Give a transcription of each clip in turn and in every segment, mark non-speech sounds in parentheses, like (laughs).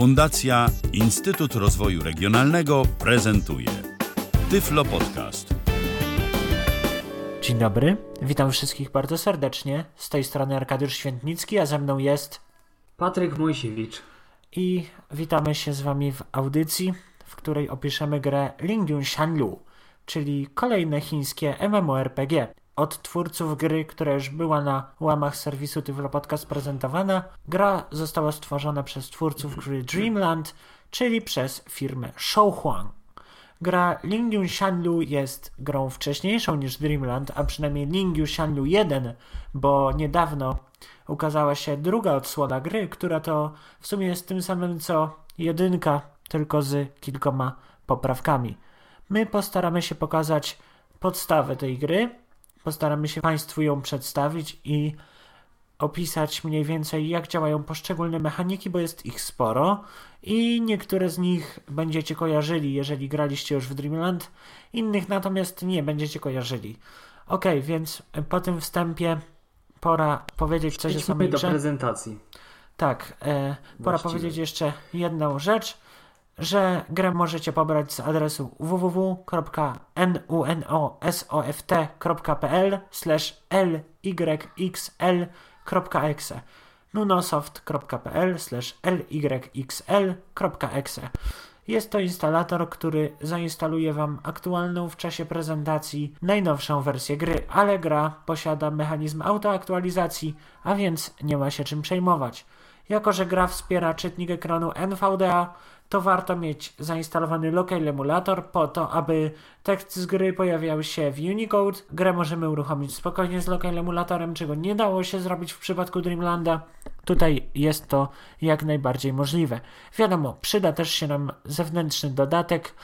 Fundacja Instytut Rozwoju Regionalnego prezentuje Tyflo Podcast. Dzień dobry, witam wszystkich bardzo serdecznie. Z tej strony Arkadiusz Świętnicki, a ze mną jest Patryk Mojsiewicz. i witamy się z wami w audycji, w której opiszemy grę Lingyun Shanlu, czyli kolejne chińskie MMORPG. Od twórców gry, która już była na łamach serwisu Tyflo Podcast prezentowana, gra została stworzona przez twórców gry Dreamland, czyli przez firmę Shouhuang. Gra Lingyun Shanlu jest grą wcześniejszą niż Dreamland, a przynajmniej Lingyun Shanlu 1, bo niedawno ukazała się druga odsłona gry, która to w sumie jest tym samym co jedynka, tylko z kilkoma poprawkami. My postaramy się pokazać podstawę tej gry, postaramy się Państwu ją przedstawić i opisać mniej więcej, jak działają poszczególne mechaniki, bo jest ich sporo i niektóre z nich będziecie kojarzyli, jeżeli graliście już w Dreamland, innych natomiast nie będziecie kojarzyli. Ok, więc po tym wstępie pora powiedzieć coś o Przejdźmy samej do grze. prezentacji. Tak, e, pora powiedzieć jeszcze jedną rzecz, że grę możecie pobrać z adresu www.nunosoft.pl lyxl.exe nunosoft.pl lyxl.exe Jest to instalator, który zainstaluje Wam aktualną w czasie prezentacji najnowszą wersję gry, ale gra posiada mechanizm autoaktualizacji, a więc nie ma się czym przejmować. Jako, że gra wspiera czytnik ekranu NVDA, to warto mieć zainstalowany Local Emulator po to, aby tekst z gry pojawiał się w Unicode. Grę możemy uruchomić spokojnie z Local Emulatorem, czego nie dało się zrobić w przypadku Dreamlanda. Tutaj jest to jak najbardziej możliwe. Wiadomo, przyda też się nam zewnętrzny dodatek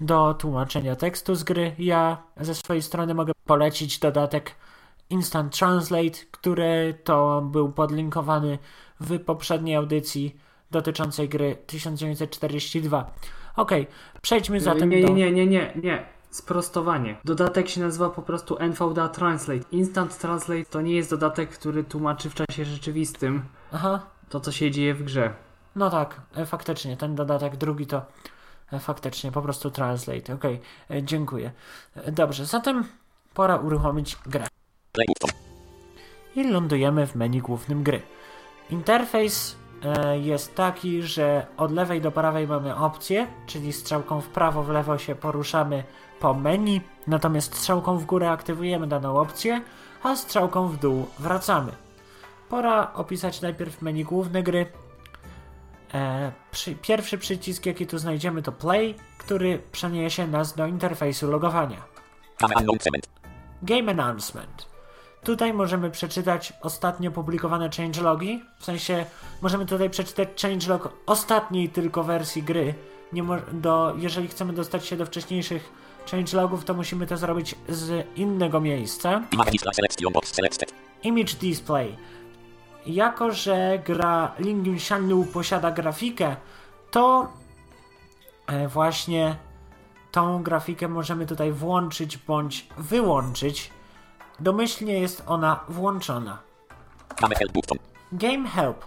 do tłumaczenia tekstu z gry. Ja ze swojej strony mogę polecić dodatek Instant Translate, który to był podlinkowany w poprzedniej audycji dotyczącej gry 1942. Ok, przejdźmy zatem nie, do... nie, nie, nie, nie. Sprostowanie. Dodatek się nazywa po prostu NVDA Translate. Instant Translate to nie jest dodatek, który tłumaczy w czasie rzeczywistym Aha, to, co się dzieje w grze. no tak, e, faktycznie, ten dodatek drugi to e, faktycznie po prostu Translate. Ok, e, dziękuję. Dobrze, zatem pora uruchomić grę. I lądujemy w menu głównym gry. Interfejs jest taki, że od lewej do prawej mamy opcje, czyli strzałką w prawo, w lewo się poruszamy po menu, natomiast strzałką w górę aktywujemy daną opcję, a strzałką w dół wracamy. Pora opisać najpierw menu główne gry. E, przy, pierwszy przycisk, jaki tu znajdziemy, to Play, który przeniesie nas do interfejsu logowania. Game Announcement. Tutaj możemy przeczytać ostatnio publikowane changelogi, w sensie możemy tutaj przeczytać changelog ostatniej tylko wersji gry. Nie do, jeżeli chcemy dostać się do wcześniejszych changelogów, to musimy to zrobić z innego miejsca. Image Display. Jako, że gra Lingyun Shanlu posiada grafikę, to e, właśnie tą grafikę możemy tutaj włączyć bądź wyłączyć. Domyślnie jest ona włączona. Game Help.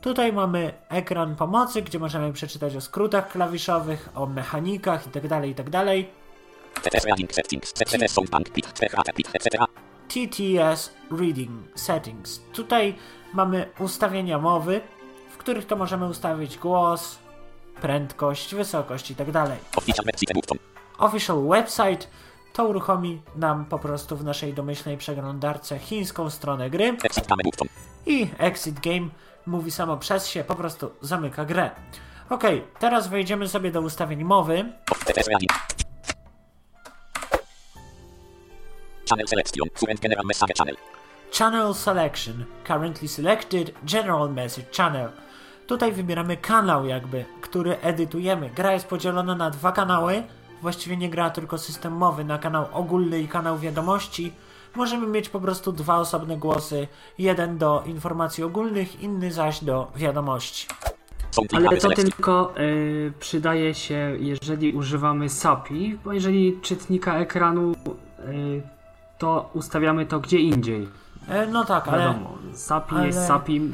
Tutaj mamy ekran pomocy, gdzie możemy przeczytać o skrótach klawiszowych, o mechanikach itd. itd. TTS Reading Settings. Tutaj mamy ustawienia mowy, w których to możemy ustawić głos, prędkość, wysokość itd. Official Website to uruchomi nam po prostu w naszej domyślnej przeglądarce chińską stronę gry i Exit Game mówi samo przez się, po prostu zamyka grę. Ok, teraz wejdziemy sobie do ustawień mowy. Channel selection, current general message channel. Channel Selection, currently selected General Message Channel. Tutaj wybieramy kanał jakby, który edytujemy. Gra jest podzielona na dwa kanały. Właściwie nie gra tylko system mowy na kanał ogólny i kanał wiadomości. Możemy mieć po prostu dwa osobne głosy. Jeden do informacji ogólnych, inny zaś do wiadomości. Ale to tylko y, przydaje się, jeżeli używamy SAPI, bo jeżeli czytnika ekranu, y, to ustawiamy to gdzie indziej. E, no tak, ale Wiadomo, SAPI ale- jest SAPI.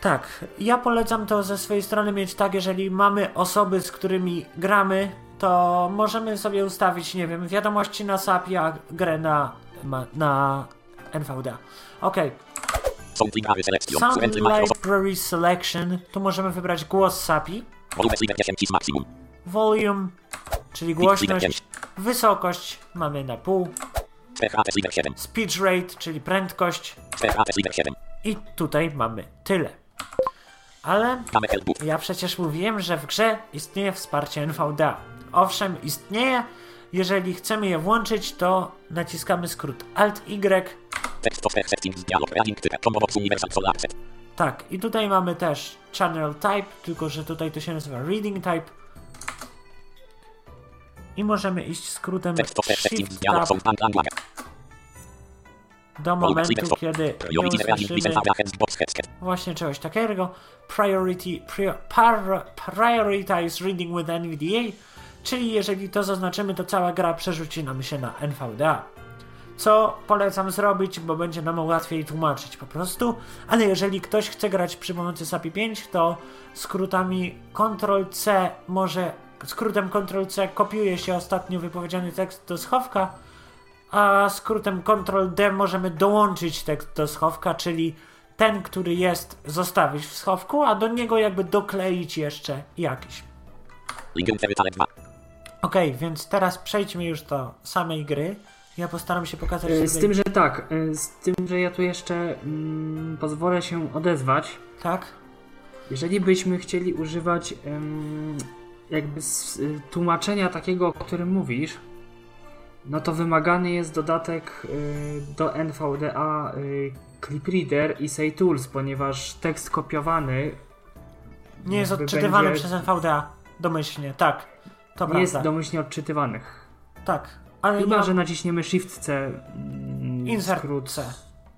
Tak, ja polecam to ze swojej strony mieć tak, jeżeli mamy osoby, z którymi gramy, to możemy sobie ustawić, nie wiem, wiadomości na SAP, a grę na, ma- na NVDA. Okej, Sound library selection. Sound. Library Selection, tu możemy wybrać głos SAPI, Volume slider 10 cis maximum. volume, czyli głośność, wysokość mamy na pół, Spare rate slider 7. speech rate, czyli prędkość Spare rate slider 7. i tutaj mamy tyle. Ale. Ja przecież mówiłem, że w grze istnieje wsparcie NVDA. Owszem, istnieje. Jeżeli chcemy je włączyć, to naciskamy skrót full accept. Tak, i tutaj mamy też Channel Type, tylko że tutaj to się nazywa Reading Type. I możemy iść skrótem Shift. Tab do momentu, 100. kiedy usłyszymy właśnie czegoś takiego. Priority, prior, par, prioritize reading with NVDA, czyli jeżeli to zaznaczymy, to cała gra przerzuci nam się na NVDA. Co polecam zrobić, bo będzie nam łatwiej tłumaczyć po prostu. Ale jeżeli ktoś chce grać przy pomocy SAPI 5, to skrótami Ctrl-C może. Skrótem Ctrl-C kopiuje się ostatnio wypowiedziany tekst do schowka, a skrótem Ctrl-D możemy dołączyć tekst do schowka, czyli ten, który jest, zostawić w schowku, a do niego jakby dokleić jeszcze jakiś. Linkin Ferytale 2. Okej, więc teraz przejdźmy już do samej gry. Ja postaram się pokazać E, Z sobie... tym, że tak, e, z tym, że ja tu jeszcze mm, pozwolę się odezwać. Tak? Jeżeli byśmy chcieli używać em, jakby z, y, tłumaczenia takiego, o którym mówisz, no to wymagany jest dodatek y, do NVDA y, Clip Reader i Say Tools, ponieważ tekst kopiowany Nie jest odczytywany będzie- przez NVDA domyślnie, tak. To nie prawda. jest domyślnie odczytywanych. Tak. Ale Chyba, ja... że naciśniemy Shift C. mm, Insert skrót. C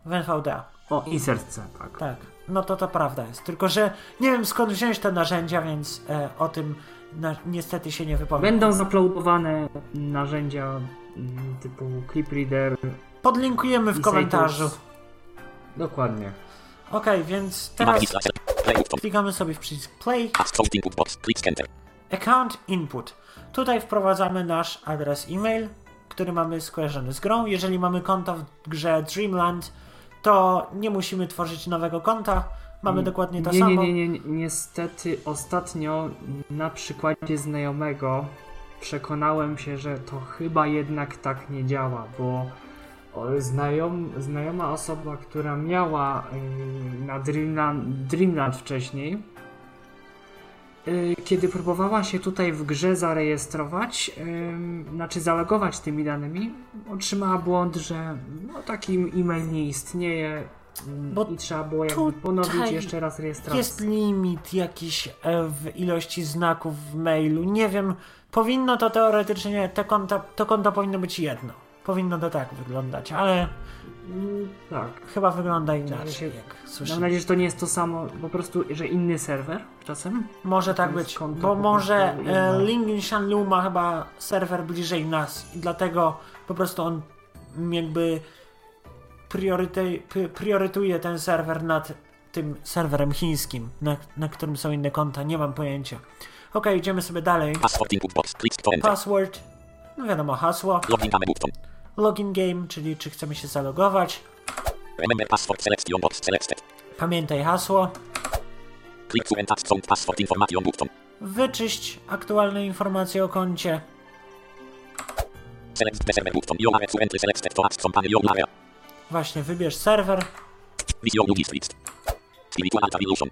w NVDA. O, Insert C, tak. Tak. No to to prawda jest. Tylko, że nie wiem skąd wziąć te narzędzia, więc e, o tym na, niestety się nie wypowiem. Będą zaploadowane narzędzia mm, typu Clip Reader. Podlinkujemy w komentarzu. Dokładnie. Okej, więc Teraz... klikamy sobie w przycisk Play. Click enter. Account Input. Tutaj wprowadzamy nasz adres e-mail, który mamy skojarzony z grą. Jeżeli mamy konto w grze Dreamland, to nie musimy tworzyć nowego konta. Mamy dokładnie to nie, samo. Nie, nie, nie, niestety ostatnio na przykładzie znajomego przekonałem się, że to chyba jednak tak nie działa, bo znajom, znajoma osoba, która miała y, na Dreamland, Dreamland wcześniej, kiedy próbowała się tutaj w grze zarejestrować, y, znaczy zalogować tymi danymi, otrzymała błąd, że no, taki e-mail nie istnieje Bo i trzeba było jakby ponowić jeszcze raz rejestrację. Jest limit jakiś e, w ilości znaków w mailu. Nie wiem, powinno to teoretycznie, te konta, to konto powinno być jedno. Powinno to tak wyglądać, ale Mm, Tak. chyba wygląda się- inaczej, jak słyszę. Mam nadzieję, że to nie jest to samo, po prostu, że inny serwer czasem. Może tak być, bo może e. Lingin Shanlu ma chyba serwer bliżej nas i dlatego po prostu on jakby prioryte, p- priorytuje ten serwer nad tym serwerem chińskim, na, na którym są inne konta, nie mam pojęcia. Ok, idziemy sobie dalej. Password no wiadomo, hasło. Login button. Login game, czyli czy chcemy się zalogować. Remember password selection box selected. Pamiętaj hasło. Click to enter sound password information button. Wyczyść aktualne informacje o koncie. Select the server button. You are to enter selected to ask company your area. Właśnie, wybierz serwer. Vision logis list. Spiritual altar illusion.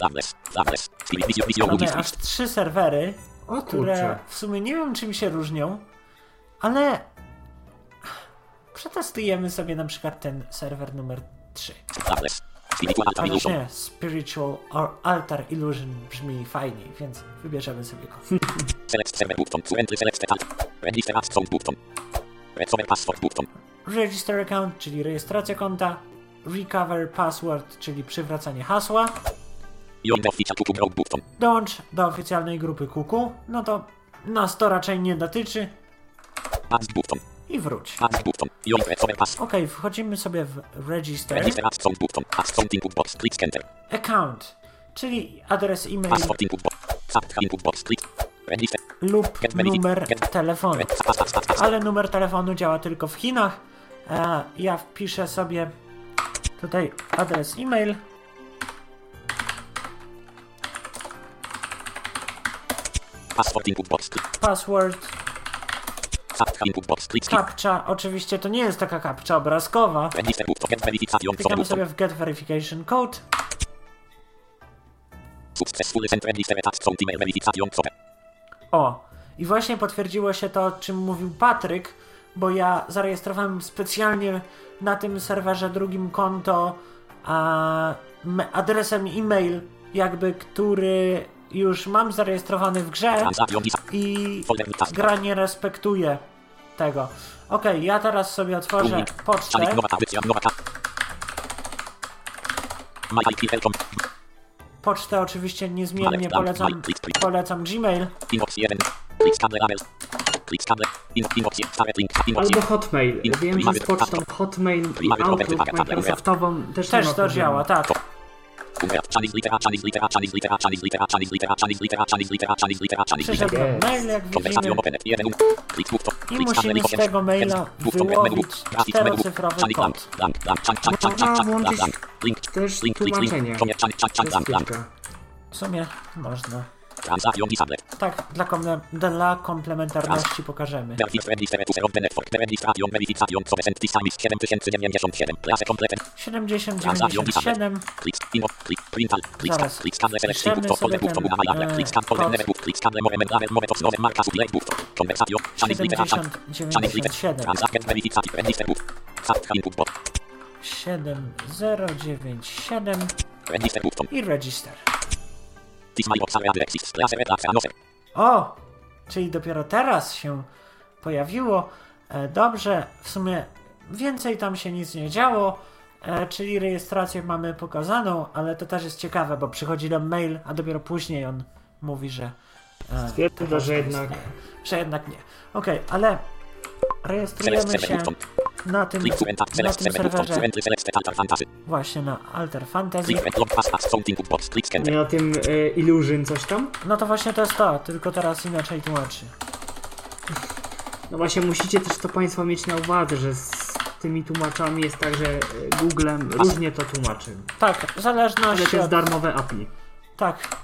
Loveless. Loveless. Spirit vision vision Mamy logis aż list. trzy serwery, O które w sumie nie wiem czym się różnią, ale przetestujemy sobie na przykład ten serwer numer 3. Loveless. Spiritual altar Chociaż nie, Spiritual or Altar Illusion brzmi fajniej, więc wybierzemy sobie go. Register account, czyli rejestracja konta. Recover password, czyli przywracanie hasła. Dołącz do oficjalnej grupy Kuku. No to nas to raczej nie dotyczy i wróć. Ok, wchodzimy sobie w Register. Account, czyli adres e-mail lub numer telefonu. Ale numer telefonu działa tylko w Chinach. E, ja wpiszę sobie tutaj adres e-mail. Password. Kapcza, oczywiście to nie jest taka kapcza obrazkowa. Klikamy sobie w Get Verification Code. O, i właśnie potwierdziło się to, o czym mówił Patryk, bo ja zarejestrowałem specjalnie na tym serwerze drugim konto a, adresem e-mail, jakby który już mam zarejestrowany w grze i gra nie respektuje tego. Ok, ja teraz sobie otworzę pocztę. Pocztę oczywiście niezmiennie polecam, polecam Gmail. Albo Hotmail. Wiem, że z pocztą Hotmail i też, też to działa, tak. Przeszedłem mail, jak widzimy. I musimy z tego maila wyłowić czterocyfrowy kod. Można włączyć też tłumaczenie. W sumie można. Tak, dla, komple dla komplementarności pokażemy. Siedem. Zero dziewięć siedem. I register. O! Czyli dopiero teraz się pojawiło. E, dobrze, w sumie więcej tam się nic nie działo. E, czyli rejestrację mamy pokazaną, ale to też jest ciekawe, bo przychodzi nam mail, a dopiero później on mówi, że. E, Stwierdza, to że jednak- Że jednak nie. Okej, ale rejestrujemy się na tym, na tym serwerze. Właśnie, na Alter Fantasy. Na tym y, Illusion coś tam? No to właśnie to jest to, tylko teraz inaczej tłumaczy. No właśnie, musicie też to Państwo mieć na uwadze, że z tymi tłumaczami jest tak, że e, Googlem różnie to tłumaczy. Tak, zależność Ale to jest darmowe API. Tak.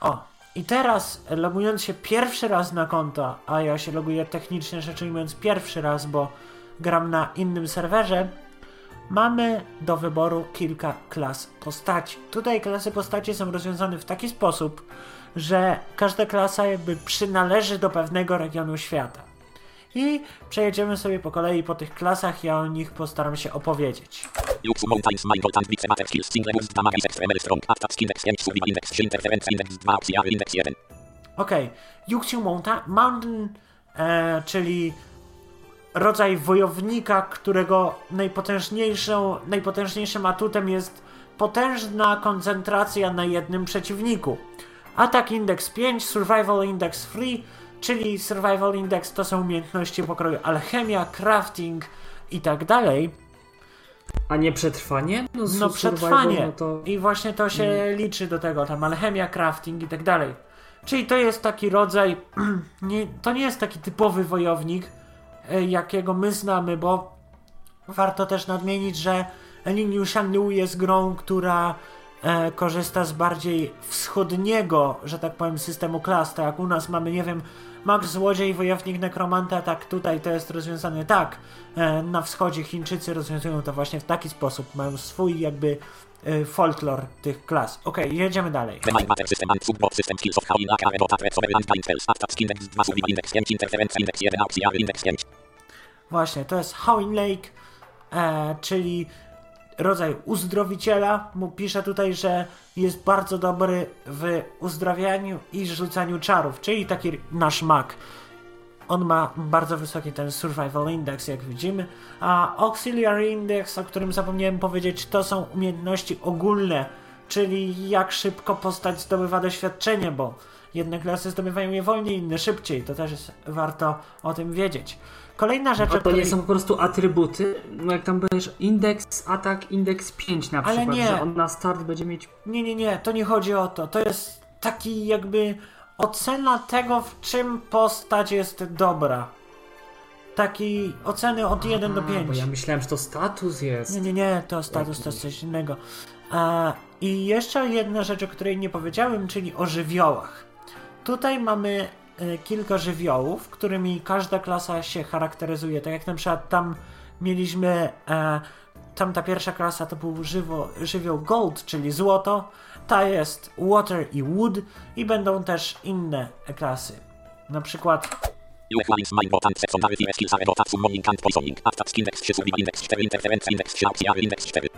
O, i teraz logując się pierwszy raz na konto, a ja się loguję technicznie rzecz ujmując pierwszy raz, bo gram na innym serwerze, mamy do wyboru kilka klas postaci. Tutaj klasy postaci są rozwiązane w taki sposób, że każda klasa jakby przynależy do pewnego regionu świata. I przejedziemy sobie po kolei po tych klasach, ja o nich postaram się opowiedzieć. Lux Mountains. Mingold and Big Matter. Skills. Single moves. Damage. Extremely strong. Attack. Index. 5. Survival Index. 3. Interference Index. 2. Auxiliary Index. 1. Okej, Yuxiu Mounta- Mountain, e, czyli rodzaj wojownika, którego najpotężniejszą, najpotężniejszym atutem jest potężna koncentracja na jednym przeciwniku. Attack Index 5, Survival Index 3, czyli Survival Index to są umiejętności pokroju alchemia, crafting i tak dalej. A nie przetrwanie? No, No przetrwanie. No to... I właśnie to się liczy do tego, tam alchemia, crafting i tak dalej. Czyli to jest taki rodzaj, (clears throat) nie, to nie jest taki typowy wojownik, e, jakiego my znamy, bo warto też nadmienić, że Lin Shanlu jest grą, która e, korzysta z bardziej wschodniego, że tak powiem, systemu klas. Tak jak u nas mamy, nie wiem, Max złodziej, wojownik nekromanta, tak tutaj to jest rozwiązane tak. E, na wschodzie Chińczycy rozwiązują to właśnie w taki sposób, mają swój jakby e, folklor tych klas. Okej, okay, jedziemy dalej. Właśnie, to jest Howling Lake, e, czyli rodzaj uzdrowiciela. Mu pisze tutaj, że jest bardzo dobry w uzdrawianiu i rzucaniu czarów, czyli taki nasz mag. On ma bardzo wysoki ten survival index, jak widzimy, a auxiliary index, o którym zapomniałem powiedzieć, to są umiejętności ogólne, czyli jak szybko postać zdobywa doświadczenie, bo Jedne klasy zdobywają je wolniej, inne szybciej. To też jest, warto o tym wiedzieć. Kolejna rzecz, A to której... nie są po prostu atrybuty? No jak tam będziesz indeks, atak, indeks 5 na Ale przykład, nie. że on na start będzie mieć... Nie, nie, nie, to nie chodzi o to. To jest taki jakby ocena tego, w czym postać jest dobra. Taki oceny od 1 do A, 5. Bo ja myślałem, że to status jest. Nie, nie, nie, to status to jest coś innego. A, I jeszcze jedna rzecz, o której nie powiedziałem, czyli o żywiołach. Tutaj mamy kilka żywiołów, którymi każda klasa się charakteryzuje. Tak jak na przykład tam mieliśmy, e, tam ta pierwsza klasa to był żywo, żywioł gold, czyli złoto. Ta jest water i wood i będą też inne klasy. Na przykład UF lines mind bot and secondary fire skills are bot summoning and poisoning. Attack index 3 survival index 4 interference index 3 auxiliary index 4.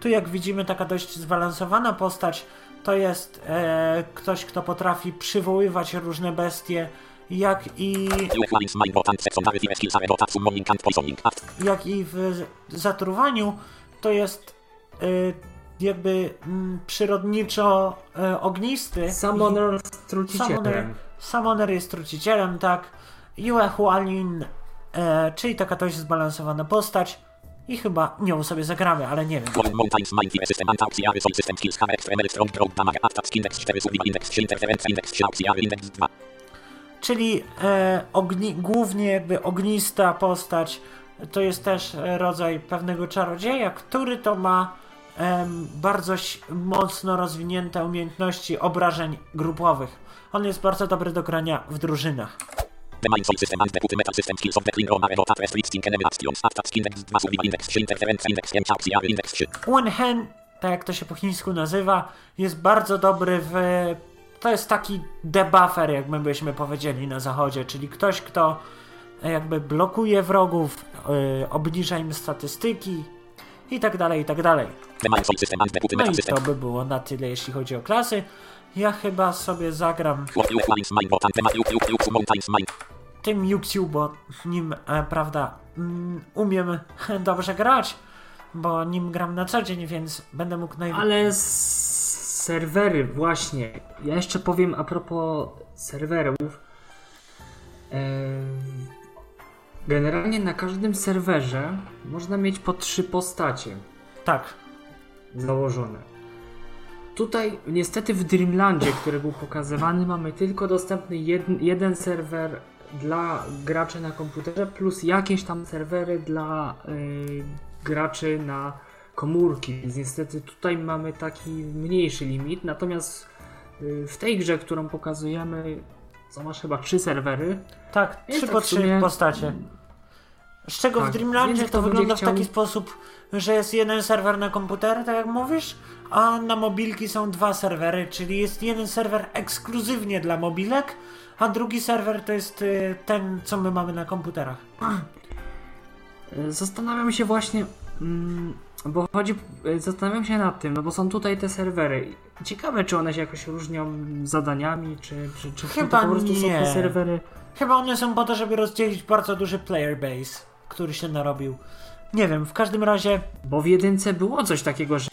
Tu jak widzimy taka dość zbalansowana postać, to jest e, ktoś, kto potrafi przywoływać różne bestie, jak i, jak i w zatruwaniu, to jest e, jakby mm, przyrodniczo e, ognisty. Summoner z trucicielem. Summoner, Summoner jest trucicielem, tak. Yue Hualin, e, czyli taka dość zbalansowana postać. I chyba nią sobie zagramy, ale nie wiem. One mountains mind fire system and auxiliary soul system skills have extremely strong broad damage. Attack index 4 survival index 3 interference index 3 auxiliary index 2. Czyli e, ogni, głównie jakby ognista postać to jest też e, rodzaj pewnego czarodzieja, który to ma em, bardzo mocno rozwinięte umiejętności obrażeń grupowych. On jest bardzo dobry do grania w drużynach. The mind soul system and the put metal system skills of the clean Roma enemy actions. Index 2 survival index 3 interference index 5 auxiliary index 3. Wenhen, tak jak to się po chińsku nazywa, jest bardzo dobry w. To jest taki debuffer, jakby byśmy powiedzieli na zachodzie, czyli ktoś, kto jakby blokuje wrogów, yy, obniża im statystyki i tak dalej, i tak dalej. No i to by było na tyle, jeśli chodzi o klasy. Ja chyba sobie zagram Tym bo nim, e, prawda, mm, umiem (laughs) dobrze grać, bo nim gram na co dzień, więc będę mógł naj... Ale serwery, właśnie. Ja jeszcze powiem a propos serwerów. Em, Generalnie na każdym serwerze można mieć po trzy postacie Tak, założone. Tutaj niestety w Dreamlandzie, który był pokazywany, mamy tylko dostępny jeden, jeden serwer dla graczy na komputerze, plus jakieś tam serwery dla y, graczy na komórki. Więc niestety tutaj mamy taki mniejszy limit. Natomiast y, w tej grze, którą pokazujemy, co masz chyba trzy serwery, tak, trzy tak po w trzy sumie- postacie. Z czego Tak, w Dreamlandzie to wygląda w chciał- taki sposób, że jest jeden serwer na komputery, tak jak mówisz, a na mobilki są dwa serwery, czyli jest jeden serwer ekskluzywnie dla mobilek, a drugi serwer to jest y, ten, co my mamy na komputerach. Y, Zastanawiam się właśnie, mm, bo chodzi, y, zastanawiam się nad tym, no bo są tutaj te serwery. Ciekawe, czy one się jakoś różnią zadaniami, czy, czy, czy Chyba po prostu są nie. te serwery. Chyba one są po to, żeby rozdzielić bardzo duży player base, który się narobił. Nie wiem, w każdym razie Bo w jedynce było coś takiego, że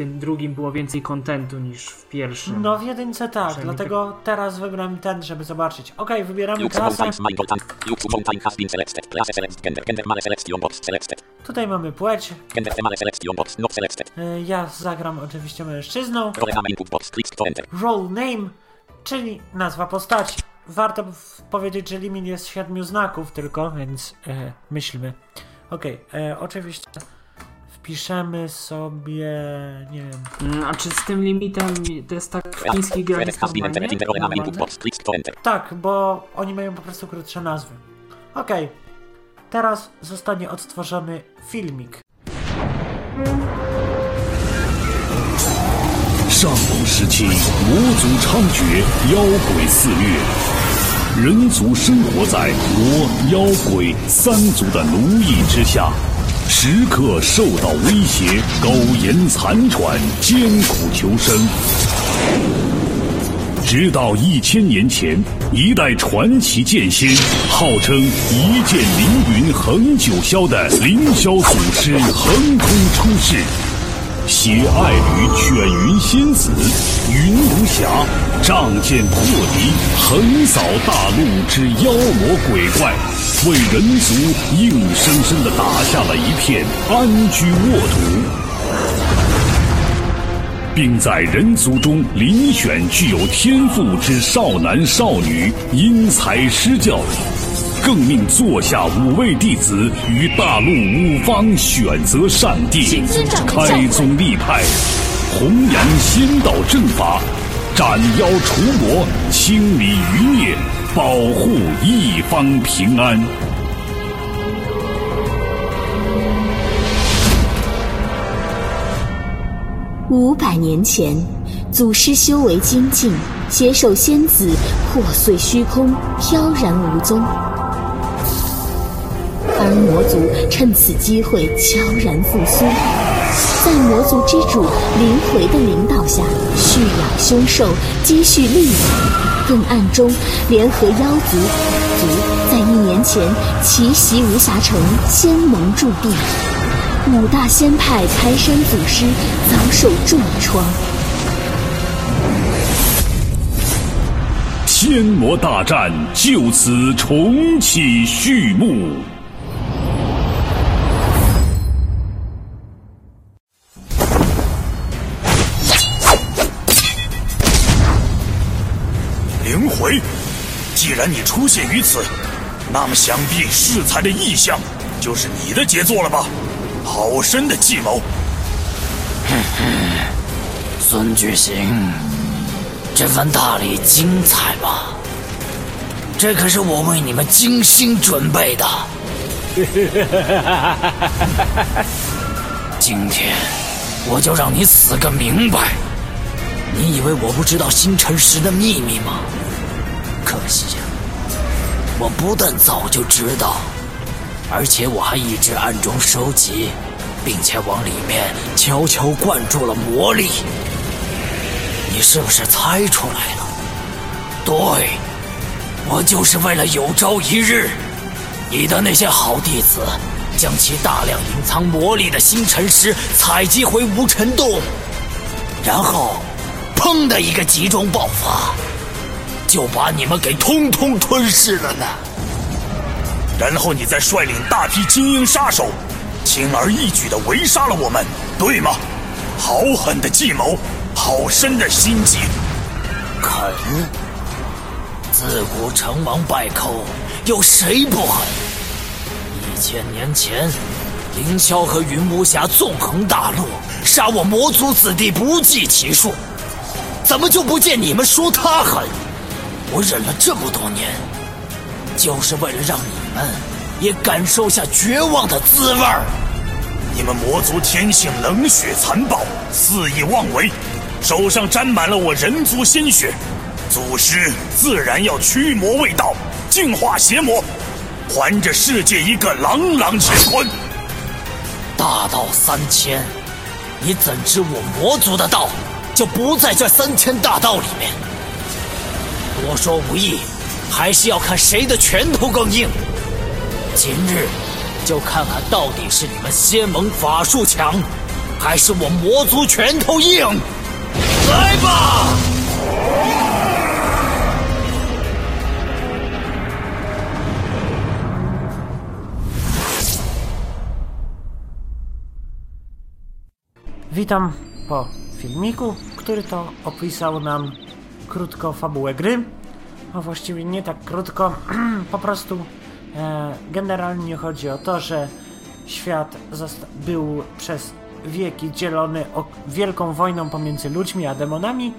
tym drugim było więcej kontentu niż w pierwszym. No w jedynce tak, dlatego teraz wybrałem ten, żeby zobaczyć. Okej, wybieramy klasę. Tutaj mamy płeć. Y, Ja zagram oczywiście mężczyzną. Role name czyli nazwa postaci. Warto powiedzieć, że limit jest siedmiu znaków tylko, więc e, myślmy. Okej, e, oczywiście wpiszemy sobie, nie wiem, Mm, A czy z tym limitem to jest tak w chińskich grach Credit jest has been entered normalnie? in the role name input Normalne? box. Click to enter. Tak, bo oni mają po prostu krótsze nazwy. Okej, teraz zostanie odtworzony filmik. 上古时期，魔族猖獗，妖鬼肆虐，人族生活在魔、妖、鬼三族的奴役之下， 时刻受到威胁，苟延残喘，艰苦求生。直到一千年前，一代传奇剑仙，号称一剑凌云横九霄的凌霄祖师横空出世。携爱侣卷云仙子，云无暇，仗剑破敌，横扫大陆之妖魔鬼怪，为人族硬生生的打下了一片安居沃土。并在人族中遴选具有天赋之少男少女，因材施教，更命座下五位弟子于大陆五方选择善地，开宗立派，弘扬仙道正法，斩妖除魔，清理余孽，保护一方平安。五百年前，祖师修为精进，携手仙子破碎虚空，飘然无踪。而魔族趁此机会悄然复苏，在魔族之主灵回的领导下，蓄养凶兽，积蓄力量，更暗中联合妖族，族在一年前奇袭无暇城，仙盟驻地。五大仙派开山祖师遭受重创，天魔大战就此重启序幕。回，既然你出现于此，那么想必适才的意象就是你的杰作了吧？好深的计谋！孙巨行，这番大礼精彩吧？这可是我为你们精心准备的。(laughs) 今天我就让你死个明白！你以为我不知道星辰石的秘密吗？可惜呀，我不但早就知道。而且我还一直暗中收集，并且往里面悄悄灌注了魔力。你是不是猜出来了？对，我就是为了有朝一日，你的那些好弟子将其大量隐藏魔力的星辰石采集回无尘洞，然后，砰的一个集中爆发，就把你们给通通吞噬了呢。然后你再率领大批精英杀手，轻而易举的围杀了我们，对吗？好狠的计谋，好深的心机。狠！自古成王败寇，有谁不狠？一千年前，凌霄和云无暇纵横大陆，杀我魔族子弟不计其数，怎么就不见你们说他狠？我忍了这么多年，就是为了让你。们也感受下绝望的滋味儿。你们魔族天性冷血残暴，肆意妄为，手上沾满了我人族鲜血。祖师自然要驱魔卫道，净化邪魔，还这世界一个朗朗乾坤。大道三千，你怎知我魔族的道就不在这三千大道里面？多说无益，还是要看谁的拳头更硬。今日就看看到底是你们仙盟法术强，还是我魔族拳头硬！来吧！Witam po filmiku, który to opisał nam krótko fabułę gry. A właściwie nie tak krótko, (clears throat) po prostu E, generalnie chodzi o to, że świat był przez wieki dzielony wielką wojną pomiędzy ludźmi a demonami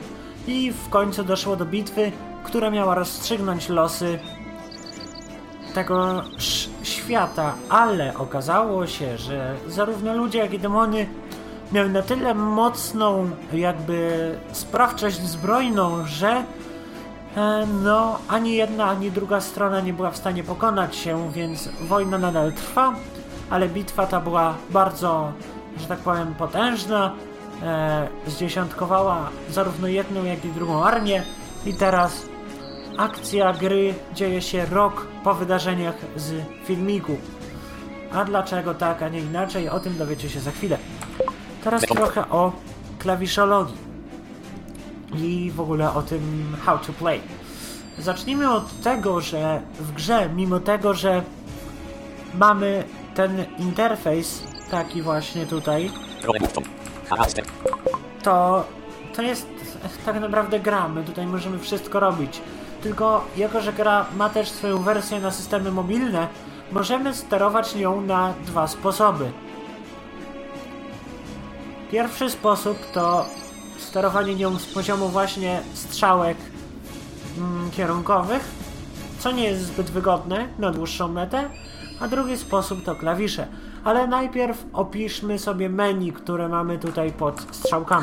i w końcu doszło do bitwy, która miała rozstrzygnąć losy tego świata, ale okazało się, że zarówno ludzie, jak i demony miały na tyle mocną jakby sprawczość zbrojną, że E, no, ani jedna, ani druga strona nie była w stanie pokonać się, więc wojna nadal trwa, ale bitwa ta była bardzo, że tak powiem, potężna. E, zdziesiątkowała zarówno jedną, jak i drugą armię i teraz akcja gry dzieje się rok po wydarzeniach z filmiku. A dlaczego tak, a nie inaczej, o tym dowiecie się za chwilę. Teraz trochę o klawiszologii i w ogóle o tym how to play. Zacznijmy od tego, że w grze, mimo tego, że mamy ten interfejs taki właśnie tutaj, to to jest tak naprawdę gra. My tutaj możemy wszystko robić. Tylko jako, że gra ma też swoją wersję na systemy mobilne, możemy sterować nią na dwa sposoby. Pierwszy sposób to sterowanie nią z poziomu właśnie strzałek mm, kierunkowych, co nie jest zbyt wygodne na dłuższą metę, a drugi sposób to klawisze. Ale najpierw opiszmy sobie menu, które mamy tutaj pod strzałkami.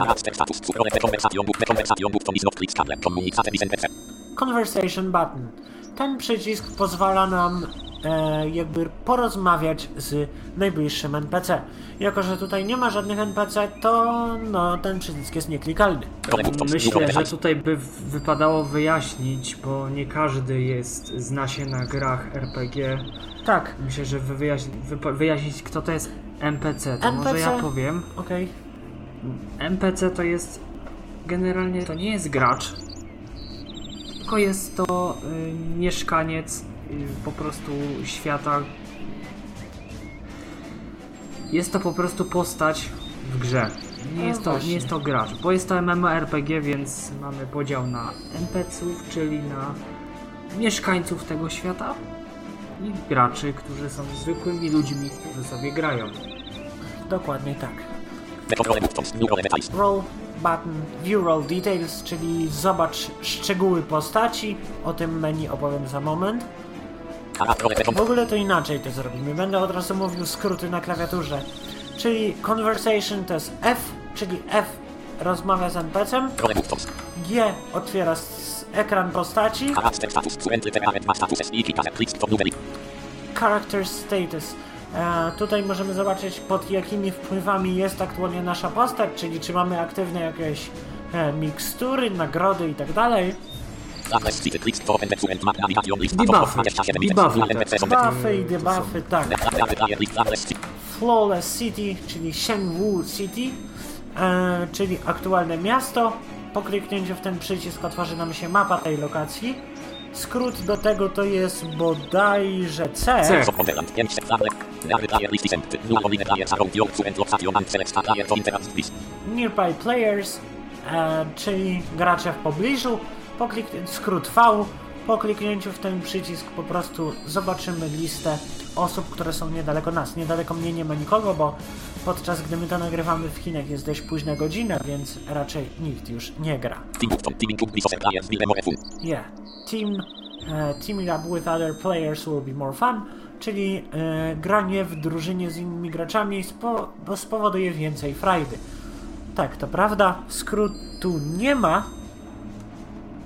Conversation Button. Ten przycisk pozwala nam e, jakby porozmawiać z najbliższym NPC. Jako, że tutaj nie ma żadnych NPC, to no, ten przycisk jest nieklikalny. Myślę, że tutaj by wypadało wyjaśnić, bo nie każdy jest, zna się na grach RPG. Tak, Myślę, że wy- wyjaśni, wyjaśnić kto to jest NPC, to może NPC. ja powiem. okej. NPC to jest generalnie to nie jest gracz, tylko jest to y, mieszkaniec po prostu świata. Jest to po prostu postać w grze. Nie No jest, to, nie jest to gracz, bo jest to MMORPG, więc mamy podział na NPC-ów, czyli na mieszkańców tego świata i graczy, którzy są zwykłymi ludźmi, którzy sobie grają. Dokładnie tak. Roll button View Roll Details, czyli zobacz szczegóły postaci. O tym menu opowiem za moment. W ogóle to inaczej to zrobimy. Będę od razu mówił skróty na klawiaturze. Czyli conversation to jest F, czyli F rozmawia z NPC-em. G otwiera ekran postaci, character status. E, tutaj możemy zobaczyć pod jakimi wpływami jest aktualnie nasza postać, czyli czy mamy aktywne jakieś e, mikstury, nagrody i Debuffy. I debuffy, tak. Flawless City, czyli Shenwu City, e, czyli aktualne miasto. Po kliknięciu w ten przycisk otworzy nam się mapa tej lokacji. Skrót do tego to jest bodajże C. C. Softwareland. 5 sektorek. Leary player list isent. New oline player are your fluent location and select a player to interact with. Nearby Players, e, czyli gracze w pobliżu. Po klik... Skrót V. Po kliknięciu w ten przycisk po prostu zobaczymy listę osób, które są niedaleko nas. Niedaleko mnie nie ma nikogo, bo podczas gdy my to nagrywamy w Chinach jest dość późna godzina, więc raczej nikt już nie gra. Yeah. Team, uh, teaming up with other players will be more fun, czyli e, granie w drużynie z innymi graczami spo, bo spowoduje więcej frajdy. Tak, to prawda, skrótu nie ma, Book the Upton. New York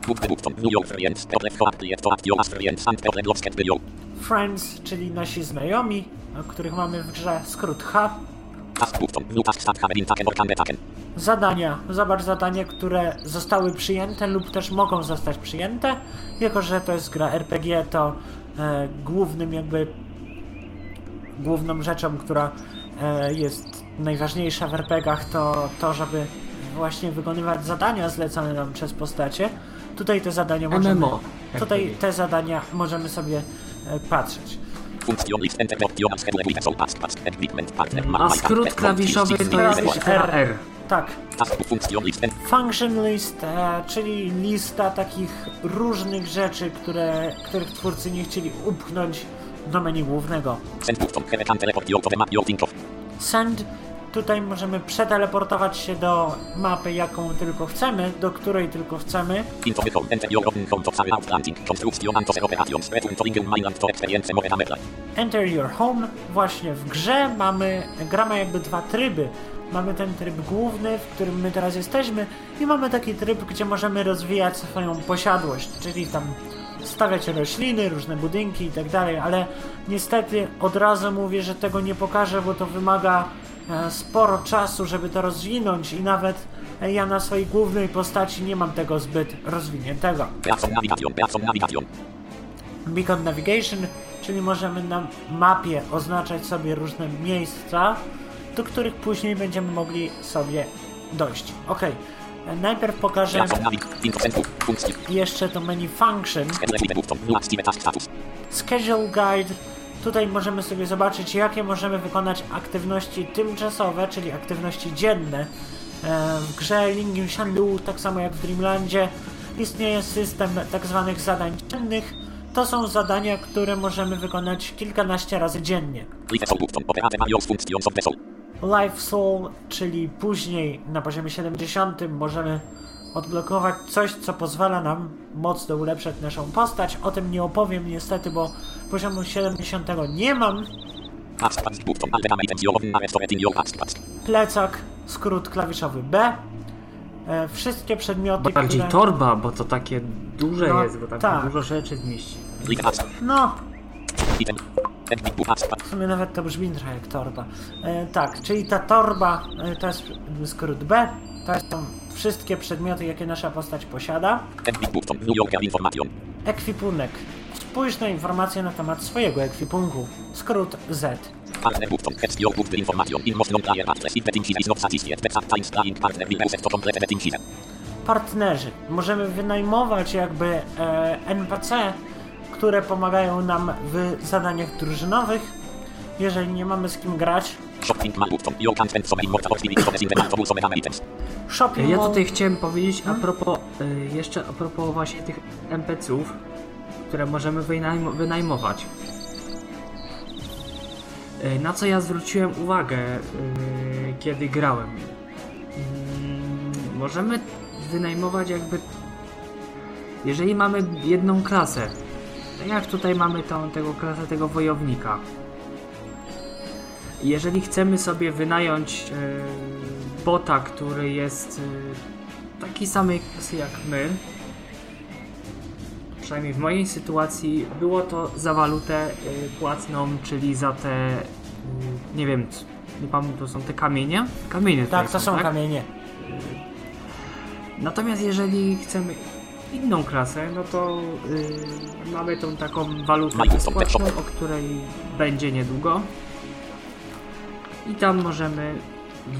friends. Czyli nasi znajomi, których mamy w grze, skrót H. Zadania. Zobacz zadania, które zostały przyjęte lub też mogą zostać przyjęte. Jako, że to jest gra RPG, to e, głównym jakby główną rzeczą, która e, jest najważniejsza w RPGach, to to, żeby właśnie wykonywać zadania zlecane nam przez postacie. Tutaj te zadania możemy, MMO. tutaj te zadania możemy sobie e, patrzeć. A skrót klawiszowy to jest RR. Tak, enter. Function list, e, czyli lista takich różnych rzeczy, które, których twórcy nie chcieli upchnąć do menu głównego. Send Tutaj możemy przeteleportować się do mapy, jaką tylko chcemy, do której tylko chcemy. Enter your home. Właśnie w grze mamy, gramy jakby dwa tryby. Mamy ten tryb główny, w którym my teraz jesteśmy i mamy taki tryb, gdzie możemy rozwijać swoją posiadłość, czyli tam stawiać rośliny, różne budynki i tak dalej, ale niestety od razu mówię, że tego nie pokażę, bo to wymaga sporo czasu, żeby to rozwinąć i nawet e, ja na swojej głównej postaci nie mam tego zbyt rozwiniętego. Beacon navigation. Czyli możemy na mapie oznaczać sobie różne miejsca do których później będziemy mogli sobie dojść. Ok, najpierw pokażę jeszcze to menu function, schedule guide. Tutaj możemy sobie zobaczyć, jakie możemy wykonać aktywności tymczasowe, czyli aktywności dzienne. E, W grze Lingyu Shanlu, tak samo jak w Dreamlandzie, istnieje system tak zwanych zadań dziennych. To są zadania, które możemy wykonać kilkanaście razy dziennie. Life Soul, czyli później na poziomie 70 możemy odblokować coś, co pozwala nam mocno ulepszać naszą postać. O tym nie opowiem niestety, bo poziomu 70 nie mam. Plecak, skrót klawiszowy B. E, wszystkie przedmioty, Bardziej które... torba, bo to takie duże No, jest, bo tam tak. dużo rzeczy zmieści. No, w sumie nawet to brzmi trochę jak torba. E, tak, czyli ta torba e, to jest skrót B. To są wszystkie przedmioty, jakie nasza postać posiada. Ekwipunek. Spójrz na informacje na temat swojego ekwipunku. Skrót Z. Partnerzy. Możemy wynajmować jakby e, NPC, które pomagają nam w zadaniach drużynowych. Jeżeli nie mamy z kim grać. Shopping Ja tutaj chciałem powiedzieć a propos, y, jeszcze a propos właśnie tych NPC-ów, które możemy wynajm wynajmować. Y, Na co ja zwróciłem uwagę, y, kiedy grałem. Mm, Możemy wynajmować jakby. Jeżeli mamy jedną klasę, jak tutaj mamy tą, tego klasę tego wojownika. Jeżeli chcemy sobie wynająć e, bota, który jest e, takiej samej klasy jak my, przynajmniej w mojej sytuacji, było to za walutę e, płatną, czyli za te, e, nie wiem, nie pamiętam, to są te kamienie? Kamienie Tak, to są tak? kamienie. Natomiast jeżeli chcemy inną klasę, no to yy, mamy tą taką walutę bezpłatną, o której będzie niedługo. I tam możemy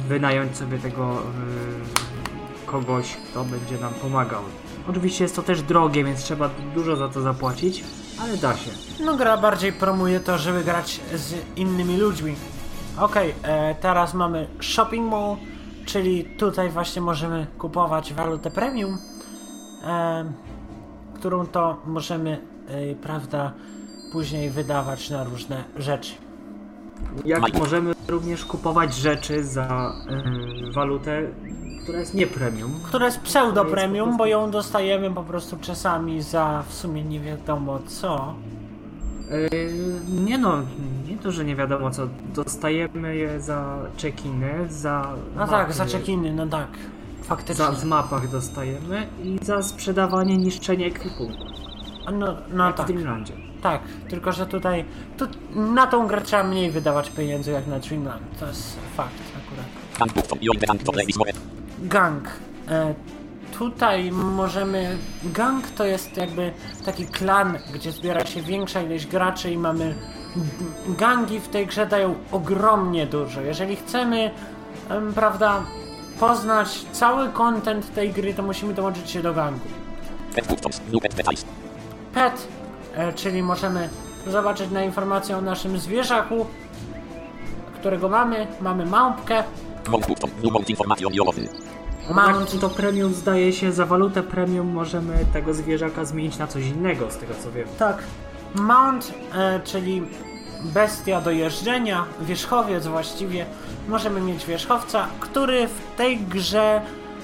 wynająć sobie tego yy, kogoś, kto będzie nam pomagał. Oczywiście jest to też drogie, więc trzeba dużo za to zapłacić, ale da się. No gra bardziej promuje to, żeby grać z innymi ludźmi. Okej, e, teraz mamy Shopping Mall, czyli tutaj właśnie możemy kupować walutę premium, e, którą to możemy, e, prawda, później wydawać na różne rzeczy. Jak możemy również kupować rzeczy za yy, walutę, która jest nie premium. Która jest pseudo jest premium, prostu- bo ją dostajemy po prostu czasami za w sumie nie wiadomo co. Yy, nie no, nie to, że nie wiadomo co. Dostajemy je za check-iny, za. No tak, za check-iny, no tak. Faktycznie. Za, w mapach dostajemy i za sprzedawanie, niszczenie ekwipunku. No, no jak tak. w Dreamlandzie. Tak, tylko że tutaj tu, na tą grę trzeba mniej wydawać pieniędzy jak na Dreamland. To jest fakt akurat. Gang. E, tutaj możemy. Gang to jest jakby taki klan, gdzie zbiera się większa ilość graczy i mamy. Gangi w tej grze dają ogromnie dużo. Jeżeli chcemy, em, prawda, poznać cały content tej gry, to musimy dołączyć się do gangu. Pet e, czyli możemy zobaczyć na informację o naszym zwierzaku, którego mamy. Mamy małpkę. Mount information to premium zdaje się, za walutę premium możemy tego zwierzaka zmienić na coś innego, z tego co wiem. Tak. Mount, e, czyli bestia do jeżdżenia, wierzchowiec właściwie. Możemy mieć wierzchowca, który w tej grze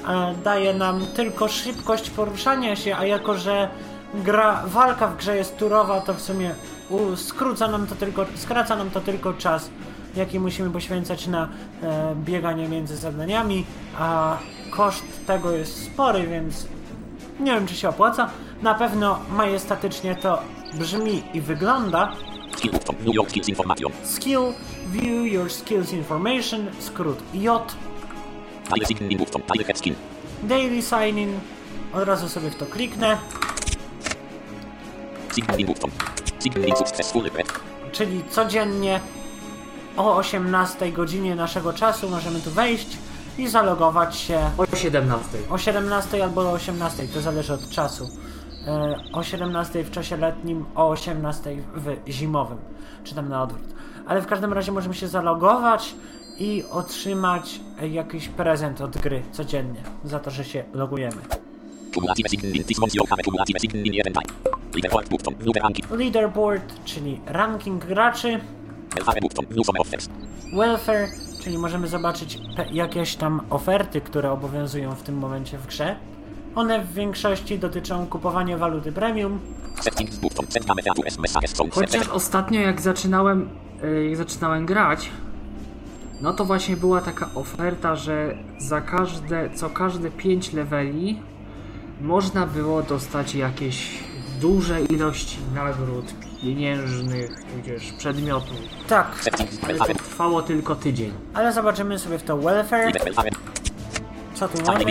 e, daje nam tylko szybkość poruszania się, a jako że gra, walka w grze jest turowa, to w sumie u, skróca nam to tylko, skraca nam to tylko czas, jaki musimy poświęcać na e, bieganie między zadaniami, a koszt tego jest spory, więc nie wiem, czy się opłaca. Na pewno majestatycznie to brzmi i wygląda. Skill view your skills information, skrót J. Daily sign in. Od razu sobie w to kliknę. Czyli codziennie o 18 godzinie naszego czasu możemy tu wejść i zalogować się O 17. o 17 albo o 18, to zależy od czasu. E, O 17 w czasie letnim, o 18 w zimowym, czy tam na odwrót. Ale w każdym razie możemy się zalogować i otrzymać jakiś prezent od gry codziennie za to, że się logujemy. Leaderboard, czyli ranking graczy, welfare czyli możemy zobaczyć jakieś tam oferty, które obowiązują w tym momencie w grze. One w większości dotyczą kupowania waluty premium, Chociaż ostatnio jak zaczynałem, y, jak zaczynałem grać, no to właśnie była taka oferta, że za każde, co każde 5 leveli można było dostać jakieś duże ilości nagród pieniężnych, tudzież przedmiotów. Tak, Ale to trwało tylko tydzień. ale zobaczymy sobie w to welfare. Co tu mamy?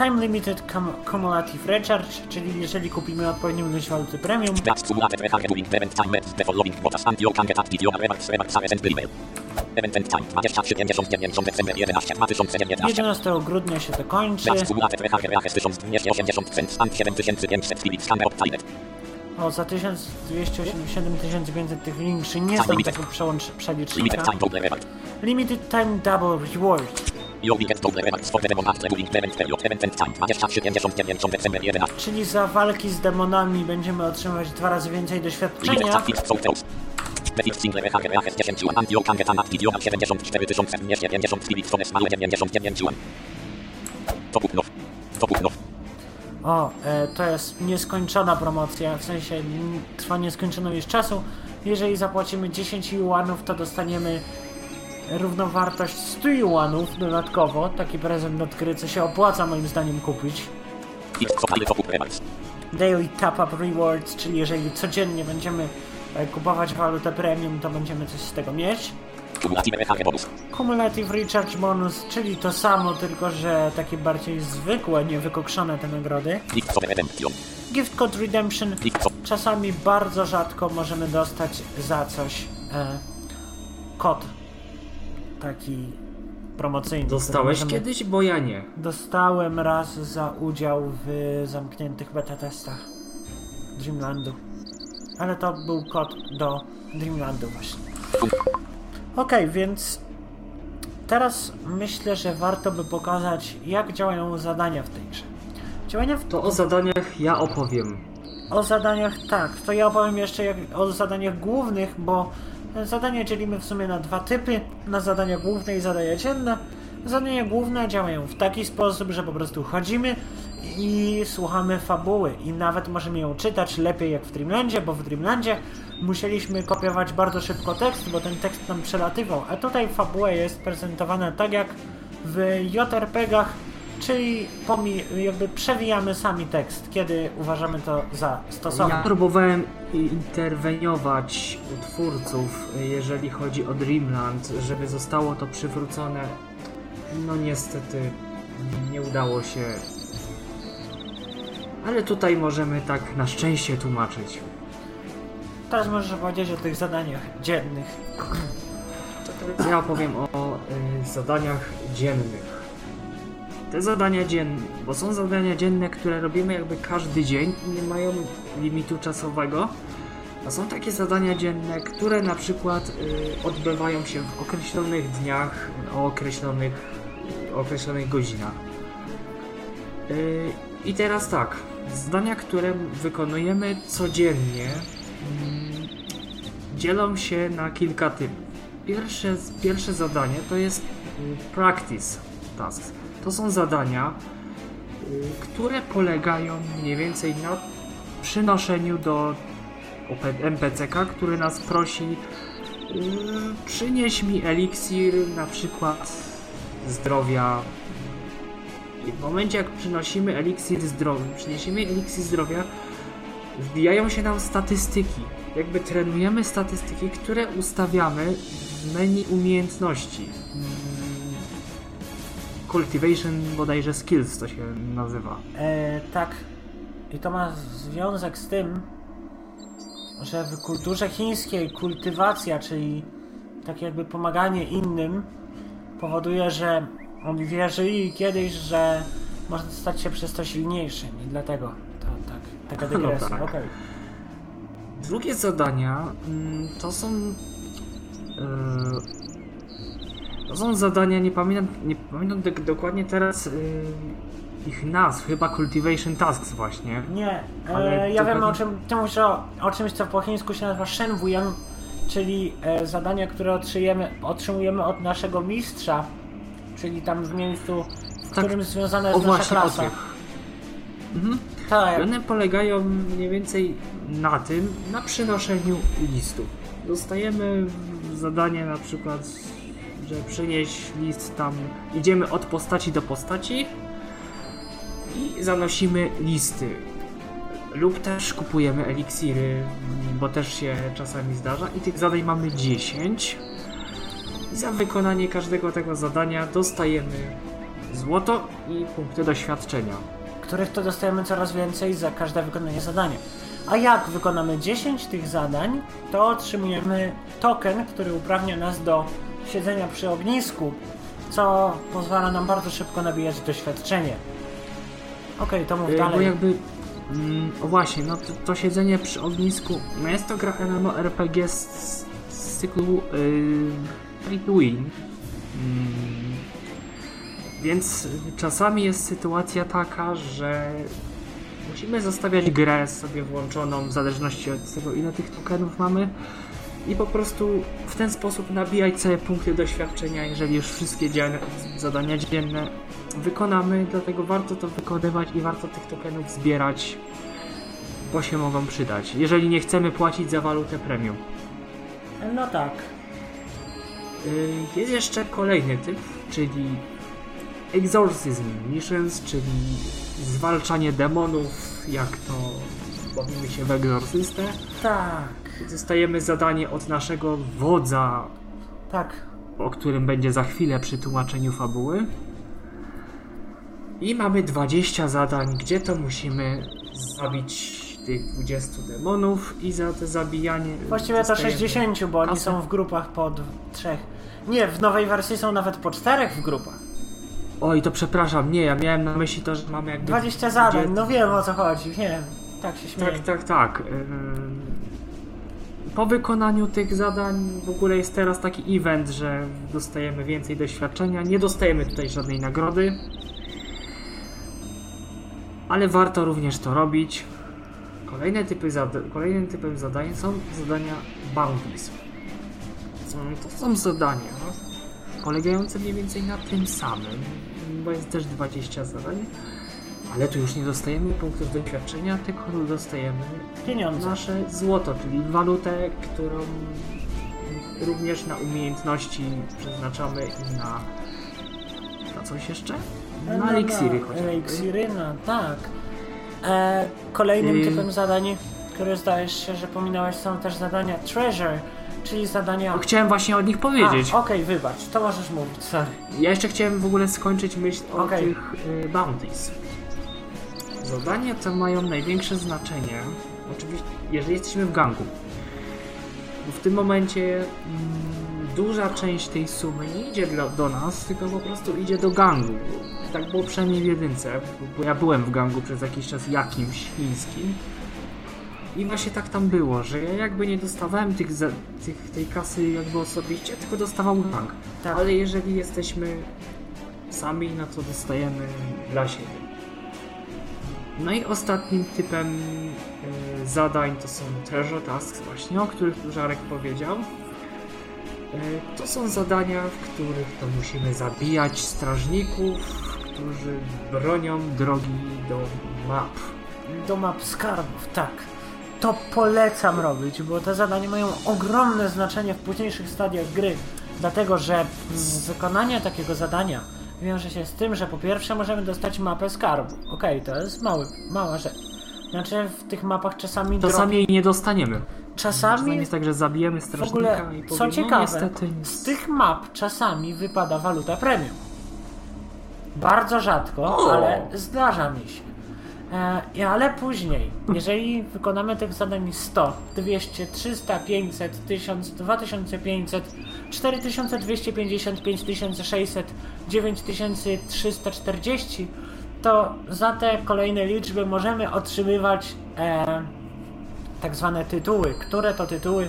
Time Limited cum- Cumulative Recharge, czyli jeżeli kupimy odpowiednią ilość waluty premium, That's cumulative recharge during event time met the following quotas and you can get at video rewards, rewards, and email. Event end time 23, 99, December 11, 2019. 11 grudnia się to kończy. That's cumulative recharge rewards 1280 cents and 7500 Philips camera obtained. O, za 1287 500 tych większy nie znam tego przełącz Limited przelicznika. time double reward. Limited Time Double Reward, You will get double rewards for the demon after during event period. Event end time 23, 99, December 11. czyli za walki z demonami będziemy otrzymywać dwa razy więcej doświadczenia. time fixed photos. The fixed single recharge rewards 10 yuan and you can get an video 74 tysiące, nie 90 Philips Phone małe 99 yuan. To kupno. To kupno. O, e, to jest nieskończona promocja, w sensie trwa nieskończoną już czasu. Jeżeli zapłacimy 10 juanów, to dostaniemy równowartość 100 juanów dodatkowo. Taki prezent od gry, co się opłaca moim zdaniem kupić. Daily Tap Up Rewards, czyli jeżeli codziennie będziemy e, kupować walutę premium, to będziemy coś z tego mieć. Cumulative recharge bonus. Czyli to samo, tylko że takie bardziej zwykłe, niewykokszone te nagrody. Gift Code Redemption, czasami bardzo rzadko możemy dostać za coś e, kod taki promocyjny. Dostałeś możemy- kiedyś, bo ja nie. Dostałem raz za udział w zamkniętych beta testach Dreamlandu. Ale to był kod do Dreamlandu właśnie. Okej, więc teraz myślę, że warto by pokazać, jak działają zadania w tej grze. Działania w To o zadaniach ja opowiem. o zadaniach tak, to ja opowiem jeszcze jak, o zadaniach głównych, bo zadania dzielimy w sumie na dwa typy, na zadania główne i zadania dzienne. Zadania główne działają w taki sposób, że po prostu chodzimy i słuchamy fabuły. I nawet możemy ją czytać lepiej jak w Dreamlandzie, bo w Dreamlandzie musieliśmy kopiować bardzo szybko tekst, bo ten tekst nam przelatywał, a tutaj fabuła jest prezentowana tak jak w JRPG-ach, czyli jakby przewijamy sami tekst, kiedy uważamy to za stosowne. Ja próbowałem interweniować u twórców, jeżeli chodzi o Dreamland, żeby zostało to przywrócone. No niestety nie udało się. Ale tutaj możemy tak na szczęście tłumaczyć. Teraz możesz powiedzieć o tych zadaniach dziennych. Ja opowiem o y, zadaniach dziennych. Te zadania dzienne, bo są zadania dzienne, które robimy jakby każdy dzień i nie mają limitu czasowego. A są takie zadania dzienne, które na przykład y, odbywają się w określonych dniach, o określonych, o określonych godzinach. Y, I teraz tak, zadania, które wykonujemy codziennie, mm, dzielą się na kilka typów. Pierwsze, pierwsze zadanie to jest y, practice tasks. To są zadania, y, które polegają mniej więcej na przynoszeniu do OP NPCK, który nas prosi y, przynieś mi eliksir na przykład zdrowia i w momencie jak przynosimy eliksir zdrowia, przyniesiemy eliksir zdrowia, wbijają się nam statystyki. Jakby trenujemy statystyki, które ustawiamy w menu umiejętności. Cultivation bodajże skills to się nazywa. E, tak. I to ma związek z tym, że w kulturze chińskiej kultywacja, czyli takie jakby pomaganie innym powoduje, że on wierzyli kiedyś, że można stać się przez to silniejszym i dlatego to tak, taka No dygresja. tak. Okej. Drugie zadania mm, to są. E, To są zadania, nie pamiętam, nie pamiętam dok- dokładnie teraz e, ich nazw, chyba Cultivation Tasks właśnie. Nie, Ale e, ja wiem o czym, ty mówisz o, o czymś, co po chińsku się nazywa Shenwuyang, czyli e, zadania, które otrzymujemy, otrzymujemy od naszego mistrza, czyli tam w miejscu, w Tak. którym związana O jest nasza właśnie o klasa. Mhm. Tak, one polegają mniej więcej na tym, na przynoszeniu listów. Dostajemy zadanie na przykład, że list tam, idziemy od postaci do postaci i zanosimy listy. Lub też kupujemy eliksiry, bo też się czasami zdarza i tych zadań mamy 10. I za wykonanie każdego tego zadania dostajemy złoto i punkty doświadczenia. których to dostajemy coraz więcej za każde wykonanie zadania. A jak wykonamy 10 tych zadań, to otrzymujemy token, który uprawnia nas do siedzenia przy ognisku, co pozwala nam bardzo szybko nabijać doświadczenie. Okej, to mów Bo dalej. jakby. Mm, o właśnie, no to, to siedzenie przy ognisku. No jest to gra MMORPG z, z cyklu yy, to Win. Mm, więc czasami jest sytuacja taka, że musimy zostawiać grę sobie włączoną w zależności od tego, ile tych tokenów mamy. I po prostu w ten sposób nabijać sobie punkty doświadczenia, jeżeli już wszystkie zadania dzienne wykonamy, dlatego warto to wykonywać i warto tych tokenów zbierać, bo się mogą przydać, jeżeli nie chcemy płacić za walutę premium. No tak. Yy, Jest jeszcze kolejny typ, czyli Exorcism Missions, czyli zwalczanie demonów, jak to bawimy się w egzorcystę. Tak. Dostajemy zadanie od naszego wodza, Tak. o którym będzie za chwilę przy tłumaczeniu fabuły. I mamy 20 zadań, gdzie to musimy zabić tych 20 demonów i za to zabijanie. Właściwie to dostajemy 60, bo oni kasę. są w grupach po trzech. Nie, w nowej wersji są nawet po czterech w grupach. Oj, to przepraszam, nie, ja miałem na myśli to, że mamy jakby. 20 zadań, no wiem o co chodzi, wiem. Tak się śmieję. Tak, tak, tak. Po wykonaniu tych zadań w ogóle jest teraz taki event, że dostajemy więcej doświadczenia. Nie dostajemy tutaj żadnej nagrody. Ale warto również to robić. Kolejne typy zada- kolejnym typem zadań są zadania bounties. To są zadania polegające mniej więcej na tym samym, bo jest też 20 zadań. Ale tu już nie dostajemy punktów doświadczenia, tylko dostajemy Pieniądze. nasze złoto, czyli walutę, którą również na umiejętności przeznaczamy i na, na coś jeszcze? Na eliksiry chociażby. Eliksiry, no tak. E, kolejnym I- typem zadań, które zdajesz się, że pominąłeś, są też zadania Treasure, czyli zadania... No, Chciałem właśnie o nich powiedzieć. Okej, wybacz, to możesz mówić, sorry. Ja jeszcze chciałem w ogóle skończyć myśl o Okej. tych y, bounties. Zadania te mają największe znaczenie, oczywiście, jeżeli jesteśmy w gangu. Bo w tym momencie mm, duża część tej sumy nie idzie dla, do nas, tylko po prostu idzie do gangu. Tak było przynajmniej w jedynce, bo, ja byłem w gangu przez jakiś czas jakimś chińskim. I właśnie tak tam było, że ja jakby nie dostawałem tych, tych, tej kasy jakby osobiście, tylko dostawał gang. Tak. Ale jeżeli jesteśmy sami, no to dostajemy dla siebie. No i ostatnim typem y, zadań to są treasure tasks właśnie, o których tu Żarek powiedział. Y, to są zadania, w których to musimy zabijać strażników, którzy bronią drogi do map. Do map skarbów, tak. To polecam robić, bo te zadania mają ogromne znaczenie w późniejszych stadiach gry. Dlatego, że mm, wykonanie takiego zadania wiąże się z tym, że po pierwsze możemy dostać mapę skarbu. Okej, to jest mały, mała rzecz. Znaczy w tych mapach czasami Czasami jej nie dostaniemy. Czasami czasami jest tak, że zabijemy w strażnika ogóle, i co powiemy, ciekawe, no z tych map czasami wypada waluta premium. Bardzo rzadko, O! ale zdarza mi się. E, ale później, jeżeli wykonamy tych zadań 100, 200, 300, 500, 1000, 2500, 4250, 5600, 9340, to za te kolejne liczby możemy otrzymywać e, tak zwane tytuły, które to tytuły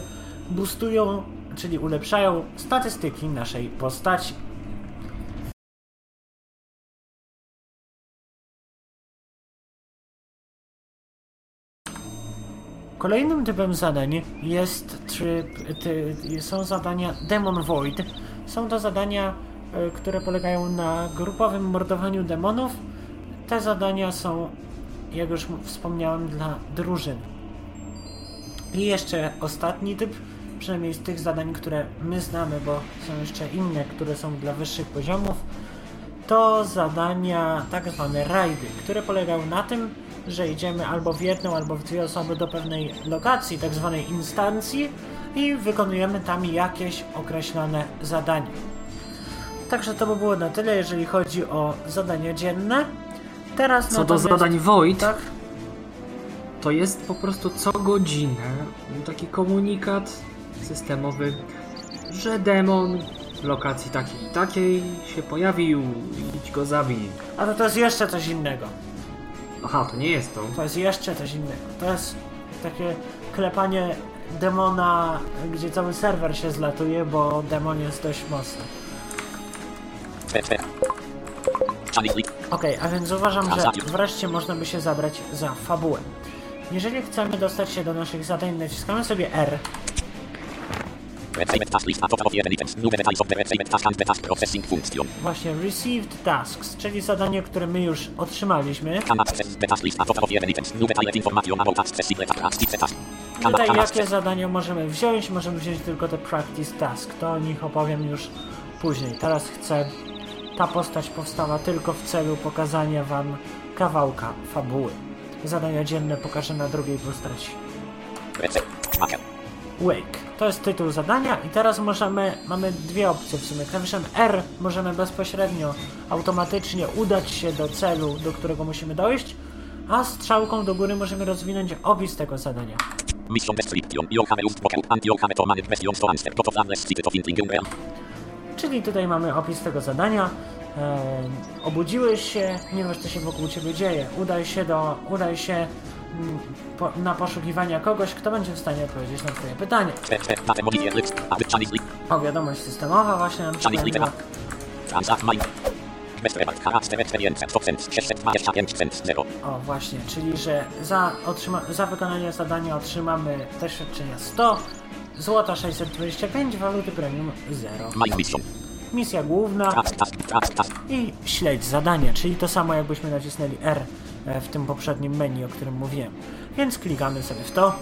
boostują, czyli ulepszają statystyki naszej postaci. Kolejnym typem zadań jest tryb, ty, są zadania Demon Void. Są to zadania, e, które polegają na grupowym mordowaniu demonów. Te zadania są, jak już wspomniałem, dla drużyn. I jeszcze ostatni typ, przynajmniej z tych zadań, które my znamy, bo są jeszcze inne, które są dla wyższych poziomów, to zadania tak zwane rajdy, które polegają na tym, że idziemy albo w jedną, albo w dwie osoby do pewnej lokacji, tak zwanej instancji i wykonujemy tam jakieś określone zadanie. Także to by było na tyle, jeżeli chodzi o zadania dzienne. Teraz Co do zadań Void, Tak? to jest po prostu co godzinę taki komunikat systemowy, że demon w lokacji takiej i takiej się pojawił, idź go zabij. Ale to jest jeszcze coś innego. Aha, to nie jest to. To jest jeszcze coś innego. To jest takie klepanie demona, gdzie cały serwer się zlatuje, bo demon jest dość mocny. Okej, a więc uważam, że wreszcie można by się zabrać za fabułę. Jeżeli chcemy dostać się do naszych zadań, naciskamy sobie R. Receive task list. A total of jeden items. New details of the receive task and the task processing function. Właśnie Received Tasks, czyli zadanie, które my już otrzymaliśmy. Can access the task total of items. New detailed information about Tutaj jakie zadania możemy wziąć? Możemy wziąć tylko te Practice Task. To o nich opowiem już później. Teraz chcę... Ta postać powstała tylko w celu pokazania wam kawałka fabuły. Zadania dzienne pokażę na drugiej postaci. Marker. Wake. To jest tytuł zadania i teraz możemy, mamy dwie opcje w sumie. Klawiszem R możemy bezpośrednio, automatycznie udać się do celu, do którego musimy dojść, a strzałką do góry możemy rozwinąć opis tego zadania. Mission description. You have used vocal and you have to manage questions to answer. Top of unless seated of inting umbrella. Czyli tutaj mamy opis tego zadania. Ehm, obudziłeś się, nie wiesz co się wokół ciebie dzieje. Udaj się do, udaj się po, na poszukiwania kogoś, kto będzie w stanie odpowiedzieć na twoje pytanie. O, wiadomość systemowa właśnie nam Charlie Lee. przypomniała. Transact mine. Westrebart. Charakter experience. 100%. 625 cent. 0. O, właśnie, czyli że za, otrzyma, za wykonanie zadania otrzymamy te świadczenia 100, złota 625, waluty premium 0. Mine mission. Misja główna i śledź zadania, czyli to samo jakbyśmy nacisnęli R w tym poprzednim menu, o którym mówiłem. Więc klikamy sobie w to.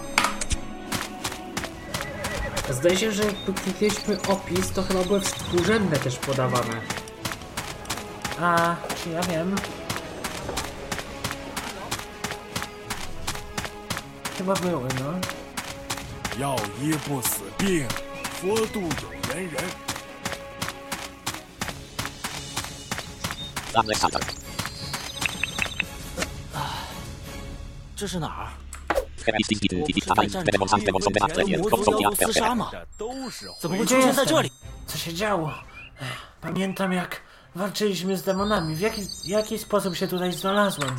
Zdaje się, że jak klikliśmy opis, to chyba były współrzędne też podawane. A, czy ja wiem? Chyba były, no. 要医不死病，佛度有缘人。 Unless 族 from the 要厮杀 after. 吗？都是怎么会 Gdzie 出现在 jestem? 这里？ Co się działo? Ech, Pamiętam jak walczyliśmy z demonami. W jaki, jaki sposób się tutaj znalazłem?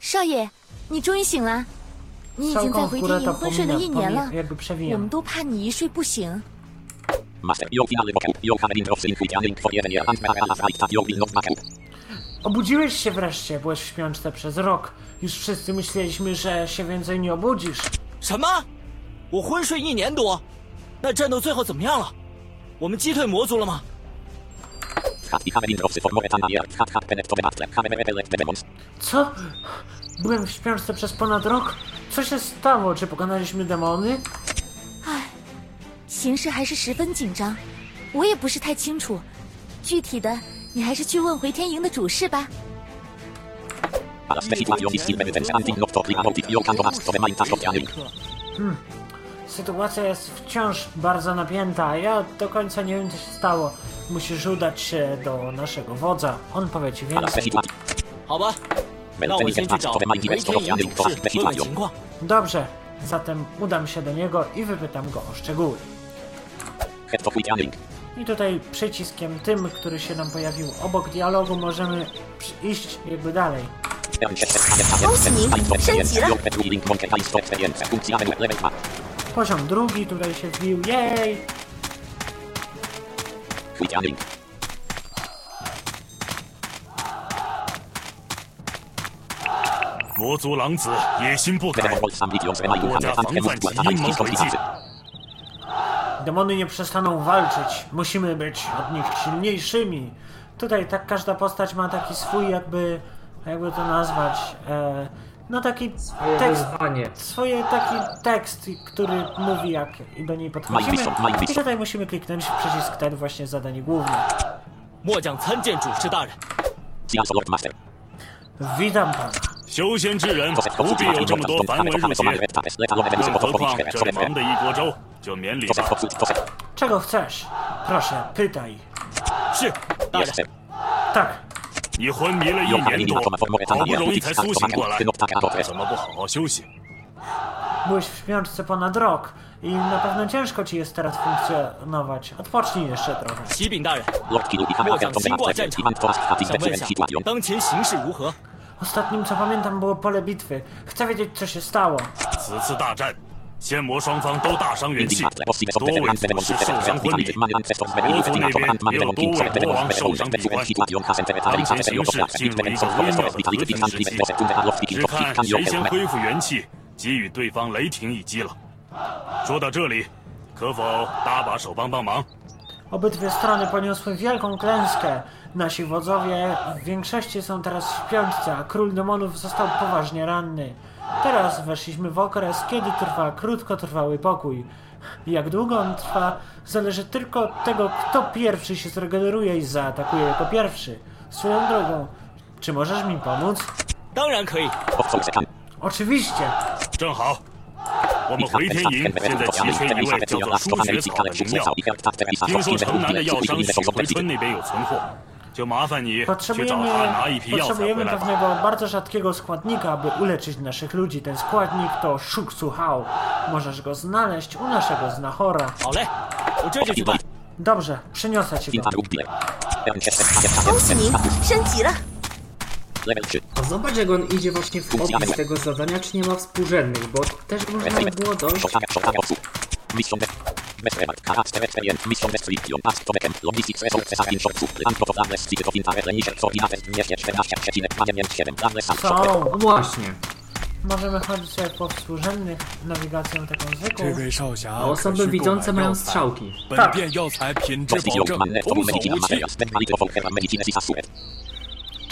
少爷，你终于醒了。你已经在 Całką 回 górę 天 to 营昏睡了一 pominam, 年了 pomijam,，jakby 我们 przewijam. 都怕你一睡不醒。 Master. Your final vocal. Your having of link with link for year and year. And Mara right that you will not back up. Obudziłeś się wreszcie, byłeś w śpiączce przez rok. Już wszyscy myśleliśmy, że się więcej nie obudzisz. 什么？我昏睡一年多，那战斗最后怎么样了？我们击退魔族了吗？ Hat i having of for more than a year. Hat hat penet to the battle. Have repelled the demons. Co? Byłem w śpiączce przez ponad rok? Co się stało? Czy pokonaliśmy demony? 形势还是十分紧张，我也不是太清楚。具体的， 你还是去问回天营的主事吧。 Alas the situation is still evidence and in not totally about it. You can go ask to the mind task of the enemy. Sytuacja jest wciąż bardzo napięta, a ja do końca nie wiem co się stało. Musisz udać się do naszego wodza. On powie ci Alas the więcej. situation. 好吧， 那我先去找回天营主事问问情况。 Dobrze, zatem udam się do niego i wypytam go o szczegóły. Head to Quick I tutaj przyciskiem tym, który się nam pojawił obok dialogu, możemy przy- iść jakby dalej. 恭喜您升级了。 Poziom drugi tutaj się wbił, jej! Quick Link. 魔族狼子野心不改， Level 3 Legion Zrema i 国 Ducha 家 Metan 防 Temu 范 Skład 及阴谋 Zabański 诡计 Konflikt。 Demony nie przestaną walczyć, musimy być od nich silniejszymi. Tutaj tak każda postać ma taki swój jakby, jakby to nazwać, e, no taki Swoje tekst, wyzwanie. swoje taki tekst, który mówi jak i do niej podchodzimy. Majbishop, Majbishop. I tutaj musimy kliknąć w przycisk ten właśnie zadanie główne. 末将参见主事大人。 Seance Lord Master. Witam pana. 修仙之人 Joseph 不必有这么多繁文缛节， Joseph 更何况这忙的一锅粥，就免礼吧。 Joseph Joseph Czego chcesz? Proszę, pytaj. 是，大人。 Joseph Tak, 你昏迷了一年多，好不容易才苏醒过来，怎么不好好休息？ byłeś w śpiączce ponad rok i na pewno ciężko ci jest teraz funkcjonować. Odpocznij jeszcze trochę. 启禀大人， Lord Kilu i 末 Hammer 将 Tom 经过 Benat 战场 Ivan Tosk Hatis 想问 Veteran 下 Situation. 当前形势如何？ Ostatnim co pamiętam było pole bitwy. Chcę wiedzieć co się stało. 此次大战，仙魔双方都大伤元 Indy 气 Mat Level 4 多位 Veteran 祖 Veteran 师 Veteran 受伤昏 Veteran 迷， Veteran Ancestors 魔 Veteran 族那 Veteran 边 Veteran 也有 Veteran 多 King 位 Veteran 国王 Veteran 受伤比 Veteran 关。 Situation Hasen Veteran 当 Veteran 前形 Veteran 势进入一个微妙的核心时期， Veteran 只看谁先恢复元气， 给予对方雷霆一击了。说到这里，可否搭把手帮帮忙？ Obydwie strony poniosły wielką klęskę. Nasi wodzowie w większości są teraz w śpiączce, a król demonów został poważnie ranny. Teraz weszliśmy w okres, kiedy trwa krótkotrwały pokój. Jak długo on trwa, zależy tylko od tego, kto pierwszy się zregeneruje i zaatakuje jako pierwszy. Swoją drogą, czy możesz mi pomóc? 当然可以。 Oczywiście. 正好，我们回天营现在急缺一位叫做输血草的灵药。听说城南的药商许回春那边有存货，就麻烦你去找 Potrzebujemy, 他拿一批药材回 potrzebujemy 来吧。 pewnego bardzo rzadkiego składnika, aby uleczyć naszych ludzi. Ten składnik to Shuksu Hao. Możesz go znaleźć u naszego znachora. 好嘞，我这就去办。 Dobrze, przyniosę ci go. 恭喜您升级了。 Level 3 A Zobacz jak on idzie właśnie w opis tego zadania, czy nie ma współrzędnych, bo też można by było dojść... Co No właśnie. Możemy chodzić sobie po służebnych nawigacją taką zwykłą. A osoby widzące mają strzałki. Tak.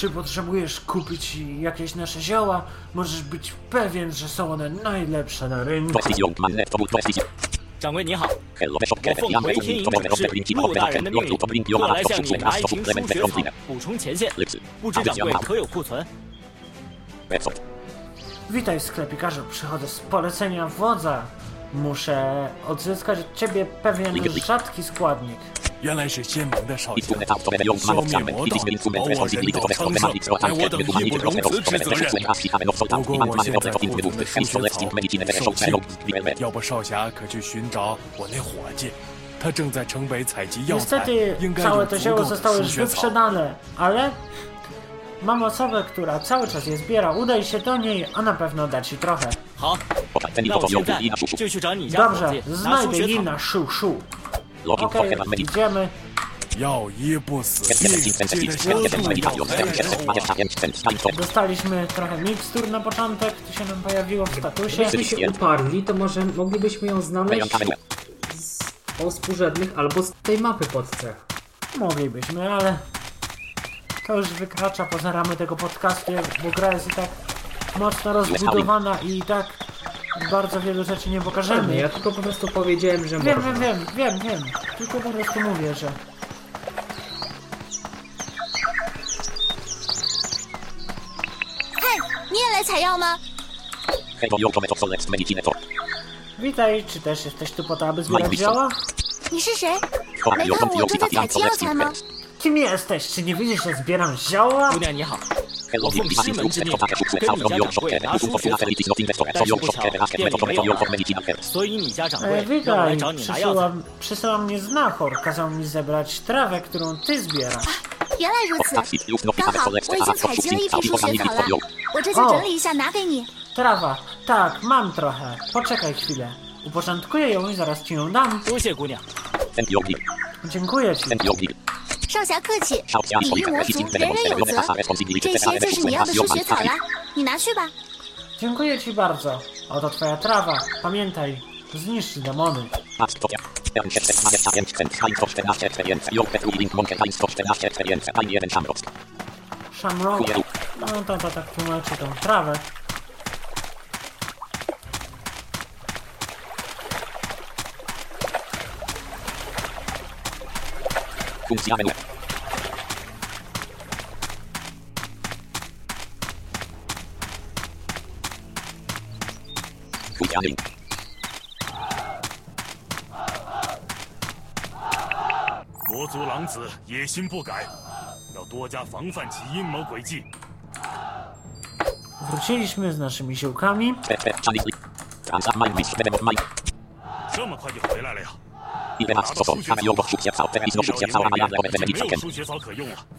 Czy potrzebujesz kupić jakieś nasze zioła? Możesz być pewien, że są one najlepsze na rynku. Witaj sklepikarzu, przychodzę z polecenia wodza. Muszę odzyskać od ciebie pewien rzadki składnik. Niestety, całe to zioło zostało już wyprzedane, ale mam osobę, która cały czas je zbiera. Udaj się do niej, a na pewno da ci trochę. 好，那我现在就去找你家伙 Dobrze, 计拿输 znajdę 血草。 Lina Shu Shu. Login for Okej, Herman Medic. idziemy. 药医不死 Get 命， get 借 get 着 get 多 get 度 get 药材 get 人偶。 get Dostaliśmy trochę mikstur na początek, to się nam pojawiło w statusie. Gdybyśmy się uparli, to może moglibyśmy ją znaleźć z, o współrzędnych albo z tej mapy pod C. Moglibyśmy, ale to już wykracza poza ramy tego podcastu, bo gra jest i tak mocno rozbudowana i i tak bardzo wielu rzeczy nie Pewnie, pokażemy. ja tylko po prostu powiedziałem, że Wiem, można. wiem, wiem, wiem, wiem. Tylko po prostu mówię, że 嗨，你也来采药吗？ witaj, czy też jesteś tu po to, aby zbierać Majbishop. zioła? 你是谁？没看我正在采集药材吗？ Kim jesteś? Czy nie widzisz, że zbieram zioła? 姑娘你好， 我奉师门之命跟你家掌柜拿书学走，但是不巧店里没有了，所以你家掌 E, 柜让我来 Wygraj, 找你拿药材。 przysyłam, przysłał mnie znachor, kazał mi zebrać trawę, którą ty zbierasz. 原来如此，刚好我已经采集了一批数学草了，我这就整理一下拿给你。 Trawa, tak, mam trochę. Poczekaj chwilę. Uporządkuję ją i zaraz ci ją dam. 多谢姑娘， Dziękuję ci. 少侠客气，礼遇魔族，人人有责。这些就是你要的数学草啦，你拿去吧。 Dziękuję ci bardzo. Oto twoja trawa. Pamiętaj, zniszcz demony. Shamrock. No to, to tak tłumaczy tą trawę. 不讲魔族狼子野心不改要多加防范其阴谋诡计。这么快就回来了呀？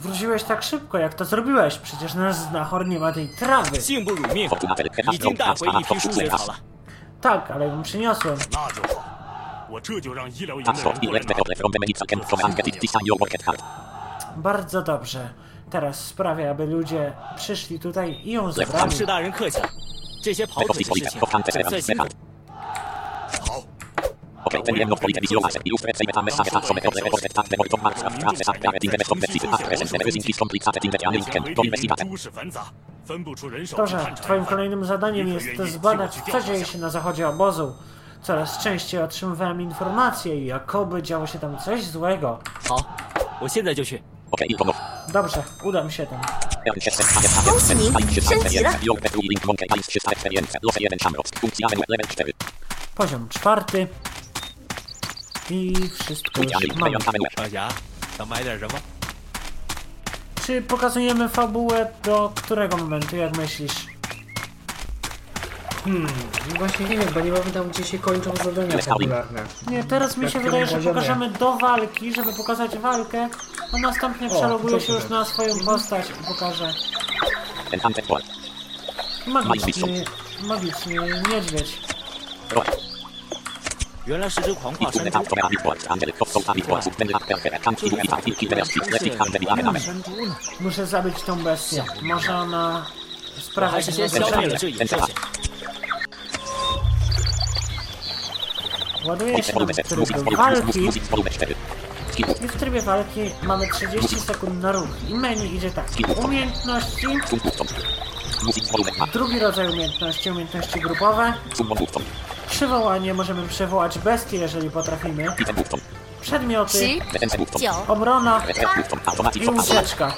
Wróciłeś tak szybko, jak to zrobiłeś. Przecież nasz znachor nie ma tej trawy. Tak, ale ją przyniosłem. Bardzo dobrze. Teraz sprawię, aby ludzie przyszli tutaj i ją zabrali. Torze, twoim kolejnym zadaniem jest zbadać, co dzieje się na zachodzie obozu. Coraz częściej otrzymywałem informacje, jakoby działo się tam coś złego. Dobrze, udam się tam. Poziom czwarty. I wszystko już mamy. A ja? To ma leżowo? Czy pokazujemy fabułę do którego momentu, jak myślisz? Hmm, no właśnie nie wiem, bo nie pamiętam gdzie się kończą zadania fabularne. Nie, teraz mi się Jak wydaje, że możemy. pokażemy do walki, żeby pokazać walkę, a następnie O, się już na swoją postać i pokażę. Enhanced wall. Magicznie, magicznie, niedźwiedź. 原来是只狂化 I 山 tu 猪 net，to Abit Wall. Angelic of Soul Abit Wall. Suspended at Perfect. Can't you eat it? Kill the rest. Let it come the Amen. 山猪呢？ Muszę zabić tą bestię. Może ona 我还 sprawiać 是先消灭了这野兽先。 Ładuje się nam w tryb walki i w trybie walki mamy 30 sekund na ruch. I menu idzie tak. Umiejętności, Drugi rodzaj umiejętności, umiejętności grupowe. Przywołanie możemy przywołać bestie, jeżeli potrafimy. Przedmioty. Obrona. I ucieczka.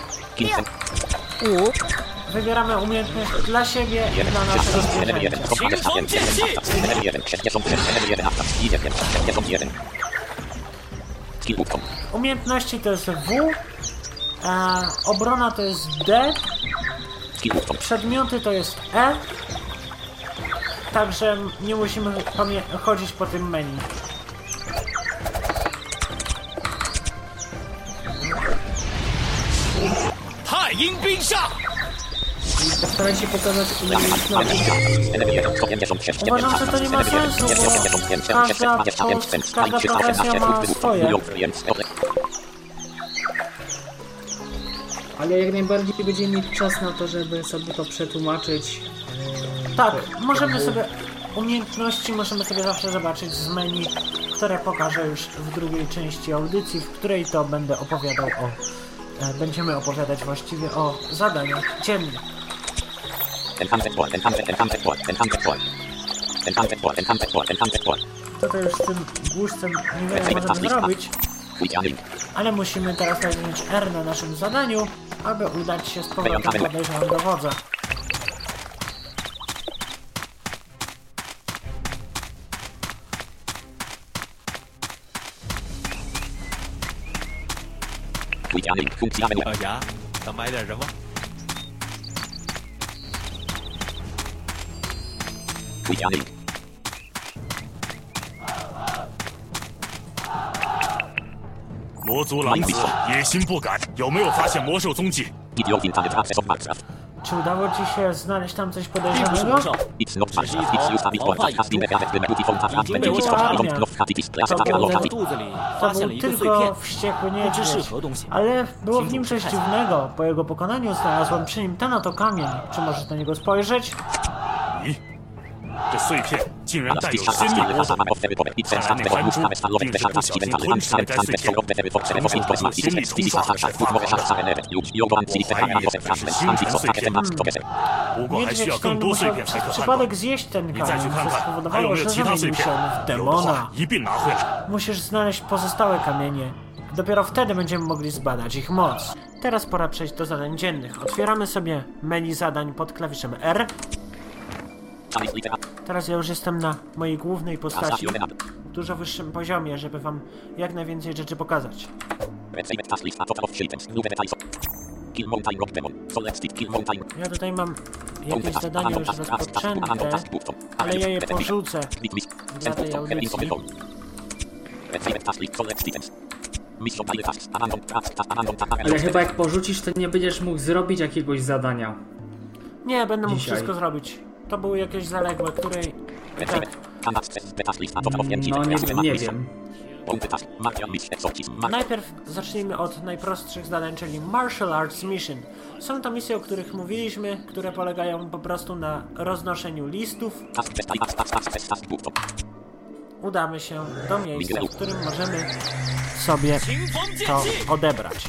Wybieramy umiejętność dla siebie i dla naszego zwierzęcia. Umiejętności to jest W, a obrona to jest D, Przedmioty to jest E. Także nie musimy chodzić po tym menu. Staraj się pokazać inne umiejętności. Uważam, że to nie ma sensu, bo każda, każda profesja ma swoje. Ale jak najbardziej będziemy mieć czas na to, żeby sobie to przetłumaczyć. e, Tak, po- możemy po- sobie umiejętności możemy sobie zawsze zobaczyć z menu, które pokażę już w drugiej części audycji, w której to będę opowiadał o e, będziemy opowiadać właściwie o zadaniach dziennych. To to już z tym głuszcem niewiele możemy zrobić, ale musimy teraz nacisnąć R na naszym zadaniu, aby udać się z powrotem podejrzanym do wodza. Funkcja 牙，想买点什么？Quick Link. 魔族狼子野心不改，有没有发现魔兽踪迹？ Idiot internet access of Minecraft. Czy udało ci się znaleźć tam coś 并不是 podejrzanego? 魔兽， It's not 只是一 Minecraft. 头 It's used to be 毛 called 发 as 影 the mega the beautiful font as 已经 the 被 beautiful 我 font 发 don't 现 know how it is. As To a było lot 在 of 他 it. 肚子里 To 发现 był 了一个碎 tylko 片， wściekły 不知是 niedźwiedź. 何东西。 Ale było w nim Księgu coś przekazał. dziwnego. Po jego pokonaniu znalazłem przy nim ten oto kamień. Czy możesz na niego spojrzeć? 咦，这碎片竟然 Alas 带 this 有 shall 仙 pass 力 by the 波 fast 动 man。of the republic. It 看 says 来 that 那 the 番 most 猪 harvest love 定 the 是 shall 不 pass 小 even 心 to the 吞 hands 噬了 and 该 and 碎 the 片 of，the very 可 fox 能 and 是 most 魔 of 族 the 仙力 this 冲 is 刷 a 而 shall 发 put 出 more 的 shall shall never. You you go and see the 我怀疑 fire 也 of 可 the 能是 fast 星 and 辰 this of 碎 the 片 mask of the 不过还 Niedźwiedź 需要更 ten 多碎 musiał 片才可 przez 判断 przypadek。zjeść ten 你再去 kamień, 看 co 看还有 spowodowało, 没有 że 其他碎 zamienił 片 się on w，有的话 demona. 一并拿回来。 Musisz znaleźć pozostałe kamienie. Dopiero wtedy będziemy mogli zbadać ich moc. Teraz pora przejść do zadań dziennych. Otwieramy sobie menu zadań pod klawiszem R. Teraz ja już jestem na mojej głównej postaci. W dużo wyższym poziomie, żeby wam jak najwięcej rzeczy pokazać. Ja tutaj mam jakieś zadania już rozpoczęte, ale ja je porzucę dla tej audycji. Ale chyba jak porzucisz, to nie będziesz mógł zrobić jakiegoś zadania. Nie, będę mógł Dzisiaj. wszystko zrobić. To były jakieś zaległe, której... Tak, No nie, nie wiem. Najpierw zacznijmy od najprostszych zadań, czyli Martial Arts Mission. Są to misje, o których mówiliśmy, które polegają po prostu na roznoszeniu listów. Udamy się do miejsca, w którym możemy sobie to odebrać.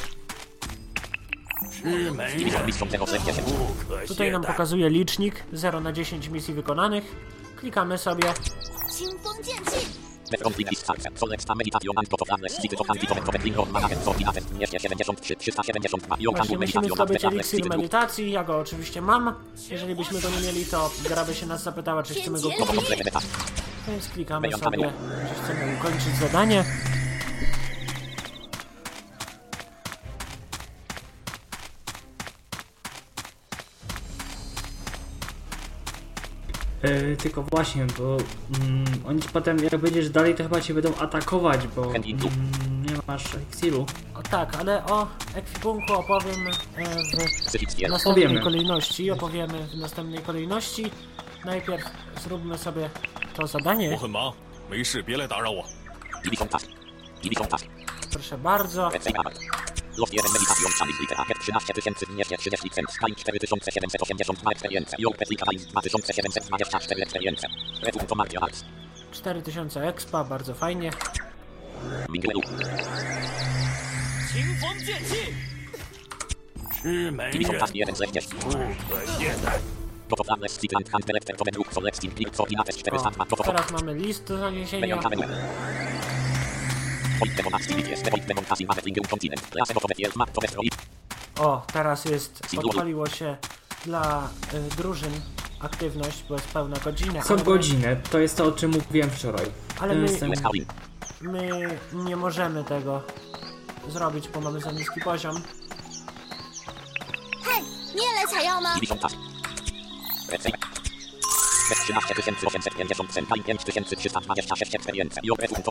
Tutaj nam pokazuje licznik 0 na 10 misji wykonanych. Klikamy sobie. Musimy zdobyć eliksir medytacji, ja go oczywiście mam. Jeżeli byśmy go nie mieli, to gra by się nas zapytała, czy chcemy go kupić. Więc klikamy sobie, że chcemy ukończyć zadanie. Yy, tylko właśnie, bo yy, oni ci potem, jak będziesz dalej, to chyba cię będą atakować, bo yy, nie masz eksilu. O tak, ale o ekwipunku opowiem e, w następnej kolejności. Opowiemy w następnej kolejności. Najpierw zróbmy sobie to zadanie. Proszę bardzo. Los 1 meditación Chalice Litera Get 13230 cent Sky 4782 experience Your Petlika Live 2724 experience Return to Martial Arts 4000 expa, bardzo fajnie. Mingweu. Division Task 1 zechcieć. Top of Amnes, Citlant, Hand Director, Toben Lux, Olexin, Clip, Fortinates, 402, Top of... Teraz mamy list do zaniesienia. O, teraz jest, odpaliło się dla y, drużyn aktywność, bo jest pełna godzina. Co godzinę, to jest to o czym mówiłem wczoraj. Ale y, my, my nie możemy tego zrobić, bo mamy za niski poziom. Hej, nie leciajoma! 13850 centa i 5326 experience i obrezum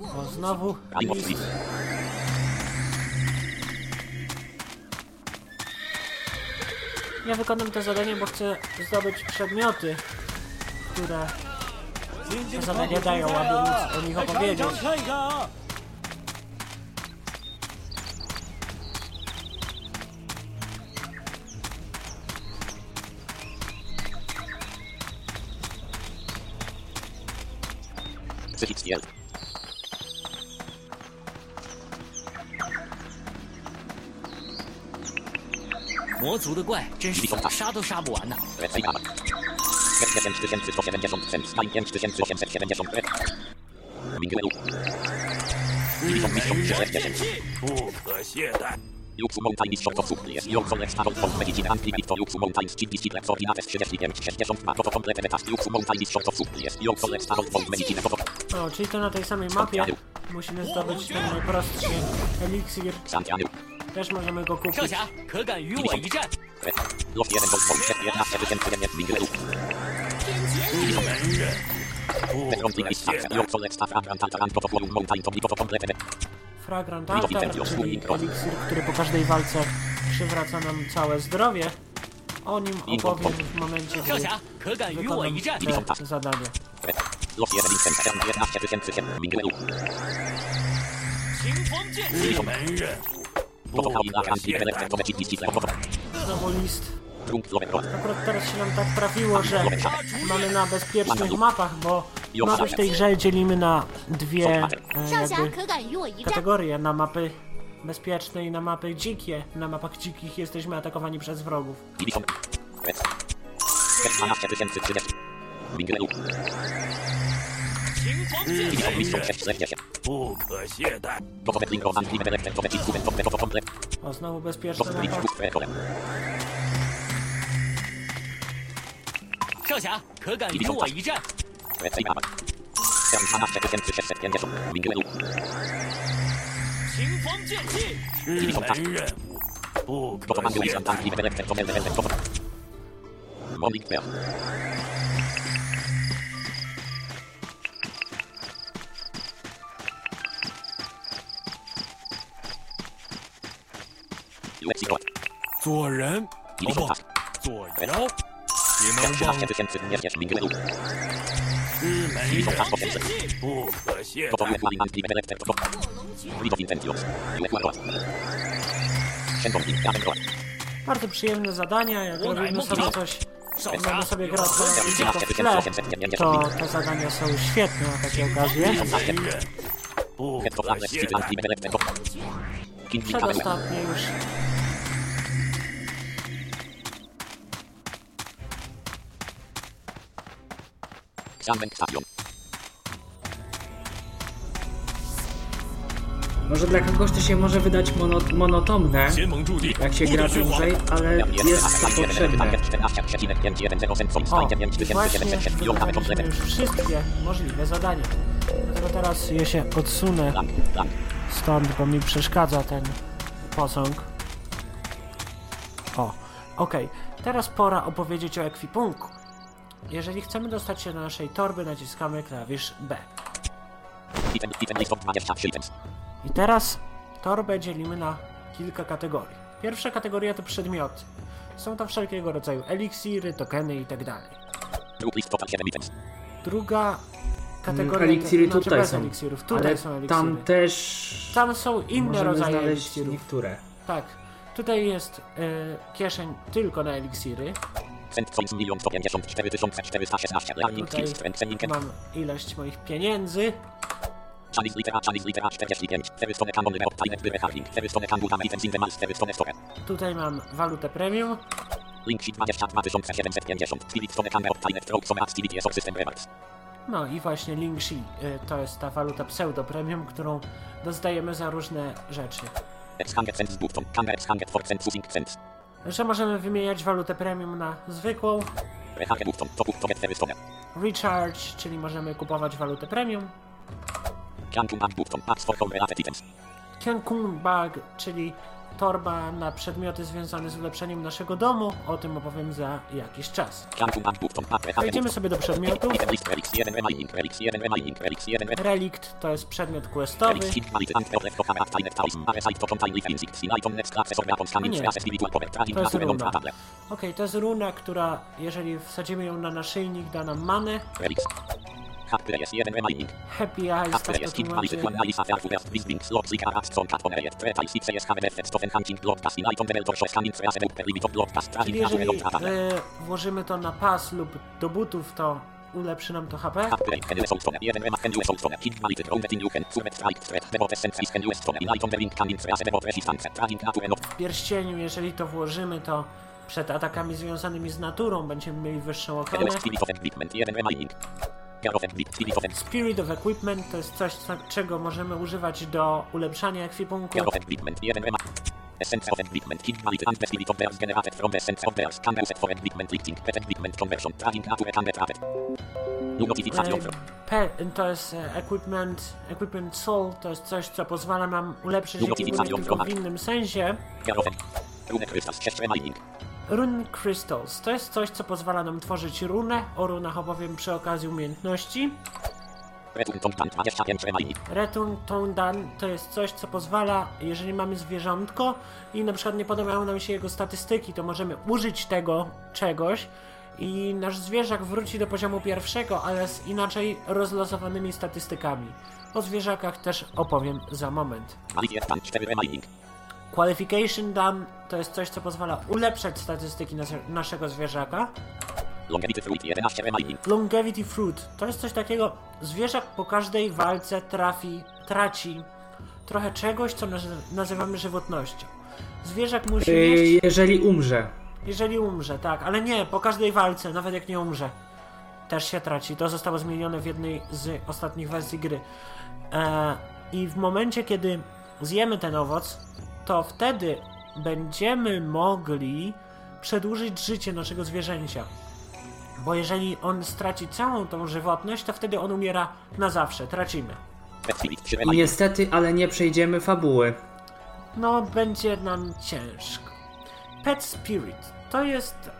o, znowu Ja wykonam to zadanie, bo chcę zdobyć przedmioty, które zadania dają, aby móc o nich opowiedzieć. 自己体验。魔族的怪真是杀都杀不完呢不可懈怠。Luxu Mountains Short of Supplies Jorson Extaron Mountains Chip Disciples Ordinates 35 62 Mountains Short of Supplies Jorson Extaron Post Medicine Toto O, czyli to na tej samej mapie musimy zdobyć ten najprostszy eliksir. Też możemy go kupić. Fragrant Altar, czyli który po każdej walce przywraca nam całe zdrowie. O nim opowiem w momencie, gdy wykonam te zadanie. Los Akurat teraz się nam tak trafiło, że mamy na bezpiecznych mapach, bo mapy w tej grze dzielimy na dwie jakby, kategorie, na mapy bezpieczne i na mapy dzikie. Na mapach dzikich jesteśmy atakowani przez wrogów. O, znowu bezpieczne 少侠，可敢与我一战？清风剑气，日门人不可。做人，不不，做妖。别能忘 13 tysięcy 200 mingeru. 日本 Ibison 人 pasko 500. 不可懈 Gotowe 怠。 mali man kliwe belek to to. Lido Vincentios. Ilequa rot. Shendong in Kamen rot. Bardzo przyjemne zadania, jak robimy sobie coś, mamy sobie grać na tylko w tle, to te zadania są świetne na takie okazje. 人不 Może dla kogoś to się może wydać monot monotomne, jak się gra dłużej, ale jest to potrzebne. O, wszystkie możliwe zadania. Dlatego teraz je się odsunę stąd, bo mi przeszkadza ten posąg. O, okej. Okay. Teraz pora opowiedzieć o ekwipunku. Jeżeli chcemy dostać się do naszej torby, naciskamy klawisz B. Item, item list of 20 items. I teraz torbę dzielimy na kilka kategorii. Pierwsza kategoria to przedmioty. Są to wszelkiego rodzaju eliksiry, tokeny itd. Group list total 7 items. Druga kategoria Eliksiry to znaczy tutaj bez są, eliksirów. Tutaj ale są eliksiry. tam też Tam są inne rodzaje eliksirów. niektóre. Tak. Tutaj jest y, kieszeń tylko na eliksiry. Cent coins 1 154 416. Learning Tutaj skills strengthening. mam ilość moich pieniędzy. Chalice litera, chalice litera 45. Ferrystone kanon reop pilot wyre harling. Ferrystone kangutam items in the mals. Ferrystone store. Tutaj mam walutę premium. Link sheet 22 750. Spirit stone camera op pilot stroke some activity ESO system rewards. No i właśnie Lingxi y, to jest ta waluta pseudo premium, którą dostajemy za różne rzeczy. X 100 cents button. Camera X 100 for cents using. Że możemy wymieniać walutę premium na zwykłą. Recharge, czyli możemy kupować walutę premium. Cancun Bag, czyli torba na przedmioty związane z ulepszeniem naszego domu. O tym opowiem za jakiś czas. Przejdziemy sobie do przedmiotów. Item list relics 1 remaining. Relics 1 remaining. Relics 1 remaining. Relikt to jest przedmiot questowy. To jest runa. Okej, to jest runa, która jeżeli wsadzimy ją na naszyjnik, da nam manę. Relics. Hack players 1 remaining. Happy Eyes, Hack to players hit quality tłumaczy. 1 Alisa Fairfugers. Visiting logs Zika Arts Son Cat Poneriet. Tretal Six Yes Have Effect Stoffen Hunting Bloodcast in item level Torso Scanning Frease Reuper Limit of Bloodcast. Czyli Trading power jeżeli e, włożymy to na pas lub do butów, to ulepszy nam to HP. Hack player can use Soulstone. 1 rema can use Soulstone. Hit quality Rounded in you can. Furmet Strike Threat. Devote Senses can use Stone. In item the link can influence Devote Resistance. Trading Nature of W pierścieniu, jeżeli to włożymy, to przed atakami związanymi z naturą będziemy mieli wyższą ochronę. Spirit of Equipment 1 remaining. Gear of Equipment. Spirit of Spirit of Equipment to jest coś, co- czego możemy używać do ulepszania ekwipunku. Gear of Equipment 1 rema. Essence of enrichment. Key quality and the spirit of bears generated from the essence of bears. Can used for enrichment lifting. Pet enrichment conversion. Trapping accurate and trapped. Notification. E, Pe, to jest e, equipment, equipment soul, to jest coś, co pozwala nam ulepszyć ekwipunek tylko w innym sensie. Mining. Rune Crystals to jest coś, co pozwala nam tworzyć runę, o runach opowiem przy okazji umiejętności. Return tom tam 25 mining. Return Tone Dan to jest coś, co pozwala, jeżeli mamy zwierzątko i na przykład nie podobają nam się jego statystyki, to możemy użyć tego czegoś i nasz zwierzak wróci do poziomu pierwszego, ale z inaczej rozlosowanymi statystykami. O zwierzakach też opowiem za moment. Malicie tam 4 mining. Qualification Done to jest coś, co pozwala ulepszać statystyki nas- naszego zwierzaka. Longevity fruit 11 mining. Longevity Fruit to jest coś takiego, zwierzak po każdej walce trafi, traci trochę czegoś, co naz- nazywamy żywotnością. Zwierzak musi Yy, mieć, jeżeli umrze. jeżeli umrze, tak, ale nie, po każdej walce, nawet jak nie umrze, też się traci. To zostało zmienione w jednej z ostatnich wersji gry. E, I w momencie, kiedy zjemy ten owoc, to wtedy będziemy mogli przedłużyć życie naszego zwierzęcia. Bo jeżeli on straci całą tą żywotność, to wtedy on umiera na zawsze, tracimy. Pet spirit 3 I mining. niestety, ale nie przejdziemy fabuły. No, będzie nam ciężko. Pet Spirit to jest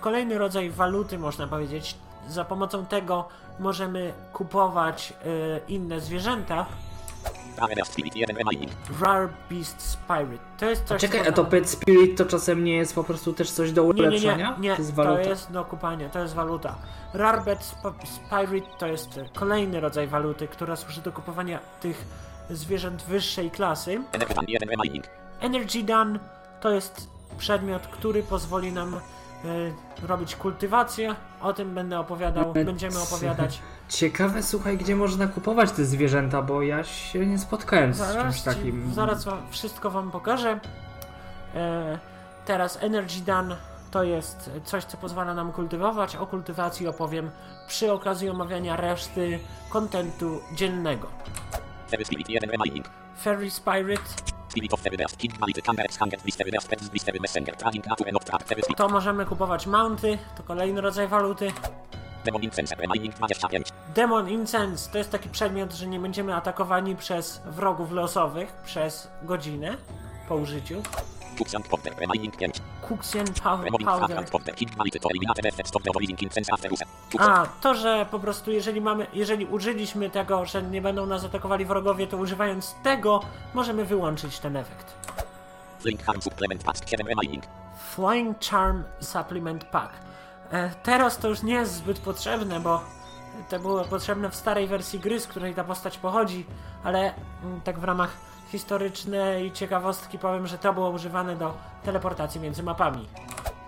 kolejny rodzaj waluty, można powiedzieć. Za pomocą tego możemy kupować y, inne zwierzęta. Rare spirit 1 mining. Rare Beast Spirit. To jest coś. Czekaj, co a to Pet Spirit to czasem nie jest po prostu też coś do Nie, nie, ulepszenia? nie, nie, to jest to waluta. jest do kupania, to jest waluta. Rarbet Sp- Spirit to jest kolejny rodzaj waluty, która służy do kupowania tych zwierząt wyższej klasy. Energy tam 1 mining. Energy Dan to jest przedmiot, który pozwoli nam robić kultywację. O tym będę opowiadał, będziemy opowiadać. Ciekawe, słuchaj, gdzie można kupować te zwierzęta, bo ja się nie spotkałem z Zaraz, czymś ci- takim. zaraz wam, wszystko wam pokażę. E, teraz Energy Dan to jest coś, co pozwala nam kultywować. O kultywacji opowiem przy okazji omawiania reszty kontentu dziennego. Fairy spirit 1 mining. Fairy Spirit Spirit of Fairy Bears. Key quality. Can be exchanged with Fairy Bears. Pets with Fairy Messenger. Trapping accurate not trapped. Fairy spirit. to możemy kupować mounty, to kolejny rodzaj waluty. Demon incense mining 25. Demon Incense to jest taki przedmiot, że nie będziemy atakowani przez wrogów losowych przez godzinę po użyciu. Tuxian powder mining 5. Powder. A, to, że po prostu jeżeli mamy, jeżeli użyliśmy tego, że nie będą nas atakowali wrogowie, to używając tego możemy wyłączyć ten efekt. Link harm supplement pack 7 mining. Flying Charm Supplement Pack. E, teraz to już nie jest zbyt potrzebne, bo to było potrzebne w starej wersji gry, z której ta postać pochodzi, ale mm, tak w ramach historycznej ciekawostki powiem, że to było używane do teleportacji między mapami.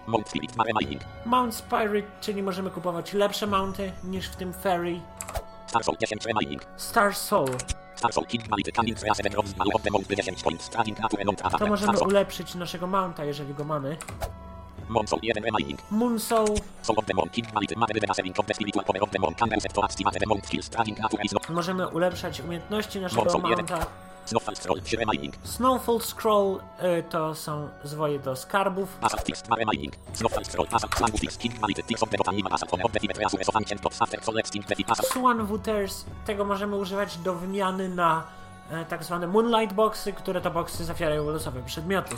Mount spirit mare mining. Mount Spirit, czyli możemy kupować lepsze mounty niż w tym Ferry. Star Soul 10 mining. Star Soul, Star Soul Key quality. Can increase the value of the mount by 10 points. Trapping accurate non trapped. to możemy ulepszyć naszego mounta, jeżeli go mamy. Mon Soul 1 mining. Moon Soul of the Mon. Key quality. Mare the saving of the spiritual power of the Mon. Can be used to activate the skills. Accurate is możemy ulepszać umiejętności naszego mounta. Snowfall Scroll 3 mining. Snowfall Scroll y, to są zwoje do skarbów. Assault Fix Mare mining. Snowfall Scroll. Assault Fix. Key quality. Ticks of the Botanima. Assault of the Fibre Reasure of Ancient Gods After Soul Extinct. Assault. Swan Wooters, tego możemy używać do wymiany na e, tak zwane Moonlight Boxy, które to boxy zawierają losowe przedmioty.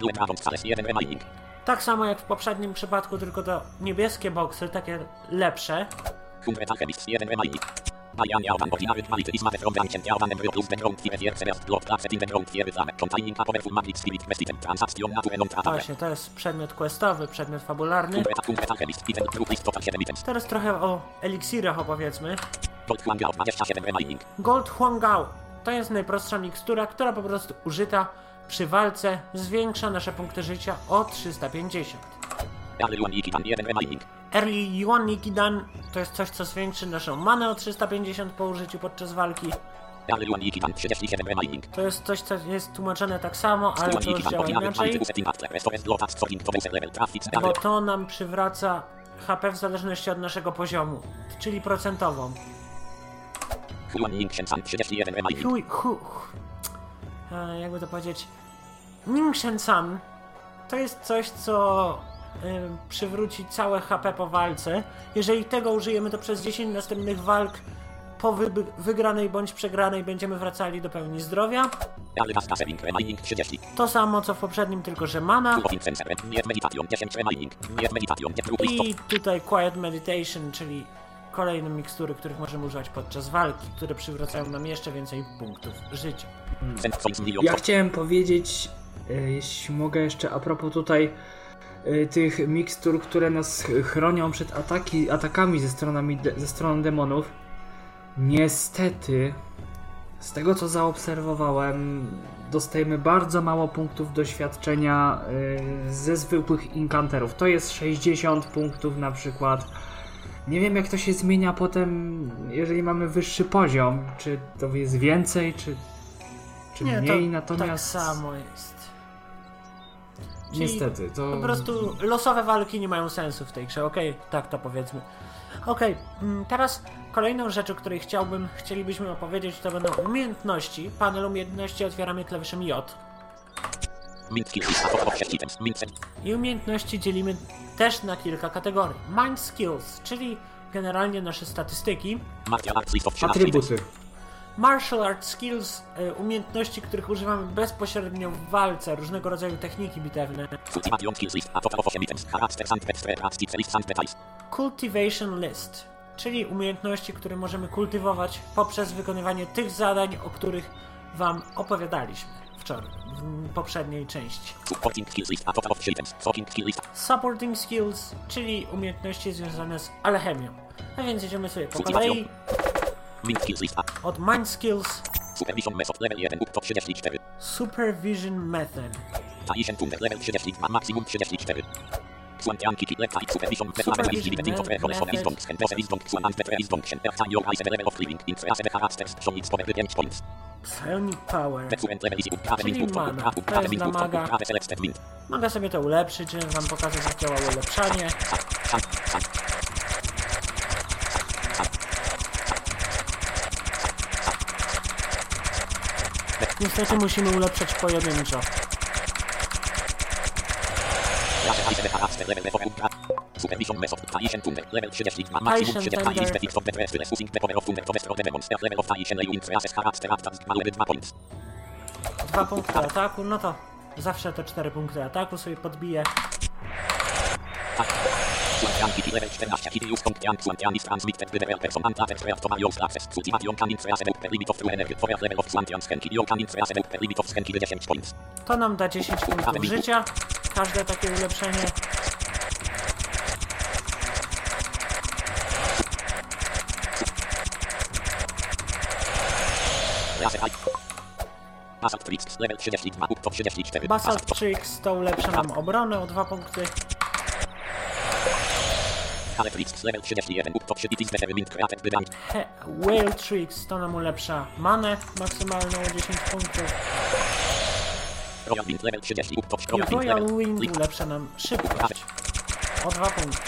Blue Dragon Sales 1 mining. Tak samo jak w poprzednim przypadku, tylko to niebieskie boxy, takie lepsze. Hundred Alchemists 1 mining. Bayan Yaoban Ordinary Quality is made from Ancient Yaoban Embryo plus the Ground Fever Year Celest Blood Placet in the Ground Fever Planet Containing a powerful magic spirit Vestigem Transaction Nature non trapped. Właśnie, to jest przedmiot questowy, przedmiot fabularny. Hundred Hundred Alchemist Evil True List Total 7 items. Teraz trochę o eliksirach opowiedzmy. Gold Huang Yao 27 mining. Gold Huangao to jest najprostsza mikstura, która po prostu użyta przy walce zwiększa nasze punkty życia o 350. Ale Luan Yikitan 1 mining. Early Yuan Nikidan to jest coś, co zwiększy naszą manę o 350 po użyciu podczas walki. Ale Luan Yikitan 37 mining. To jest coś, co jest tłumaczone tak samo, ale to już działa inaczej, bo to nam przywraca HP w zależności od naszego poziomu, czyli procentową. Luan Ying Shensan 31 mining. Hui, hu, hu. Jakby to powiedzieć, Ning Shen San to jest coś, co y, przywróci całe HP po walce. Jeżeli tego użyjemy, to przez 10 następnych walk po wy wygranej bądź przegranej będziemy wracali do pełni zdrowia. Ale raz kasering, remaining 30. To samo co w poprzednim, tylko że mana. Two of sensor, nie meditation, 10 remaining, nie meditation, nie prób listop. I tutaj Quiet Meditation, czyli kolejne mikstury, których możemy używać podczas walki, które przywracają nam jeszcze więcej punktów życia. Milion. Ja chciałem powiedzieć, e, jeśli mogę jeszcze a propos tutaj e, tych mikstur, które nas chronią przed ataki, atakami ze, stronami, de, ze strony demonów. Niestety, z tego co zaobserwowałem, dostajemy bardzo mało punktów doświadczenia e, ze zwykłych inkanterów. To jest 60 punktów na przykład. Nie wiem jak to się zmienia potem, jeżeli mamy wyższy poziom. Czy to jest więcej, czy, czy Nie, mniej, to natomiast... tak samo jest. Czyli Niestety, to... Po prostu losowe walki nie mają sensu w tej grze, okej? Tak to powiedzmy. Okej, mm, teraz kolejną rzecz, o której chciałbym, chcielibyśmy opowiedzieć, to będą umiejętności. Panel umiejętności otwieramy klawiszem J. I umiejętności dzielimy też na kilka kategorii. Mind skills, czyli generalnie nasze statystyki. Martial arts list of 13 items. Atrybuty. Martial arts skills, y, umiejętności, których używamy bezpośrednio w walce, różnego rodzaju techniki bitewne. Ultimation skills list, a total of 8 items. Character and pet strength, tips, list and details. Cultivation List, czyli umiejętności, które możemy kultywować poprzez wykonywanie tych zadań, o których Wam opowiadaliśmy wczoraj, w poprzedniej części. Supporting skills list, a total of 3 items. Fucking skill list. Supporting Skills, czyli umiejętności związane z alchemią. A więc jedziemy sobie po kolei Mint skills list, od Mind Skills, supervision method level 1 up to 34. Supervision Method. Tuner level 32, maksimum 34. Xuantian kiki left eye supervision method level Supervision 9 info method. roles for wisdom, and wisdom, xuan and better wisdom, earn your eyes level of living, in three characters, show its power 5 points. Psionic Power. Czyli mana. To jest dla maga. Mogę sobie to ulepszyć, żeby Wam pokazać jak działa ulepszanie. Niestety musimy ulepszać pojedynczo. Supervision method, level 32, maximum Taisen 30 Thunder. is defeat of the using the power of level of Taisen you in three character after power 2 points. Dwa punkty ataku, no to zawsze te cztery punkty ataku sobie podbiję. Kiki level 14, kiki use Xuantian, Xuantian is transmitted to the real person and that rare to Mario's access. Ultimation can infrease the upper limit of true energy for a level of Xuantian's Genki. You can infrease the upper limit of Genki 10 points. To nam da 10 punktów życia. Każde takie ulepszenie. Basalt Tricks level 32, up to 34. Basalt Tricks to ulepsza nam obronę o 2 punkty. Whale Tricks to nam ulepsza manę maksymalną o 10 punktów. Royal Wind level 30, up Royal Wind ulepsza nam szybkość o 2 punkty.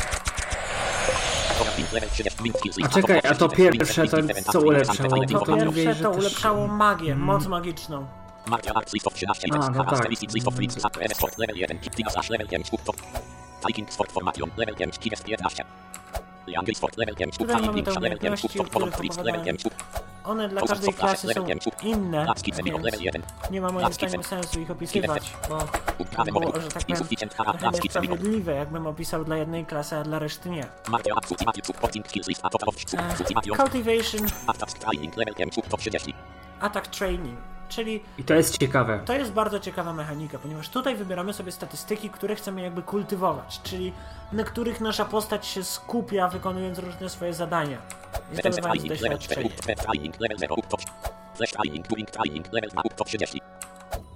Royal Wind level 30, mint skills A czekaj, a to of 30, pierwsze to co ulepszało? To pierwsze to ulepszało magię, moc magiczną. Martial Arts list of 13 items. A, no tak. Sacre Sport level 1, Kittina Slash level 5, up to. Viking Sport Formation level 5, Kigest 11. Jungle Sport level 5, up Tutaj mamy te Ninja level 5, umiejętności. 5, up One dla każdej klasy są level 5, inne, więc 1. nie ma moim zdaniem sensu ich opisywać, bo Upgrade było, że tak powiem, niesprawiedliwe, jakbym opisał dla jednej klasy, a dla reszty nie. Ultimation. Cultivation, Attack Training level 5, up to 30. Attack Training, czyli I to jest ciekawe. to jest bardzo ciekawa mechanika, ponieważ tutaj wybieramy sobie statystyki, które chcemy jakby kultywować, czyli na których nasza postać się skupia, wykonując różne swoje zadania i Defense zdobywając Training level 4, doświadczenie. up to Training level 0, up to Flash Training, During Training level 2, up to 30.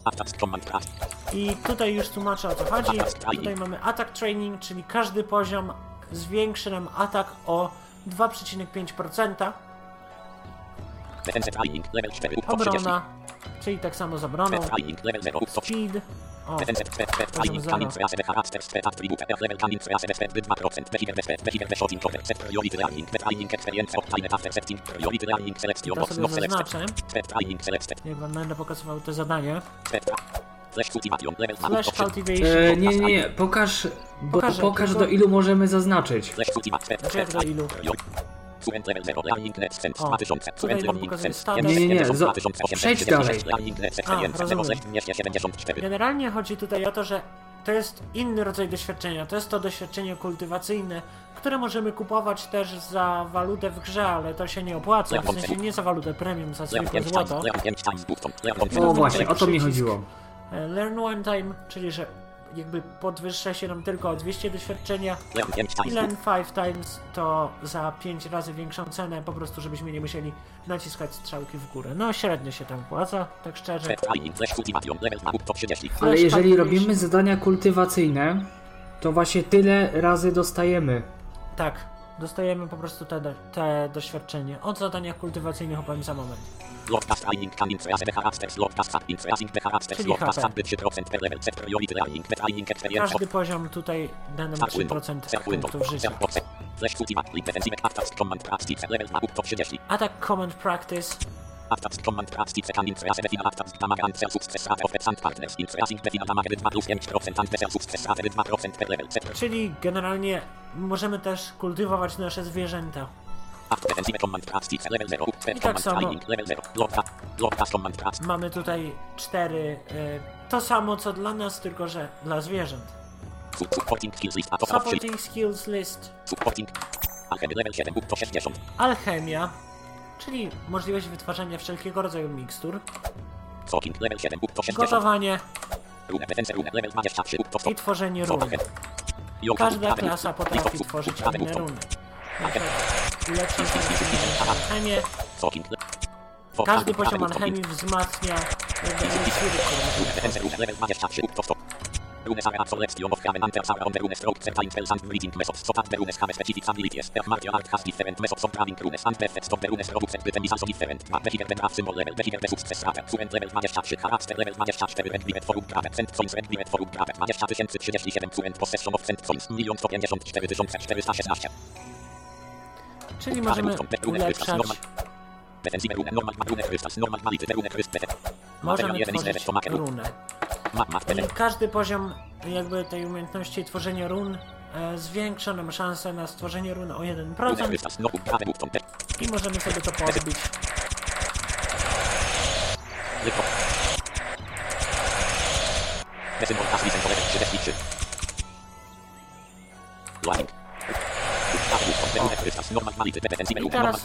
Attack Command Craft. I tutaj już tłumaczę o co chodzi. Tutaj mamy attack training, czyli każdy poziom zwiększy nam atak o 2,5%. Obrona, czyli tak samo z obroną. 0, Speed. O, Defense Threat Threat Training zero. can infrease the character Threat Attribute Earth level can infrease the Threat 2%. Behavior the Threat Behavior the Shooting Cover Set Priority Training The Training Experience Obtained after setting Priority Training Selection To sobie zaznaczę. Jak wam będę pokazywał to zadanie. Flash cultivation, level option. Cultivation. E, nie, nie, nie, pokaż, bo, pokaż tylko- do ilu możemy zaznaczyć. Flash cultivation. Znaczy do ilu? Fluent level 0, learning net cent O, 2000, tutaj fluent nam learning pokazuje cent standard. Nie, nie, nie, 50, zo- 2876, przejdź dalej. learning net cent A, 1, rozumiem. 274. Generalnie chodzi tutaj o to, że to jest inny rodzaj doświadczenia. To jest to doświadczenie kultywacyjne, które możemy kupować też za walutę w grze, ale to się nie opłaca. W sensie nie za walutę premium, za zwykłe 5 złoto. times, learn 5 times button, learn one O Mamy właśnie, o to mi chodziło. E, Learn one time, czyli że jakby podwyższa się nam tylko o 200 doświadczenia. learn 5 I times Learn 5 times to za 5 razy większą cenę, po prostu żebyśmy nie musieli naciskać strzałki w górę. No średnio się tam opłaca, tak szczerze. Set training, flash cultivation, level ma up to 30. Ale jeżeli robimy zadania kultywacyjne, to właśnie tyle razy dostajemy. Tak, dostajemy po prostu te, te doświadczenie. O zadaniach kultywacyjnych opowiem za moment. Logcast training coming freas the characters, logcast up in the characters, Czyli logcast HP. up 3% per level, set priority learning, the training experience Każdy poziom tutaj da nam Start window, 3% start window, punktów życia. flash cultivate, link defensive, attack command practice, level ma up to 30. Attack Command Practice, Attack command practice coming freas defina attack damage and self success rate of and partners in freasing defina damage 2 plus 5% and self success rate 2% per level, set czyli generalnie możemy też kultywować nasze zwierzęta. I tak command samo. training, level 0, logcast, logcast command practice, Mamy tutaj cztery, y, to samo co dla nas, tylko że dla zwierząt. supporting skills list, Supporting Skills List, supporting, alchemy. Level 7, up to 60, Alchemia, czyli możliwość wytwarzania wszelkiego rodzaju mikstur, talking level 7, up to 60, gotowanie. Rune. Defense, rune. Level 23, up to 100, i tworzenie run. Każda klasa potrafi tworzyć inne runy. Lepszą alchemię. Każdy poziom alchemii wzmacnia jakby eliksiry, które Rune możemy defense, tworzyć. rune level 23, up to 100. Runes are absolution of common answers are on the rune stroke certain spells and breathing methods so that the runes have specific abilities. Their martial art has different methods of drawing runes and methods of the runes products and written is also different. But the higher the draft symbol level, the higher the success rate. Fluent level 23, charakter level 24, Red Forum Prawe, Cent Coins, Red Bilet Forum Prawe, 20 037, Fluent Possession of Cent Coins, 1 154 416. Czyli możemy ulepszać, możemy tworzyć runę. I każdy poziom jakby tej umiejętności tworzenia run e, zwiększa nam szansę na stworzenie run o Rune 1% crystals, no, prawe button, te, i możemy sobie to podbić. Tylko. Symbol has listen to level 33. Loading. I teraz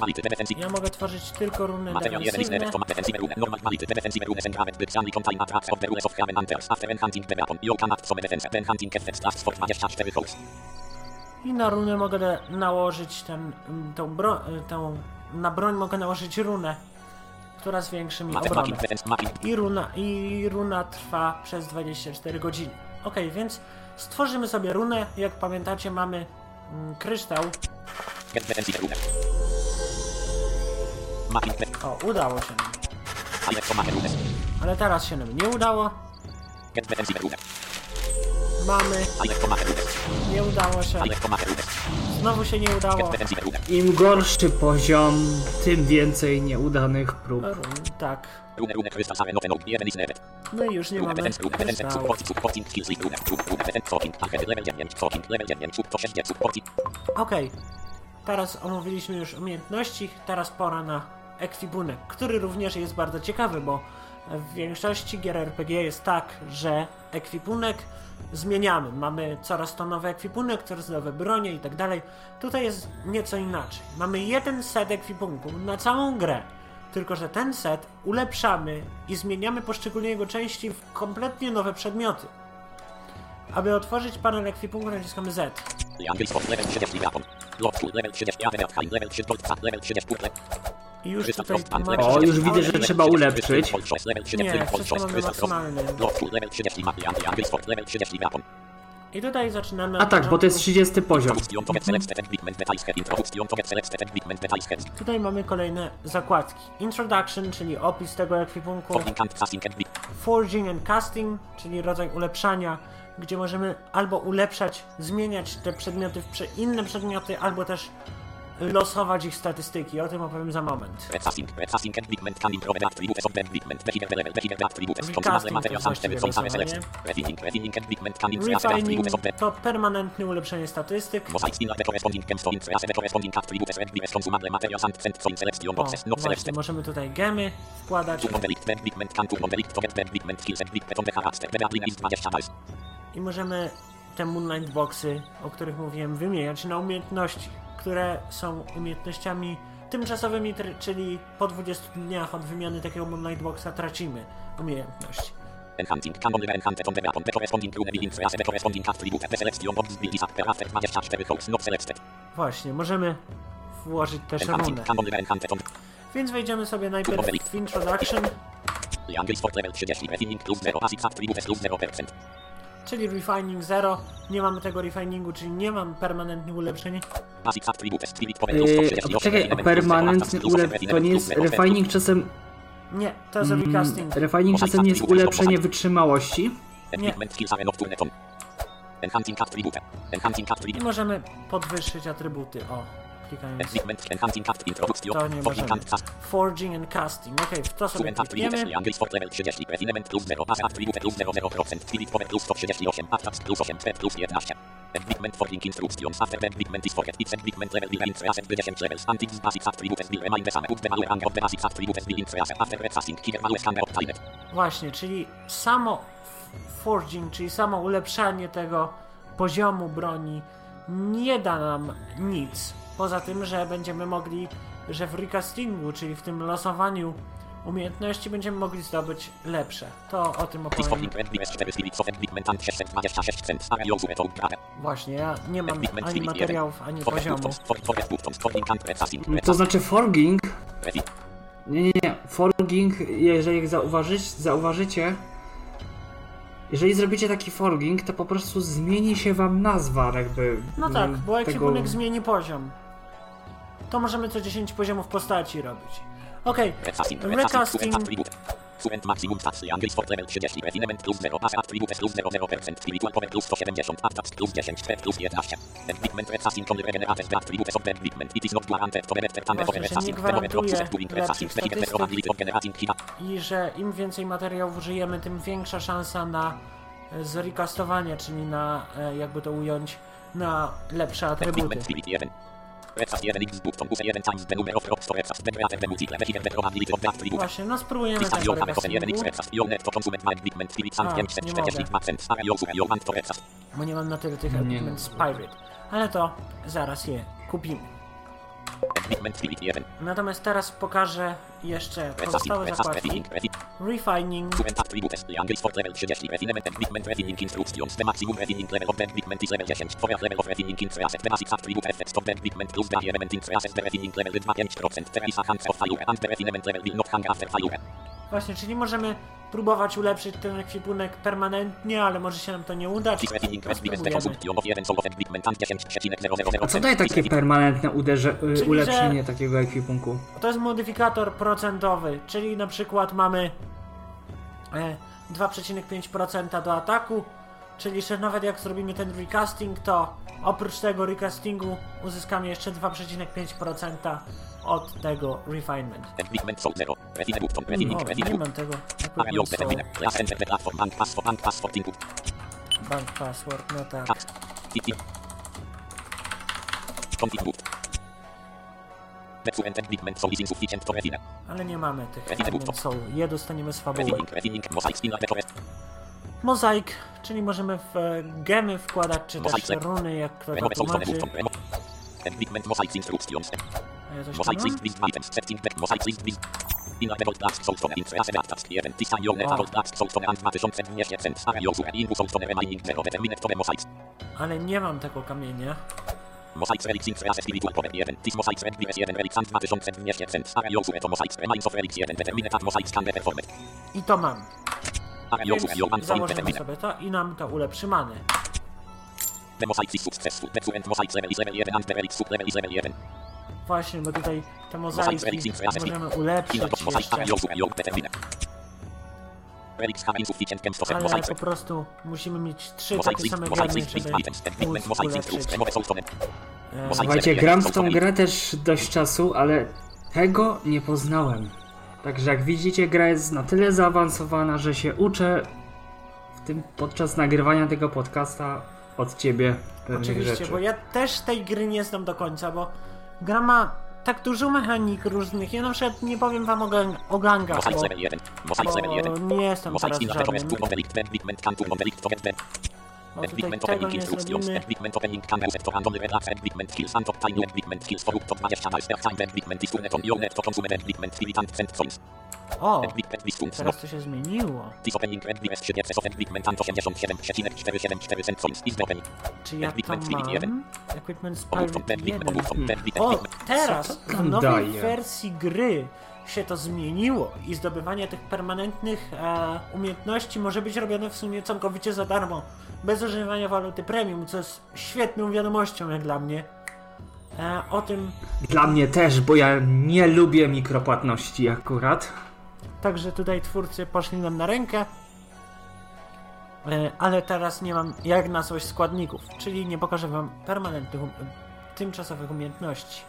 ja mogę tworzyć tylko runy Material 1 is defensywne. left from defensive rune, normal mality, defensive rune, and gravity, which only contain attacks of the runes of Common Hunters. After enhancing the weapon, you can act some defense, then hunting effects lasts for 24 hours. I na runę mogę nałożyć ten, tą, bro- tą, na broń mogę nałożyć runę, która zwiększy mi obronę. I runa, I runa trwa przez 24 godziny. Ok, więc stworzymy sobie runę. Jak pamiętacie, mamy mm, kryształ. O, udało się nam. Ale teraz się nam nie udało. Mamy, nie udało się. Znowu się nie udało. Im gorszy poziom, tym więcej nieudanych prób. Run, tak. No i już nie mamy defense, rune defense, kryształu. supporting, supporting skills lead rune, rune, rune defense, talking, alchemy, level 9, talking, level 9, sub to 60, supporting, Okej. Teraz omówiliśmy już umiejętności, teraz pora na ekwipunek, który również jest bardzo ciekawy, bo w większości gier RPG jest tak, że ekwipunek zmieniamy. Mamy coraz to nowy ekwipunek, coraz nowe bronie i tak dalej. Tutaj jest nieco inaczej. Mamy jeden set ekwipunku na całą grę. Tylko, że ten set ulepszamy i zmieniamy poszczególne jego części w kompletnie nowe przedmioty. Aby otworzyć panel ekwipunku naciskamy Z. Young Sport, level 30, weapon, Lordful, level 30, Avenelheim, level 30, Goldcraft, level 30, Purple, I już tutaj macie... O, już widzę, że trzeba ulepszyć. level 30, Nie, wszystko Shots, mamy Crystal Frost, maksymalny. Lordful, level 30, Young Young Sport, level 30, weapon, I tutaj zaczynamy... A tak, bo to jest początku. 30 poziom. Tutaj mamy kolejne zakładki. Introduction, czyli opis tego ekwipunku. Forging and Casting and Big, Forging and Casting, czyli rodzaj ulepszania, gdzie możemy albo ulepszać, zmieniać te przedmioty w inne przedmioty, albo też losować ich statystyki. O tym opowiem za moment. Recasting, recasting can improve the attributes of the. Behavior level, the attributes. Consumable materials and some selection. Refining, refining can improve the attributes of the to permanentne ulepszenie statystyk. Mosaic in the corresponding the corresponding attributes and best consumable materials and sent so in selection boxes. Not możemy tutaj gemy wkładać Turn on delict, can the skills and pigment on the character. The line is 20 dice. i możemy te Moonlight Boxy, o których mówiłem, wymieniać na umiejętności, które są umiejętnościami tymczasowymi, czyli po 20 dniach od wymiany takiego Moonlight Boxa tracimy umiejętność. Enhancing can only enhance on the weapon. The corresponding rune will influence the corresponding attribute. The selection of build is after after 24 hours not selected. Właśnie, możemy włożyć też runę. Więc wejdziemy sobie najpierw w Introduction, sport level 30. Refining plus 0. Basic attributes plus 0%. Czyli Refining 0. Nie mamy tego refiningu, czyli nie mam permanentnych ulepszeń. Basic attributes. Spirit power plus 138. Yy, czekaj, a 0. permanentny Plus ulep... 8. To nie jest... Plus 0. Refining czasem... Nie, to jest Mm, recasting. refining czasem nie jest ulepszenie wytrzymałości. Nie. Możemy podwyższyć atrybuty. O, klikając. Enhancing attribute. Introduction. To nie Forging możemy. cast. Forging and casting. Okej, w to sobie klikniemy. Sport level 30. Refinement plus 0. Base attribute plus 0,0%. Spirit power plus 138. Attacks plus 8. Speed plus 11. Pigment forging instructions. After pigment is forget. It's pigment level influence the 10 levels. Antics basic attributes will remain the same. But the value rank of the basic attributes will influence after recasting. Killer values can be obtained. Właśnie, czyli samo forging, czyli samo ulepszanie tego poziomu broni nie da nam nic. Poza tym, że będziemy mogli, że w recastingu, czyli w tym losowaniu umiejętności będziemy mogli zdobyć lepsze. To o tym opowiem. forging red BS 4 spirits of pigment and 626 cents. Are used to upgrade. Właśnie, ja nie mam ani materiałów, ani poziomu. To znaczy forging... Nie, nie, nie. Forging, jeżeli zauważyć, zauważycie... Jeżeli zrobicie taki forging, to po prostu zmieni się wam nazwa jakby... No tak, mm, bo tego- ekwipunek zmieni poziom. To możemy co 10 poziomów postaci robić. Okej, Recasting. Recasting. Fluent maximum stats. Young sport level 30. Refinement plus 0. Base attributes plus 0,0%. Spiritual power plus 170. Attacks plus 10. Speed plus 11. Then pigment recasting only regenerates the attributes of the pigment. It is not guaranteed for the better time for Właśnie, że nie recasting. The moment of probability generating i że im więcej materiałów użyjemy, tym większa szansa na e, zrecastowanie, czyli na, e, jakby to ująć, na lepsze atrybuty. Pigment spirit 1. Recast 1 x button. Use 1 times the number of drops to recast. The greater the multiple. The higher the probability of the attribute. Właśnie, no spróbujemy This time tego your time of 1 x recastingu, recast. Your net to consumed by pigment spirit and A, 542%. Are used your hand to recast. bo nie mam na tyle tych equipment Spirit. Ale to zaraz je kupimy. Pigment spirit 1. Natomiast teraz pokażę jeszcze pozostałe zakładki. refining. Refi. Refining, Fluent attributes. Young sport level 30. Refinement and pigment refining instructions. The maximum refining level of the pigment is level 10. For level of refining influences the basic attribute effects of the pigment plus the element influences the refining level 25%. There is a chance of failure and the refinement level will not hang after failure. właśnie, czyli możemy próbować ulepszyć ten ekwipunek permanentnie, ale może się nam to nie udać. This refining red BS the Spróbujemy. consumption of 1 soul of pigment and 10,000%. A co daje takie permanentne y, ulepszenie że- takiego ekwipunku? To jest modyfikator procentowy, czyli na przykład mamy e, 2,5% do ataku, czyli że nawet jak zrobimy ten recasting, to oprócz tego recastingu uzyskamy jeszcze 2,5% od tego refinement. And pigment soul 0. Refine button. O, nie mam tego. Bank password, no tak. Ale nie mamy tych soul. Je dostaniemy z fabuły. Mozaik, czyli możemy w e, gemy wkładać, czy też runy, jak kto to tłumaczy. button. Remove. And pigment mosaic instructions. A ja coś tu Mosaic mam? list list items. Setting back. Mosaic list list. Inner the gold task soul stone. Influence the task. Jeden. This time your net O. gold task soul stone and 2200 Are used. Input soul stone remaining zero. Determinate to the mosaics. Ale nie mam tego kamienia. Mosaics relics influence spiritual power 1. This mosaics red BS 1 relics and 2200 Are used to mosaics remains of relics 1. Determinate at mosaics can performed. I to mam. Your hand soul założymy sobie to i nam to ulepszy many. The mosaics is successful. The fluent mosaics level is level 1 and the relics sub level is level 1. Właśnie, bo tutaj te Mosaics mozaiki możemy ulepszyć mosaics jeszcze. Ale po prostu musimy mieć trzy takie same żeby Słuchajcie, gram w tą grę też dość czasu, ale tego nie poznałem. Także jak widzicie, gra jest na tyle zaawansowana, że się uczę w tym podczas nagrywania tego podcasta od ciebie pewnych Oczywiście, rzeczy. bo ja też tej gry nie znam do końca, bo gra ma tak dużo mechanik różnych. Ja na przykład nie powiem wam o, gang, o gangach, bo, level 1. Mosaic level bo 1. nie jestem teraz żadnym. tutaj tego nie zrobimy. And pigment opening can reset to random red and pigment skills and top time and pigment skills for up to 20 miles per time and pigment is turned on your net to consume and pigment irritant cent coins. O, no. teraz to się zmieniło. This opening red BS 7 of pigment and 87,474 cent coins is the opening. Czy ja 1. mam? Equipment Spirit ten pigment, 1. obrót ten pigment, O, teraz w tam nowej wersji gry się to zmieniło i zdobywanie tych permanentnych e, umiejętności może być robione w sumie całkowicie za darmo, bez używania waluty premium, co jest świetną wiadomością jak dla mnie. E, o tym Dla mnie też, bo ja nie lubię mikropłatności akurat. Także tutaj twórcy poszli nam na rękę. E, ale teraz nie mam jak na coś składników, czyli nie pokażę wam permanentnych, um, tymczasowych umiejętności.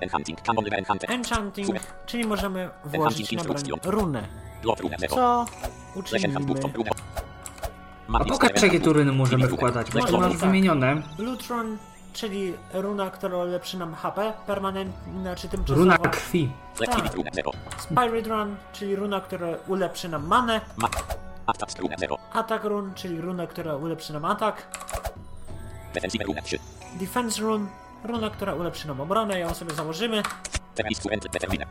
Enhance. Enchanting, czyli możemy włożyć Enchanting na broń runę, Lot rune 0. co uczynimy. A pokaż jakie enhance turyny możemy wkładać, bo tu masz wymienione. Run, czyli runa, która ulepszy nam HP, permanentnie, znaczy tymczasowo. Runa krwi. 0. Spirit Run, czyli runa, która ulepszy nam manę. Ma. Attack rune 0. Attack Run, czyli runa, która ulepszy nam atak. Defensive rune 3. Defense Run, runa, która ulepszy nam obronę, ją sobie założymy. Terrorist to enter determine.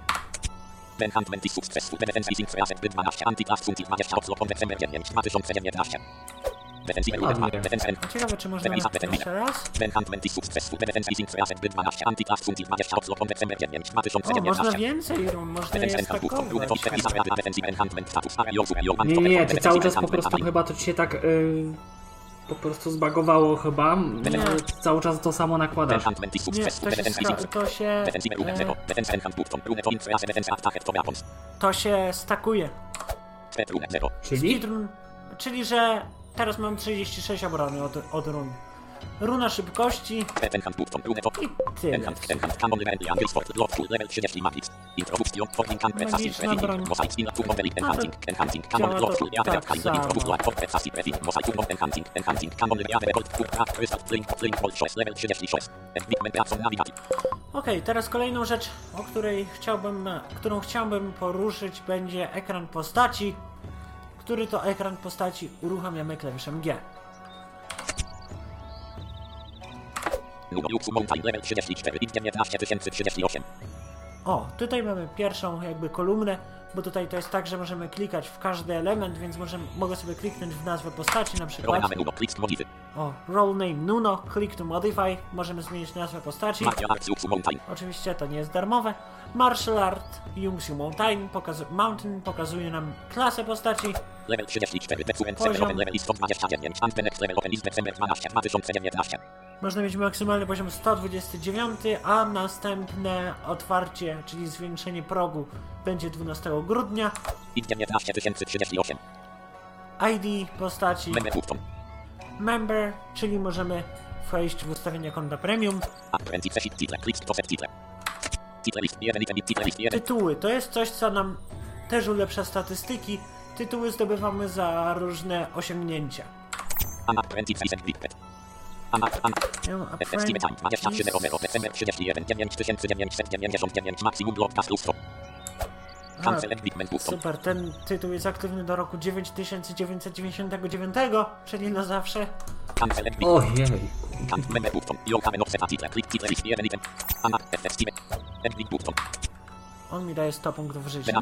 Enhancement is successful. Defense is increased by 12. Anti-blast funkcji 20 od slot December 9 2019. Defensive rune 2. Ładnie. Defense end. Ciekawe, czy można jeszcze raz? Enhancement is successful. Defense is increased by 12. Anti-blast funkcji 20 od slot December 9 O, można 2019. więcej run, można je stakować. Nie, nie, ty cały czas po prostu chyba to ci się tak y, po prostu zbagowało chyba. Nie. No, cały czas to samo nakładasz. Nie, to się, to się, Defensive rune 0. e, Defense enhance button rune to się stakuje. Threat rune 0. Czyli? Czyli że teraz mam 36 obrony od, od run. Runa szybkości i tyle. Enhanced, enhanced, common level, angle sport, lot full level 30 magix. Introduction, forming can press assist, Magiczna broń. reading, mosaic skill, turn on delete, enhancing, enhancing, common działa lot to full, other kind, samo. introduction, for press assist, reading, mosaic, turn on enhancing, enhancing, common level, other gold, full craft, crystal, flame, flame, gold, choice, level 36. Equipment, reaction, navigative. Okej, teraz kolejną rzecz, o której chciałbym, którą chciałbym poruszyć będzie ekran postaci, który to ekran postaci uruchamiamy klawiszem G. Numer Luxu Mountain, level 34, id 19038. O, tutaj mamy pierwszą jakby kolumnę, bo tutaj to jest tak, że możemy klikać w każdy element, więc możemy, mogę sobie kliknąć w nazwę postaci na przykład. Roll name Nuno, click to modify. O, role name Nuno, click to modify, możemy zmienić nazwę postaci. Oczywiście to nie jest darmowe. Martial Art Yungsu Mountain, pokazu Mountain pokazuje nam klasę postaci. Level 34, Decurrent, Poziom. Open Level is 129, and the next level open is December 12, 2019. Można mieć maksymalny poziom 129, a następne otwarcie, czyli zwiększenie progu będzie 12 grudnia. id 19038. ID postaci Member. Member, czyli możemy wejść w ustawienia konta premium. Apprentice title, click title. Title list 1, item, title list 1. Tytuły to jest coś, co nam też ulepsza statystyki. Tytuły zdobywamy za różne osiągnięcia. Apprentice is equipped. An app, an Ja mam Estimate time, 23 0 apprentice. December 31, 9999, maximum broadcast lustro. Button. Super, ten tytuł jest aktywny do roku 9999, czyli na zawsze. Ojej. Cancel member button. Your have offset a title. Click title list 1 item. An app, estimate. Ending button. On mi daje 100 punktów życia. No.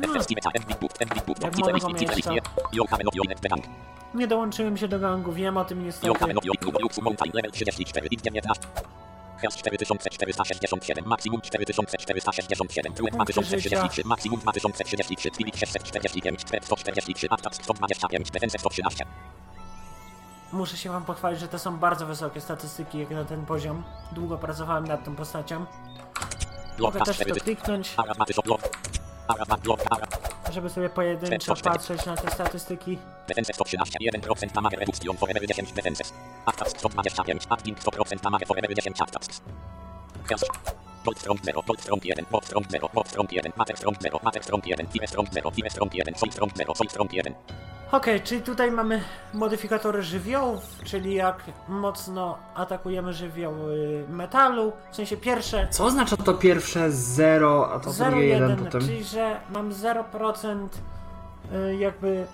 Jak mogę list, title list mieć 1. Your have your net bank. nie dołączyłem się do gangu, wiem o tym niestety. Have your numer lub mountain level 34. Id 19. Health 4467, maksimum 4467, Truet 2033, maksimum 2033, Spirit 645, Threat 143, Attack 125, Defense 113. Muszę się wam pochwalić, że to są bardzo wysokie statystyki jak na ten poziom. Długo pracowałem nad tą postacią. Mogę też to kliknąć. Ara 2 block. Ara 2 block. Ara. żeby sobie pojedynczo patrzeć na te statystyki. Defense 113, 1% damage reduction forever 10 defenses. Attacks 125, acting 100% damage forever 10 attacks. Health. Gold front 0, gold front 1, bot front 0, bot front 1, matter front 0, matter front 1, fire front 0, fire front 1, soul front 0, soul front 1. Okej, czyli tutaj mamy modyfikatory żywiołów, czyli jak mocno atakujemy żywioły metalu. W sensie pierwsze Co oznacza to pierwsze 0, a to drugie 1 0,1, potem? czyli że mam 0% y, jakby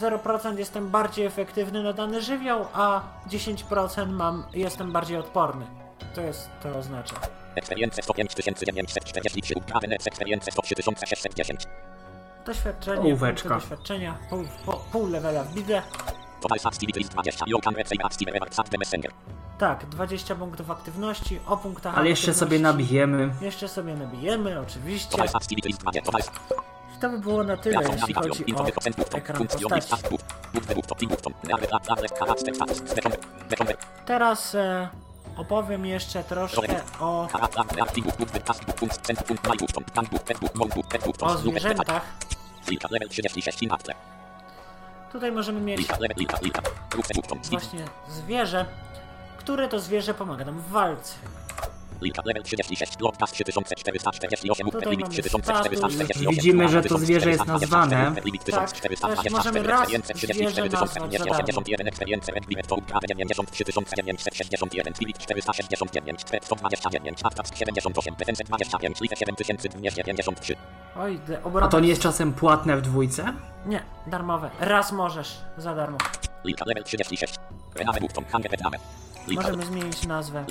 0% jestem bardziej efektywny na dany żywioł, a 10% mam jestem bardziej odporny. To jest to oznacza. Experience 15940, uprawione experience 13610. Doświadczenie, Ołóweczka. punkty doświadczenia, pół, po, pół levela w activity list 20, you can receive active rewards the messenger. Tak, 20 punktów aktywności, o punktach Ale jeszcze sobie aktywności nabijemy. Jeszcze sobie nabijemy, oczywiście. Total activity list 20, total I to by było na tyle, Platform jeśli navigator, chodzi info o button, ekran postaci. button, button, status, Teraz e, opowiem jeszcze troszkę o, task, my button, tank, button, o zwierzętach. Lilka, level 36, inakle. Tutaj możemy mieć level, właśnie zwierzę, które to zwierzę pomaga nam w walce. Level 36, log, 3448, Tutaj limit mamy 3448. Widzimy, że to zwierzę jest nazwane. Limit Tak, 1420, też możemy raz experience zwierzę 34 nazwać za darmo. 81, experience red limit for upgrade 93 961, limit 469, 129, attacks 78, defense 25, life 7293. Oj, de, A obrona. to nie jest czasem płatne w dwójce? Nie, darmowe. Raz możesz, za darmo. Lilka, level 36, rename button, hanger rename. Możemy zmienić nazwę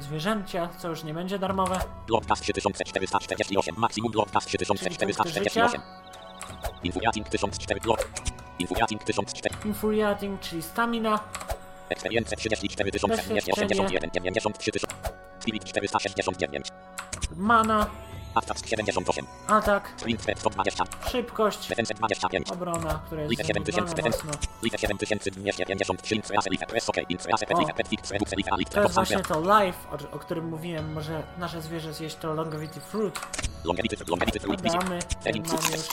zwierzęcia, co już nie będzie darmowe. log 3448, maximum log 3448. Infuriating 1004 blok. Infuriating 1004. Infuriating, czyli stamina. Experience 34 281 93 Spirit 469. Mana, Attacks 78. atak, Sprint speed 120. szybkość, Defense 25. obrona, która jest Life 7000 zabudowana defense. mocno. Life 7253. Infrease life. Press OK. Infrease pet O. To jest właśnie to life, o, o którym mówiłem. Może nasze zwierzę zjeść to longevity fruit. Longevity. Longevity fruit. Damy, Feeding mam food. już.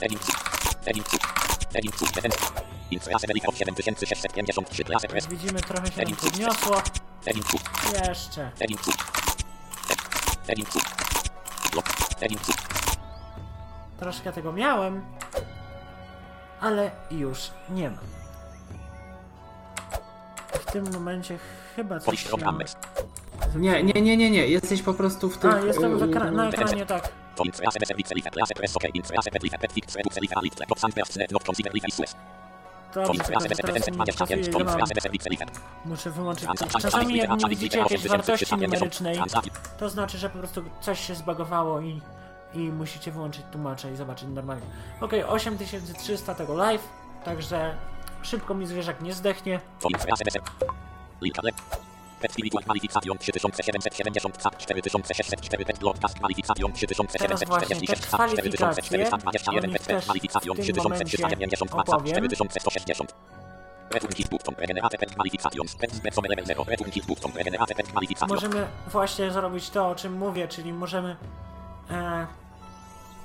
Feeding food. Feeding food. Feeding food. Defense. Infrease life 7653. Class press. Widzimy, trochę się nam podniosło. Jeszcze. Troszkę tego miałem, ale już nie ma. W tym momencie chyba coś się... Nie, nie, nie, nie, nie. Jesteś po prostu w tym. A, jestem w ekra- na y, ekranie, tak. Dobrze, infrease tylko defense teraz mi 25. pasuje, To ile mam. infrease service life. Muszę wyłączyć. Czasami jak nie widzicie jakiejś wartości 8350. numerycznej, to znaczy, że po prostu coś się zbagowało i, i musicie wyłączyć tłumacza i zobaczyć normalnie. Okej, 8300 tego live, także szybko mi zwierzak nie zdechnie. To infrease defense. Lilka lep. Pet spiritual qualification 3770 cap 4604 pet broadcast qualification Teraz właśnie te 3046 cap kwalifikacje, 4421 o nich pet też pet qualification w tym momencie 3392 cap opowiem. 4160 Return hit button regenerate pet qualifications pet zbecome level 0 return hit button regenerate pet qualification Możemy właśnie zrobić to, o czym mówię, czyli możemy e,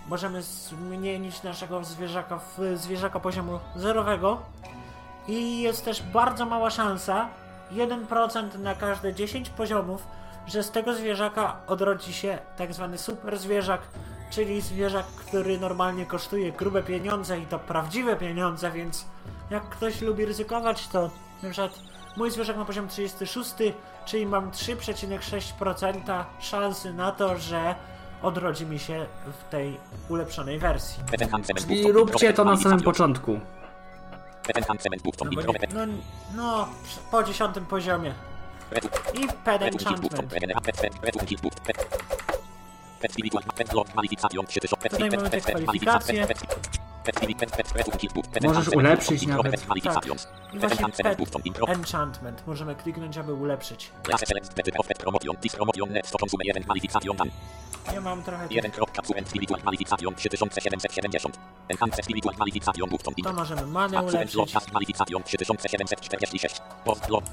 możemy zmienić naszego zwierzaka w zwierzaka poziomu zerowego i jest też bardzo mała szansa 1% na każde 10 poziomów, że z tego zwierzaka odrodzi się tak zwany super zwierzak, czyli zwierzak, który normalnie kosztuje grube pieniądze i to prawdziwe pieniądze, więc jak ktoś lubi ryzykować, to na przykład mój zwierzak ma poziom 36, czyli mam 3,6% szansy na to, że odrodzi mi się w tej ulepszonej wersji. I róbcie to na samym początku. No, bo no, no, po dziesiątym poziomie. I enchantment. pet pet return hit button pet pet spiritual pet block qualification 3000 pet Tutaj mamy te kwalifikacje. Możesz ulepszyć nawet. I pet właśnie pet enchantment. Możemy kliknąć, aby ulepszyć. Class select better of pet promotion this promotion net to consume 1 qualification dan Ja mam trochę... 1 krop capsule spiritual qualification 3770 enhance spiritual qualification button To możemy manę ulepszyć. cast qualification 3746 post block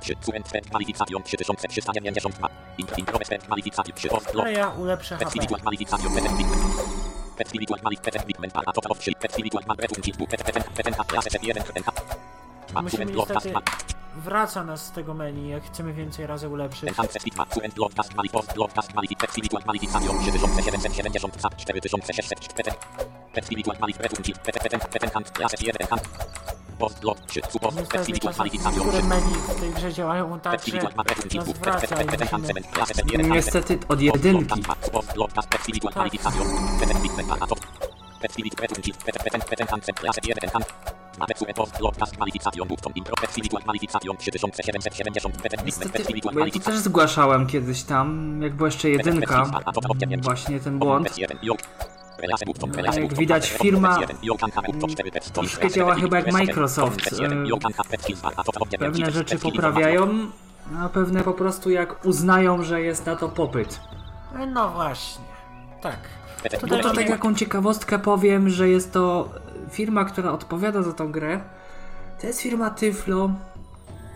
3 current pet qualification 3392 intro pet qualification 3 post block Ale ja ulepszę HP. spiritual qualification pet Pet Spiritual Malik Pet Equipment Bar Total of 3 Pet Spiritual Bar Betun Kit Pet Pet Pet Pet Class SF1 Pet Musimy niestety... Wraca nas z tego menu, jak chcemy więcej razy ulepszyć. Enhance Speed Map Current Broadcast Malik Post Broadcast Malik Pet Spiritual Malik Savion 3770 Zap 4600 Pet Pet Spiritual Malik Betun Kit Pet Pet Pet Enhance Class SF1 Enhance Post Block 3 Support Pet Niestety Spiritual czasem Malik Savion niektóre menu w tej grze działają Pet tak, że Spiritual Bar Betun Kit nas Pet Pet wraca Pet i Pet Enhance musimy... Class SF1 Niestety od jedynki. Post Block Pet Spiritual Malik Savion Pet Equipment Bar Pet Spirit Betun Kit Pet Pet Pet Enhance Class SF1 Enhance Mabecue Post Broadcast Qualification Button Impro Pet Spiritual Qualification 3770 Pet Equipment Pet Niestety, Spiritual bo ja to też zgłaszałem kiedyś tam, jak była jeszcze jedynka, właśnie ten błąd. Jak widać firma troszkę działa chyba jak Microsoft. e, Pewne rzeczy poprawiają, a pewne po prostu jak uznają, że jest na to popyt. No właśnie. Tak. No to tak jaką ciekawostkę powiem, że jest to firma, która odpowiada za tą grę. To jest firma Tyflo,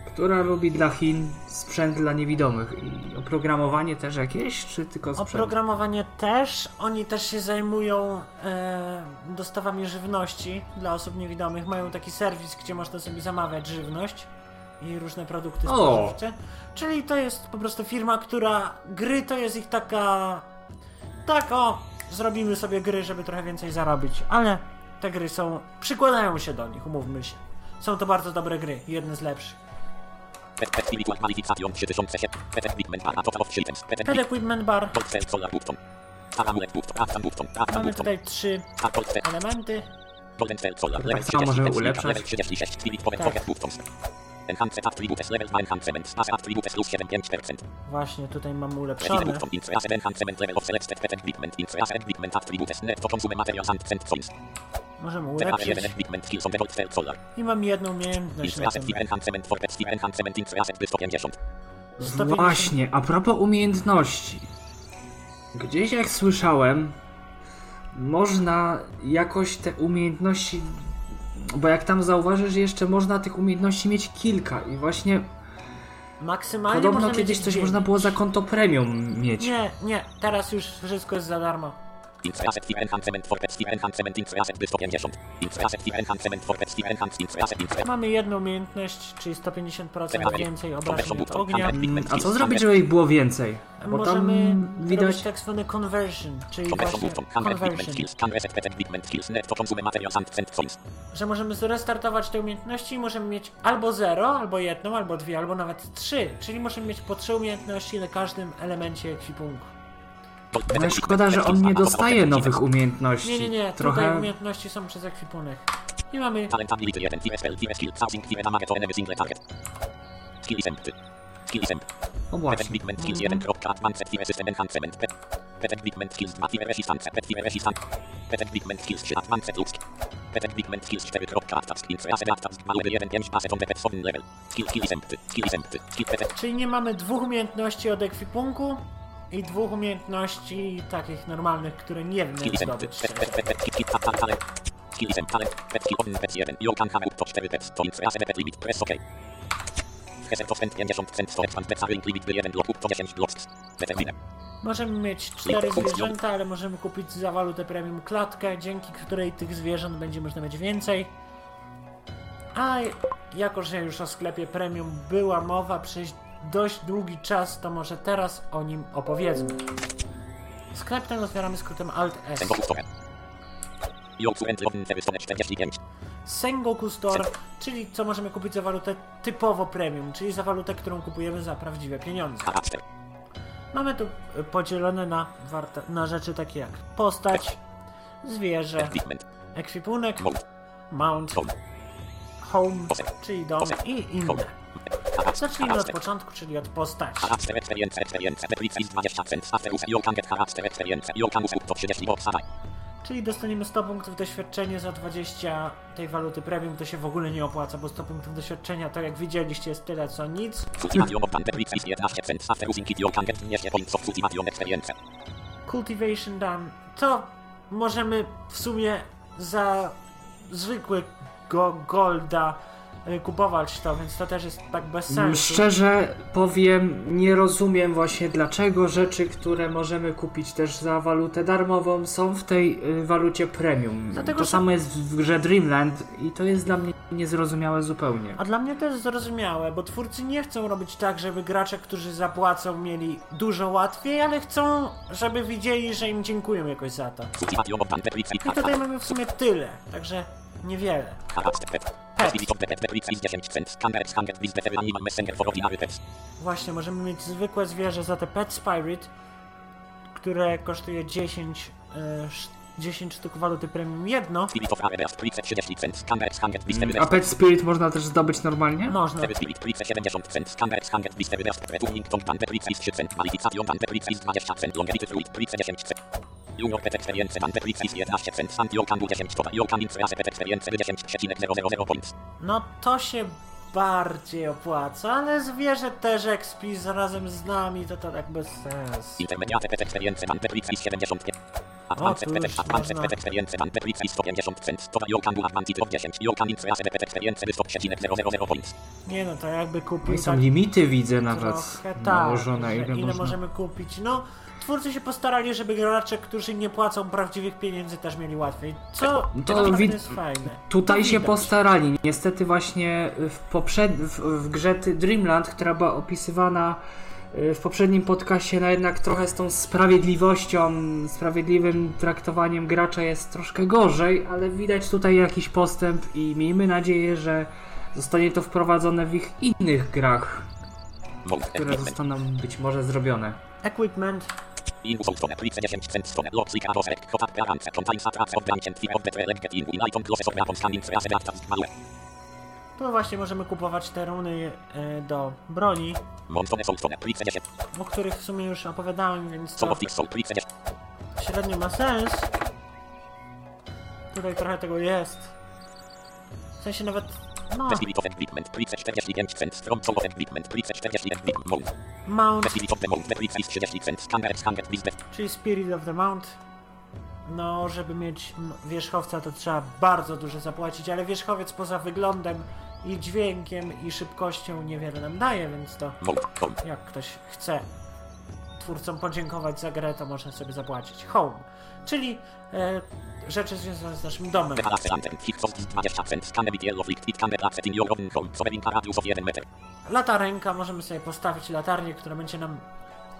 która robi dla Chin sprzęt dla niewidomych. I oprogramowanie też jakieś, czy tylko sprzęt? Oprogramowanie też. Oni też się zajmują e, dostawami żywności dla osób niewidomych. Mają taki serwis, gdzie można sobie zamawiać żywność i różne produkty spożywcze. Czyli to jest po prostu firma, która gry to jest ich taka. Tak, o, zrobimy sobie gry, żeby trochę więcej zarobić. Ale te gry są. przykładają się do nich, umówmy się. Są to bardzo dobre gry, jedne z lepszych. Pet Pet Spiritual Qualification 3007 Pet Equipment Bar Total of 3 Pet Pet Equipment Bar. Cell Solar Button Paramulet Button Aftan Button Aftan Mamy tutaj trzy elementy. Tak Level samo 30 możemy ulepszać. Level 36 Spirit Power Tak. Enhanced Attributes Level 2 Enhancement Stase Attributes plus 75% Właśnie tutaj mamy ulepszone. Infrared Enhancement Level of Selected Pet Equipment Infrared Equipment Attributes Net to Consume Materials and Cent Coins Możemy ulepszyć. I mam jedną umiejętność na Infrared tym. Fever Enhancement for Pet Fever Enhancement Infrared 150 150. Właśnie, a propos umiejętności. Gdzieś jak słyszałem, można jakoś te umiejętności. Bo jak tam zauważysz, jeszcze można tych umiejętności mieć kilka. I właśnie Maksymalnie podobno kiedyś coś dziewięć. można było za konto premium mieć. Nie, nie, teraz już wszystko jest za darmo. Infrared Fever Enhancement for Pet Fever Enhancement Infrared 150 Infrared Fever Enhancement for Pet Fever Enhanced Infrared Infrared Mamy jedną umiejętność, czyli 150% więcej obrażeń od ognia. Mm, A co zrobić, żeby ich było więcej? Bo Możemy tam widać. tak zwany conversion, czyli Conversion właśnie conversion, że możemy zrestartować te umiejętności i możemy mieć albo 0, albo jedną, albo dwie, albo nawet trzy, czyli możemy mieć po trzy umiejętności na każdym elemencie ekwipunku. No i szkoda, że on nie dostaje nowych umiejętności. Nie, nie, nie, tutaj Trochę. umiejętności są przez ekwipunek. I mamy Talent Ability 1 Fever Spell Fever Skill Thousand Fever Damage to Enemy Single Target. Skill is empty Skill is empty O Pet właśnie. Equipment Skills 1 kropka Advanced Fever System Enhancement Pet Pet Equipment Skills 2 Fever Resistance. Pet Resistance. Pet Equipment Skills 3 Advanced Ludzki Pet Equipment Skills 4 kropka Value 1 5 Base on the Pet Level. Skill Skill Skill Skill Pet Czyli nie mamy dwóch umiejętności od ekwipunku i dwóch umiejętności takich normalnych, które nie wiem jak zdobyć. Pet Pet Pet Pet Skill Skill Talent Talent Skill is empty Talent Pet Skill on Pet 1 You can have up to 4 pets to Infrared Pet Limit Press OK Reset to spend 50% to expand Pet Link Limit 1 blok up to 10 blocks Determine Możemy mieć cztery zwierzęta, ale możemy kupić za walutę premium klatkę, dzięki której tych zwierząt będzie można mieć więcej. A jako, że już o sklepie premium była mowa przez dość długi czas, to może teraz o nim opowiedzmy. Sklep ten otwieramy skrótem Alt-S. Sengoku Store You currently own Service 45 Sengoku Store, czyli co możemy kupić za walutę typowo premium, czyli za walutę, którą kupujemy za prawdziwe pieniądze. Mamy tu y, podzielone na, na rzeczy takie jak postać, zwierzę, ekwipunek, mount, Home. czyli dom i inne. Zacznijmy od początku, czyli od postaci. Charakter Experience Experience Deplic is 20 cent After use You can get Charakter Experience You can use up to 30 box Hadaj Czyli dostaniemy 100 punktów doświadczenia za 20 tej waluty premium, to się w ogóle nie opłaca, bo 100 punktów doświadczenia, to jak widzieliście, jest tyle co nic. Cultivation of Deplic is 11 cent After using it You can get 20 points of Cultivation Experience Cultivation Done, to możemy w sumie za zwykłego golda y, kupować to, więc to też jest tak bez sensu. Szczerze powiem, nie rozumiem właśnie dlaczego rzeczy, które możemy kupić też za walutę darmową, są w tej y, walucie premium. Dlatego, to że- samo jest w grze Dreamland i to jest dla mnie niezrozumiałe zupełnie. A dla mnie to jest zrozumiałe, bo twórcy nie chcą robić tak, żeby gracze, którzy zapłacą, mieli dużo łatwiej, ale chcą, żeby widzieli, że im dziękują jakoś za to. I tutaj mamy w sumie tyle, także niewiele. Pet. Activity of the pet Debricks is 10 cents. Camera Scanger with the Animal Messenger for ordinary pets. Właśnie, możemy mieć zwykłe zwierzę za te Pet Spirit, które kosztuje 10, e, sz- 10 sztuk waluty premium jedno. Spirit of Rare Bricks 30 cents. Camera Scanger with the A Pet Spirit można też zdobyć normalnie? Można. Terry Spirit Bricks 70 cents. Camera Scanger with the Returning Tom Bandebricks is 3 cents. Kwalifikacja Bandebricks is 20 cents. Longevity Fluid Bricks 10 cents. Junior Pet Experience Bandebricks is 11 cents. Anti-Okan 10 total. Okan Infraze Pet Experience 10,000 points. No to się bardziej opłaca, ale zwierzę też expi razem z nami, to to tak bez sensu. Intermediate Pet Experience Bandebricks is 70 O, Advanced tu Pet już Advanced można. Pet Experience Bandebricks is 150 cents. Total Okan Advantage of 10. Okan Infraze Pet Experience 100,000 points. Nie no, to jakby No kupił i są tak limity widzę nawet trochę tak, nałożone, że ile, ile można. możemy kupić. No, twórcy się postarali, żeby gracze, którzy nie płacą prawdziwych pieniędzy też mieli łatwiej. Co To naprawdę wid- jest fajne. Tutaj To się widać. postarali. Niestety właśnie w, poprzed... w, w grze Dreamland, która była opisywana y, w poprzednim podcaście, no jednak trochę z tą sprawiedliwością, sprawiedliwym traktowaniem gracza jest troszkę gorzej, ale widać tutaj jakiś postęp i miejmy nadzieję, że zostanie to wprowadzone w ich innych grach, które zostaną być może zrobione. Equipment. In Soulstone, Bricks 10 cents stone, Lord Seeker of Select, Kotak Garance, Contains Attracts of Branch and Fear of the Trelec Get In, Win Item Closes of Weapons Scanning Phrase Adapters Malware. Tu właśnie możemy kupować te runy e, do broni, Monstone Soulstone, Bricks 10, o których w sumie już opowiadałem, więc Soul to of This Soul, Bricks 10, średnio ma sens. Tutaj trochę tego jest. W sensie nawet... No, The Spirit of Equipment, Bricks 45 cents, From Soul of Equipment, Bricks 40 Equipment Mode. Mount, The Spirit of the Mode, the Bricks is 30 cents, Scanner Scanger with the czyli Spirit of the Mount. No, żeby mieć wierzchowca, to trzeba bardzo dużo zapłacić, ale wierzchowiec poza wyglądem i dźwiękiem i szybkością niewiele nam daje, więc to jak ktoś chce twórcom podziękować za grę, to można sobie zapłacić. Home, czyli e, rzeczy związane z naszym domem. The Palace Lantern, Hit Cost 20 cents, Scanner with Yellow Flick, It Can Be Set in Your Own Home, Sovereign Radius of 1 meter. Latarenka, możemy sobie postawić latarnię, która będzie nam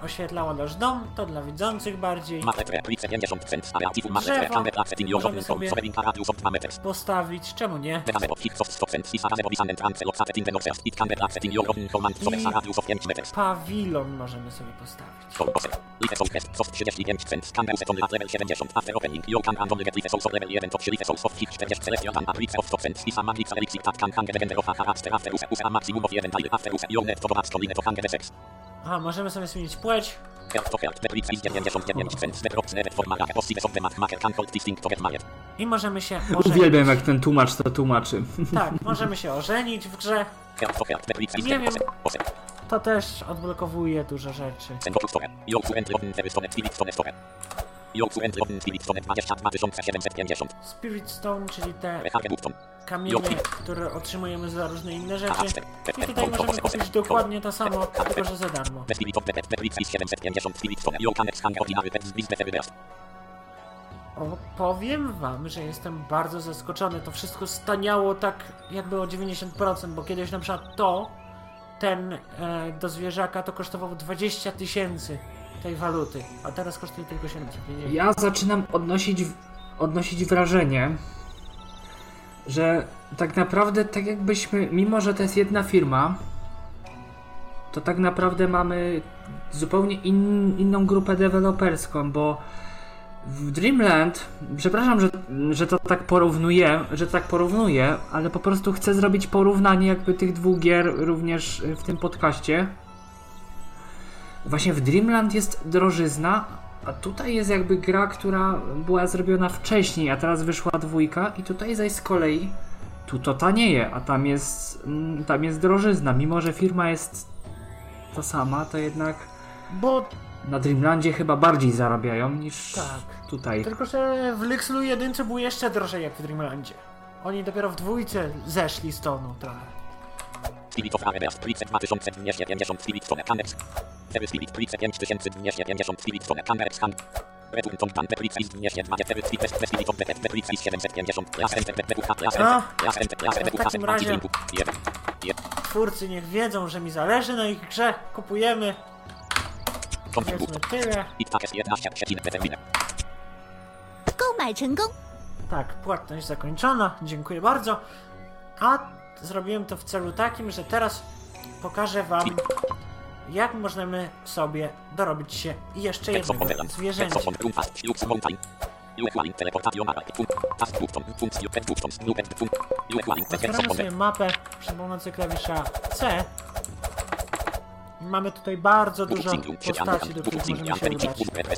oświetlała nasz dom, to dla widzących bardziej. Matre, Bricks 50 cents, Areative Matre, Drzewo. Możemy sobie- Sovereign Radius of 2 meters. Postawić, czemu nie? The Gazebo, Hit Cost 100 cents, Is Gazebo Visan Entrance, Lot Set in the Northwest, It Can Be Set in Your Own Home and Sovereign Radius of 5 meters. Pawilon możemy sobie postawić. Soul Bosse, Life Soul Quest, Soft 35 cents, Can Be Set on at level 70, After Opening, You Can Random Get Life Soul Soul Level 1 to 3 Life Soul Soft Hit 40 Celestial and Bricks of 100 cents, Is a Magic Elixir that can Can Get of a Character After Use, Use a maximum of 1 tile, After Use, Your Net to Box Colline to Can Get Sex. Aha, możemy sobie zmienić płeć. Health to Health, The Bricks is 99 cents, The Drops Never for Malaka, Possible of the Mac Maker Can Hold Distinct to Get Married. I możemy się ożenić. Uwielbiam jak ten tłumacz to tłumaczy. Tak, możemy się ożenić w grze. Nie wiem. 10 Bosse, To też odblokowuje dużo rzeczy. Spirit Stone Store. Yo to End Lovn Spirit Stone 22 750. Spirit Stone, czyli te kamienie, które otrzymujemy za różne inne rzeczy. I tutaj możemy kupić dokładnie to samo, tylko że za darmo. The Spirit of the Pet, The Bricks is 750 Spirit Stone. Yo can Exchanger Ordinary Pets with the Ferreras. O, powiem wam, że jestem bardzo zaskoczony. To wszystko staniało tak jakby o 90%, bo kiedyś na przykład to, ten e, do zwierzaka to kosztowało 20 tysięcy tej waluty, a teraz kosztuje tylko 750. Ja zaczynam odnosić, odnosić wrażenie, że tak naprawdę tak jakbyśmy, mimo że to jest jedna firma, to tak naprawdę mamy zupełnie in, inną grupę deweloperską, bo w Dreamland, przepraszam, że, że to tak porównuję, że tak porównuję, ale po prostu chcę zrobić porównanie jakby tych dwóch gier również w tym podcaście. Właśnie w Dreamland jest drożyzna, a tutaj jest jakby gra, która była zrobiona wcześniej, a teraz wyszła dwójka i tutaj zaś z kolei tu to tanieje, a tam jest mm, tam jest drożyzna. Mimo, że firma jest ta sama, to jednak Bo na Dreamlandzie chyba bardziej zarabiają niż Tak. tutaj. tylko, że w Lyxlu jedynce było jeszcze drożej jak w Dreamlandzie. Oni dopiero w dwójce zeszli z tonu trochę. Spirit of Areas 3270 Spirit from Cameras. Very Spirit 3270 Spirit from Cameras. Return to Pan Petricis 224 Spirit Spirit of Pet Petricis 750 Class Enter Pet Pet Class Enter Class Enter Class Enter Class Enter Class Enter Twórcy niech wiedzą, że mi zależy na ich grze. Kupujemy. Powiedzmy tyle. Tak, płatność zakończona. Dziękuję bardzo. A zrobiłem to w celu takim, że teraz pokażę wam, jak możemy sobie dorobić się jeszcze jednego zwierzęcia. Otwieramy sobie mapę przy pomocy klawisza C. Mamy tutaj bardzo dużo postaci, do których możemy się udać.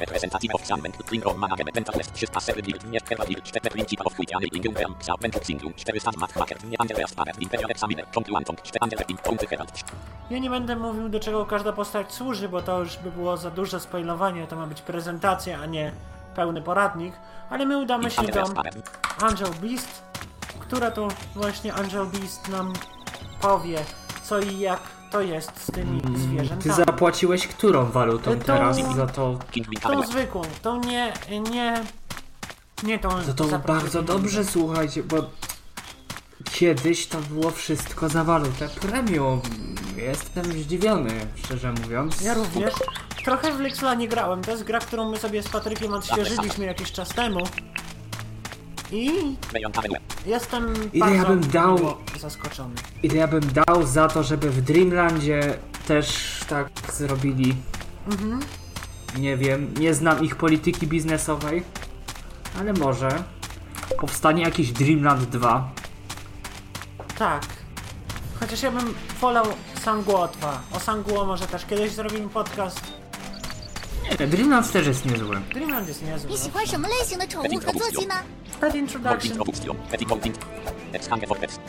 Representative of Sandbank, Klingon Management, Mental West, 300 Serbil, nie Kerwabil, 4 Principal of Quitiany, Ingum Realm, Xiao, Ventuk Singlum, 400 Mac Hacker, nie Andreas Paret, Imperial Examiner, Kontu Antong, 4 Anderlein, Punkty Herald. Ja nie będę mówił, do czego każda postać służy, bo to już by było za duże spoilowanie. To ma być prezentacja, a nie pełny poradnik. Ale my udamy się do. Angel Beast, która to właśnie Angel Beast nam powie, co i jak to jest z tymi Ty zwierzętami. zapłaciłeś którą walutą teraz za to? Tą zwykłą, tą nie, nie, nie tą To to za bardzo dobrze, słuchajcie, bo kiedyś to było wszystko za walutę premium. Jestem zdziwiony, szczerze mówiąc. Ja również. Trochę w Lexla nie grałem. To jest gra, którą my sobie z Patrykiem odświeżyliśmy jakiś czas temu. I jestem Ile bardzo ja bym dał- zaskoczony. Ile ja bym dał za to, żeby w Dreamlandzie też tak zrobili. Nie wiem, nie znam ich polityki biznesowej, ale może powstanie jakiś Dreamland 2. Tak. Chociaż ja bym wolał Sanguo 2. O Sanguo może też kiedyś zrobimy podcast. Nie, Dreamland też jest niezły. Dreamland jest niezły. 你喜欢什么类型的宠物和坐骑呢？ Pet Mold Introduction. Introduction. Petit Molding. Exhange for Pets.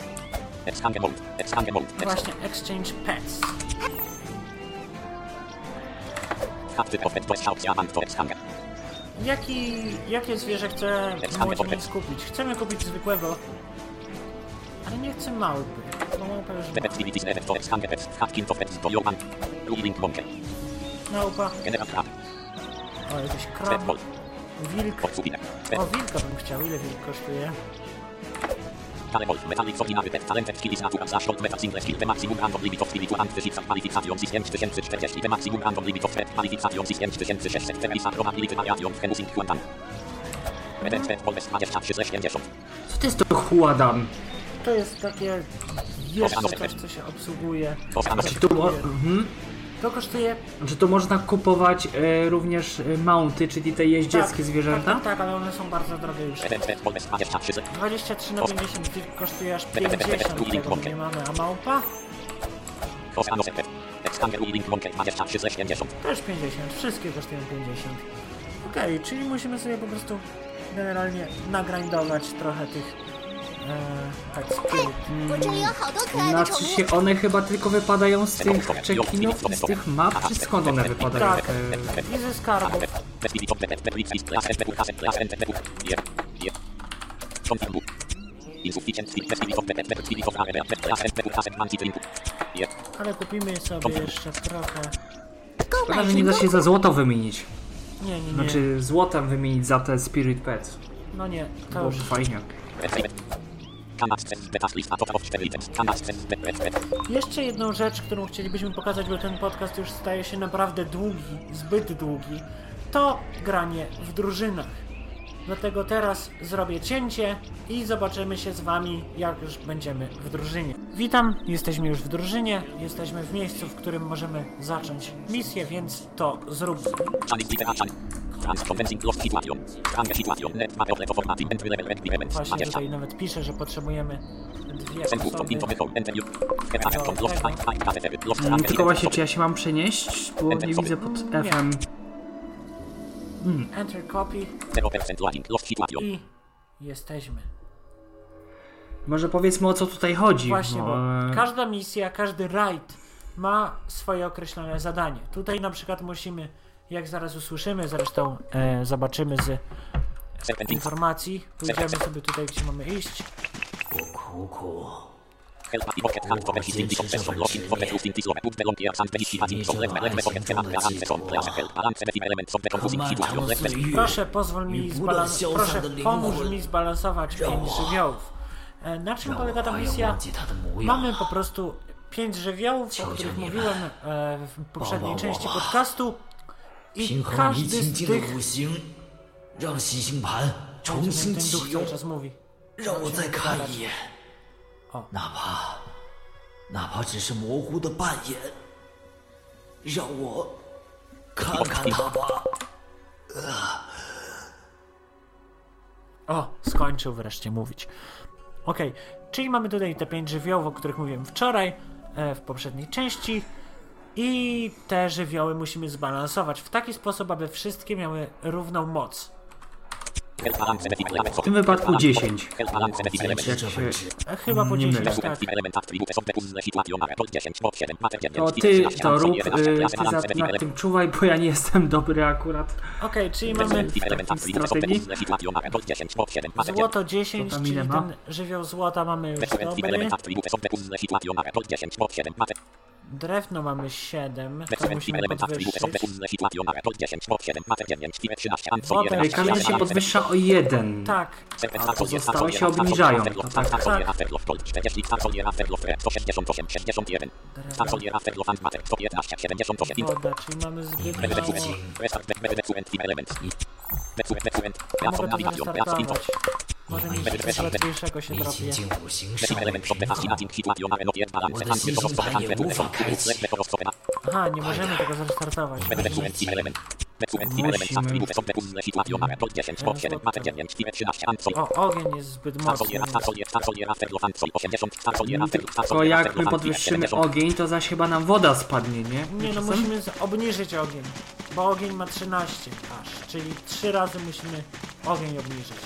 Exhange Mold. Exhange Mold. Exo. Właśnie Exchange Pets. Captive of Pet. Dość Hauptjahrmann for Exhange. Jaki, jakie zwierzę chce młodzi skupić? Chcemy kupić zwykłego, ale nie chcę małpy. Bo małpa już The ma. Pet Civility Level for Exhange Pets. Hatkin of Pets. Dojoman. Ruling Monkey. Małpa. General Crab. O, jakiś krab. Wilk. O, wilka bym chciał. Ile wilk kosztuje? Kale Wolf. Metallic Ordinary Pet. Talented Skills Natural Zaszczot Metal Single Skill. The Maximum Random Limit of Spiritu and Physics Qualification System 3040. The Maximum Random Limit of Pet Qualification System 3600. Teresa Probability Variation w Henusing Quantum. Redent Pet Polves 2370. Co to jest to Huadan? To jest takie jeszcze coś, co się obsługuje. Mo- mhm. To kosztuje Czy to można kupować e, również e, mounty, czyli te jeździeckie tak, zwierzęta? Tak, tak, ale one są bardzo drogie już. Redent Pet Polves 2300. 23 na 50 wilk kosztuje aż 50, tego nie mamy, a małpa? Kosano Sepet. Exhange Ruling Monkey 2370. Też 50, wszystkie kosztują 50. Okej, czyli musimy sobie po prostu generalnie nagrindować trochę tych Eee, tak, spół. Znaczy się one chyba tylko wypadają z tych czekinów, z tych map, czy skąd one wypadają? Tak, i ze skarbów. Ale kupimy sobie jeszcze trochę. Szkoda, że nie da się za złoto wymienić. Nie, nie, nie. Znaczy złotem wymienić za te Spirit Pets. No nie, to Bo już... fajnie. Jeszcze jedną rzecz, którą chcielibyśmy pokazać, bo ten podcast już staje się naprawdę długi, zbyt długi, to granie w drużynach. Dlatego teraz zrobię cięcie i zobaczymy się z wami, jak już będziemy w drużynie. Witam, jesteśmy już w drużynie, jesteśmy w miejscu, w którym możemy zacząć misję, więc to zróbmy. Właśnie tutaj nawet pisze, że potrzebujemy dwie osoby. Mm. Tylko właśnie, czy ja się mam przenieść? Bo nie widzę pod F-em. Enter copy 0% loading. Lost Situation. i jesteśmy. Może powiedzmy o co tutaj chodzi. Właśnie, bo e, każda misja, każdy raid ma swoje określone zadanie. Tutaj na przykład musimy, jak zaraz usłyszymy, zresztą e, zobaczymy z informacji. Pójdziemy sobie tutaj, gdzie mamy iść. 苦 Proszę, pozwól mi zbalansować. Proszę, pomóż mi zbalansować pięć żywiołów. E, Na czym 让我 polega ta 还要 misja? 忘记他的模样。 Mamy po prostu pięć żywiołów, o Ciao, których ciao, nie mówiłem ma. e, w poprzedniej Wow, wow, części wow. podcastu. I 平衡你 każdy 静 z 静的 tych... 五行，让行星盘重 Ten 新 duch 启用 cały。czas mówi. 让我再看一眼， 哦哪怕哪怕只是模糊的半眼，让我看看他吧。 O, skończył wreszcie mówić. Okej, czyli mamy tutaj te pięć żywiołów, o których mówiłem wczoraj, e, w poprzedniej części. I te żywioły musimy zbalansować w taki sposób, aby wszystkie miały równą moc. W tym wypadku 10. A chyba po 10, tak. To ty to rób, y, ty za, nad tym czuwaj, bo ja nie jestem dobry akurat. Okej, czyli mamy. Złoto 10, czyli ten żywioł złota mamy już dobry element attributes of the puzzle situation are pod 10 pod 7 mater Drewno mamy 7, to musimy podwyższyć. puzzle situation are pod 10 pod 7 mater 9 13 and Wodę. 11 Ej, Kamień się podwyższa o 1. Tak, A pozostałe się obniżają. To tak. woda, czyli mamy zbyt mało. Może mi się coś łatwiejszego się 你 Aha, nie możemy tego zrestartować. O, ogień jest zbyt mocny. Tylko jak my podwyższymy ogień, to zaś chyba nam woda spadnie, nie? Nie, no musimy obniżyć ogień, bo ogień ma 13 aż, czyli 3 razy musimy ogień obniżyć.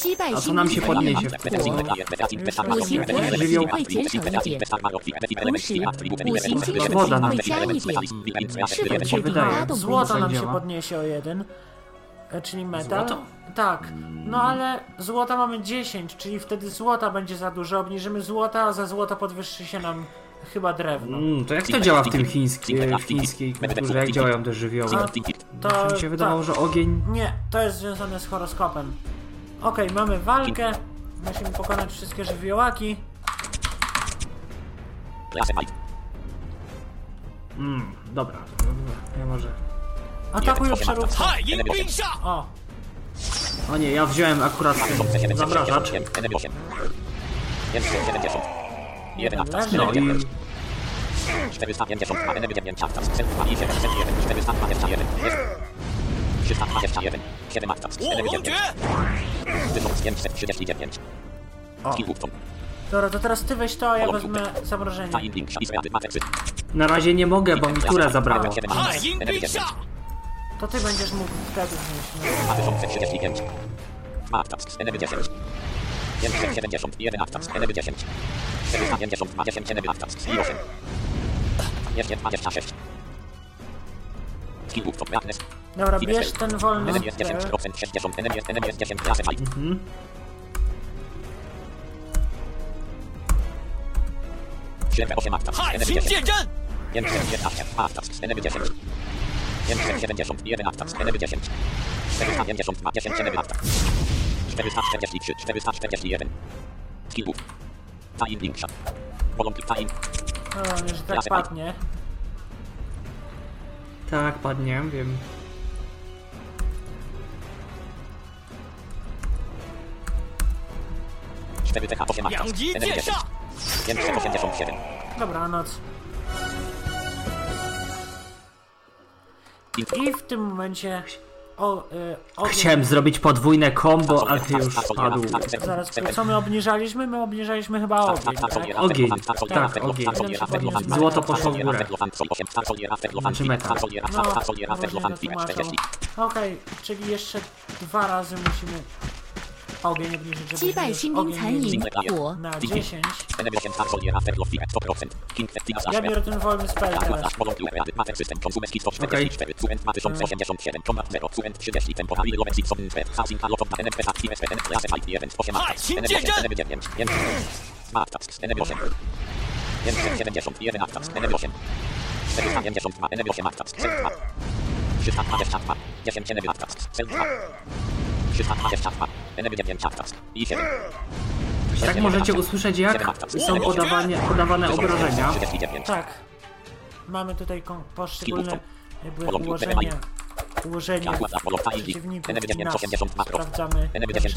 击败 A co 星 nam 际 się 火 podniesie 焰， w 五 tym? 行火焰只会减少一点，同时五行之水会加一点，是否确定发动 Złoto nam się działa. podniesie o 1, e, czyli metal. Złoto? Tak, no ale złota mamy 10, czyli wtedy złota będzie za dużo. Obniżymy złota, a za złoto podwyższy się nam chyba drewno. Mm, to jak to działa w tym chińskiej, w chińskiej kulturze? Jak działają te żywioły? A to Mi się wydawało, tak. że ogień... Nie, to jest związane z horoskopem. Okej, mamy walkę. Musimy pokonać wszystkie żywiołaki. Mm, dobra. Ja może... Atakują przeróbkę. O, O nie, ja wziąłem akurat ten zamrażacz. No i 452 NB9 Actas 427 421 321 7 Actas NB9 1539 Skillbufton Dobra, to teraz ty weź to, a ja wezmę zamrożenie. Na razie nie mogę, bo mi turę zabrało. To ty będziesz mógł wtedy wziąć. 1035 Actas NB10 571 Actas NB10 452 10 NB Actas i 8 Jest 26 Skillbufton Darkness Dobra, bierz ten wolny NB jest 10 spell. 60 NB jest NB jest 10 klasy 5 4TH 18. Energia 587. Dobranoc. I w tym momencie... O, y, ogień- Chciałem zrobić podwójne combo, ale ty już spadł. Zaraz, co my obniżaliśmy? My obniżaliśmy chyba ogień, tak? Ogień, tak, ogień. Złoto poszło w górę. Znaczy metal. No, właśnie to tłumaczą. Okej, czyli jeszcze dwa razy musimy ogień obniżyć, żeby 击败 już 新兵 ogień 残 mieli 影火， na 10. Enemy 8 Tarsolia Ferlo Fiat 100%. King Festina Ja Slash biorę ten wolny spell teraz. Slash Tak możecie usłyszeć, jak są podawane, podawane obrażenia. Tak. Mamy tutaj poszczególne jakby ułożenie ułożenie przeciwników i nas sprawdzamy naszym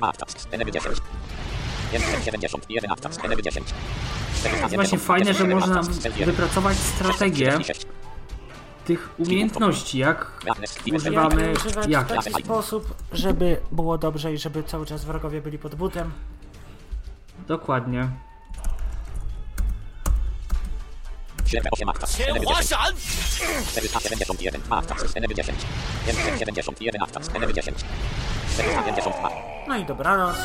Marta, NM10. Jest właśnie fajne, że można wypracować strategię tych umiejętności, jak używamy, jak. w taki sposób, żeby było dobrze i żeby cały czas wrogowie byli pod butem. Dokładnie. No i dobranoc.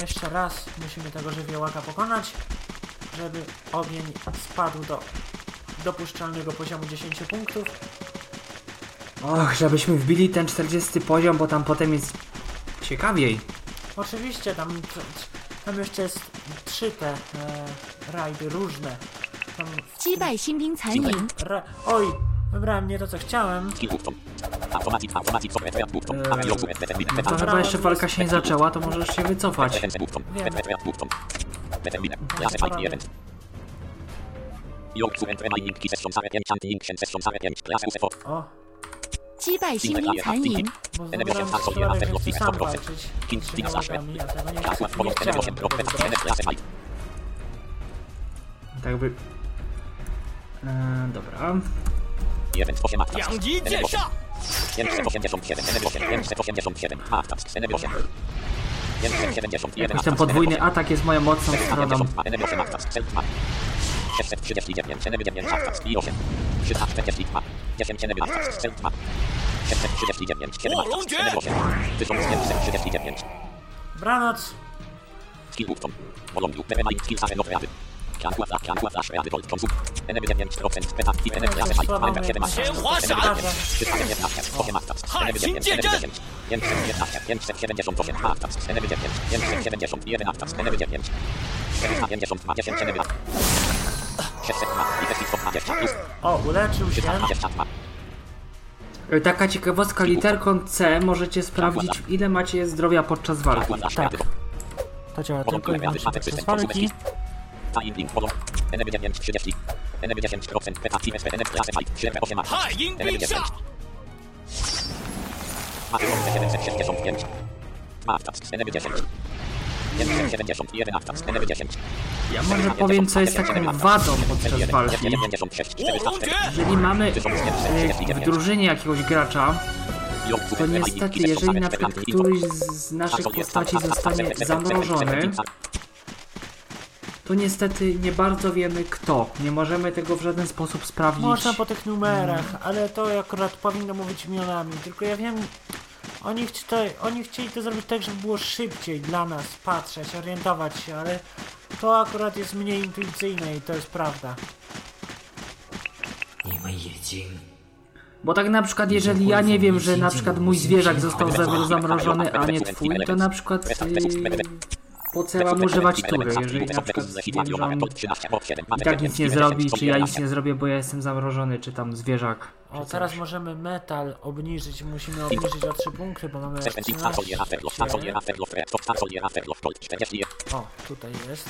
Jeszcze raz musimy tego żywiołaka pokonać, żeby ogień spadł do dopuszczalnego poziomu 10 punktów. Och, żebyśmy wbili ten 40 poziom, bo tam potem jest ciekawiej. Oczywiście tam, tam jeszcze jest trzy te e, rajdy różne. Tam w 击败新兵残影， Ra Oj, wybrałem nie to co chciałem. Skill Button Automatic Automatic Software Button Avion Suet Determine To chyba jeszcze walka się nie zaczęła, to możesz się wycofać. Defense Button Wiem. Software Button Determine Class Fight Event Yoke Suet Remaining Key Session Sare 5 Chanting Session Sare 5 Class USFO O, 击败新兵残影， bo Enemy wybrałem 8 Tarsolia stronę, After że chcę Lofan sam 100% walczyć King z Stina Slash żywiołakami, a tego nie, Class chcę- One nie Follow Enemy 8 chciałem Drop tego Enemy wybrać. Class Fight Tak jakby... Eee, dobra. 8 Enemy 8 587 Enemy 8 587 Smart Tasks Enemy 8 571 Jakoś ten podwójny atak jest moją mocną stroną. Enemy 8 Tasks Self Map 639 Enemy 9 Tasks i 8 342 10 Enemy Tasks Self Map 639 7 Tasks Enemy 8 1539 Dobranoc. Skill Button Volum Lub Remaining Skill Sare Not Ready Can Quadra Can Quadra Ready Volt Konsum Enemy 9% Beta Active Enemy Class Fight Enemy 7 Tasks Enemy 9 319 8 Tasks Enemy 9 Enemy 10 519 578 Tasks Enemy 9 571 Tasks Enemy 9 452 10 Enemy 602 Defensive 120 plus O, uleczył się. 322 E, Taka ciekawostka, literką C możecie sprawdzić ile macie zdrowia podczas walki. Tak. To działa tylko i wyłącznie podczas walki. Time link Volum Enemy 9 30 Enemy 10% Beta Active SP Enemy Class Fight 7 8 Enemy 9 Maty 775 Smart Tasks Enemy 10 571 Tasks Enemy 10 Ja może powiem co jest taką wadą podczas walki. 96 404 Jeżeli mamy e, w drużynie jakiegoś gracza, to niestety jeżeli na przykład któryś z naszych postaci zostanie zamrożony, to niestety nie bardzo wiemy kto. Nie możemy tego w żaden sposób sprawdzić. Można po tych numerach, ale to akurat powinno mówić imionami. Tylko ja wiem, oni, chci to, oni chcieli to zrobić tak, żeby było szybciej dla nas patrzeć, orientować się, ale to akurat jest mniej intuicyjne i to jest prawda. Bo tak na przykład jeżeli ja nie wiem, że na przykład mój zwierzak został za- zamrożony, a nie twój, to na przykład yy, po co ja mam używać tury, jeżeli na przykład wiem, że on i tak nic nie zrobi, czy ja nic nie zrobię, bo ja jestem zamrożony, czy tam zwierzak. O, teraz możemy metal obniżyć, musimy obniżyć o 3 punkty, bo mamy 13. O, tutaj jest.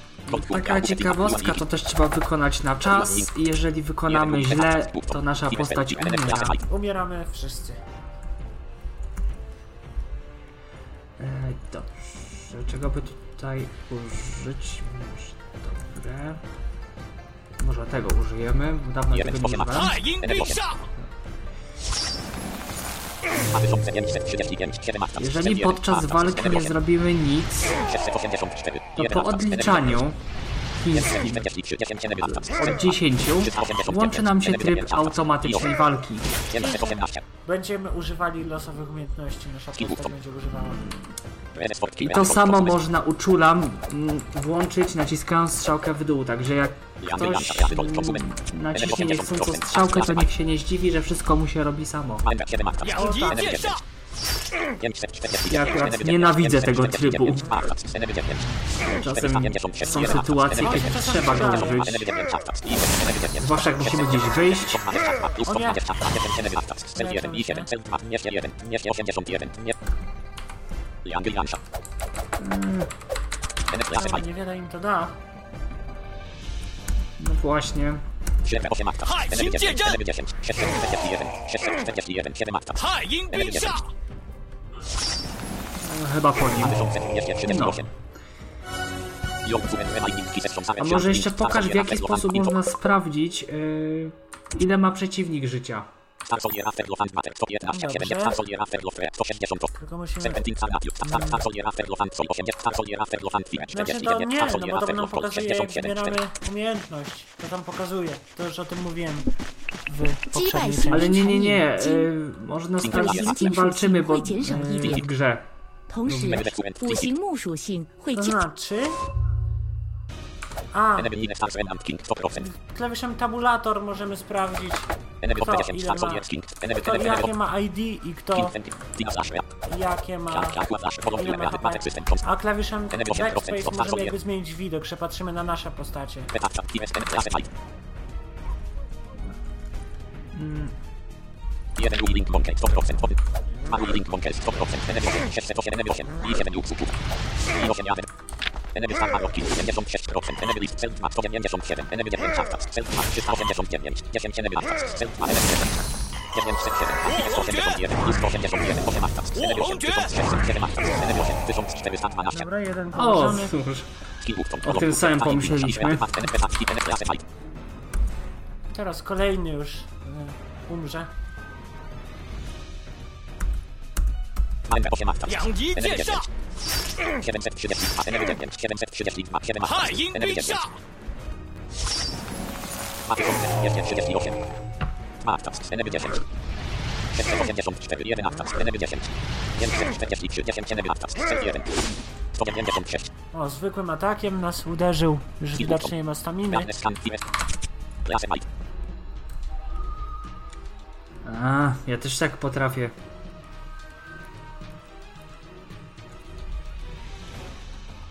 Taka ciekawostka, to też trzeba wykonać na czas i jeżeli wykonamy źle, to nasza postać umiera. Umieramy wszyscy. Ej, dobrze, czego by tutaj użyć? Może Dobre. Może tego użyjemy, bo dawno tego nie używałem. Jeżeli podczas walki nie zrobimy nic, to po odliczaniu od 10 włączy nam się tryb automatycznej walki. Będziemy używali losowych umiejętności, nasza postać będzie używała. I to samo można uczulam mm, włączyć naciskając strzałkę w dół, także jak ktoś naciśnie niechcącą strzałkę, to niech się nie zdziwi, że wszystko mu się robi samo. O. Ja akurat nienawidzę tego trybu. Czasem są sytuacje, kiedy trzeba go użyć. Zwłaszcza jak musimy gdzieś wyjść. O nie. Hmm. Ale niewiele im to da. No właśnie. 7, 8 Chyba po nim. No. A może jeszcze pokaż w jaki sposób można sprawdzić, yy, ile ma przeciwnik życia. Znaczy nie, no bo to pokazuje umiejętność. To tam pokazuje. To już o tym mówiłem. W poprzedniej. Ale nie, nie, nie. Można sprawdzić z kim walczymy, bo w grze. Znaczy... A. Klawiszem tabulator możemy sprawdzić kto ile ma, kto jakie ma ID i kto jakie ma ile ma HP. A klawiszem backspace możemy jakby zmienić widok, że patrzymy na nasze postacie. Jeden Link Monkey 100% Mały Link Monkey 100% Enemy 678 i 7 Luxu I 8 Jaden Enemy stan ma roki 76%, enemy list celt ma 197, enemy 9 avtas, celt ma 389, 10 enemy avtas, celt ma enemy 7. 981, Dobra, jeden O, położony. cóż. O tym samym pomyśleliśmy. Teraz kolejny już y, umrze. 양기 제사 o, zwykłym atakiem nas uderzył, że widocznie nie ma staminy. A, ja też tak potrafię.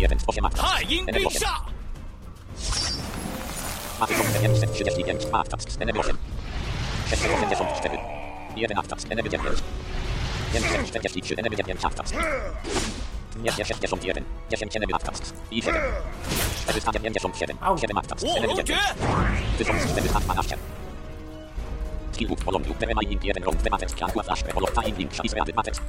1 z 8 akta. NM8. Mapy komputer 35 akta. NM8. 684. 1 akta. NM9. 543 NM9 akta. Nie, nie, 61. 10 NM akta. I 7. 497. 7 akta. NM9. 1412. Kilku w porządku. Terema i Impierem Rąk. Tematet. Kianku. Aż. Polota. Im. Link. Szalisra. Tematet.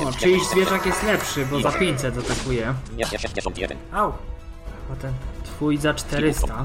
O, no, czyjś zwierzak jest lepszy, bo za 500 atakuje. Au! A ten twój za 400.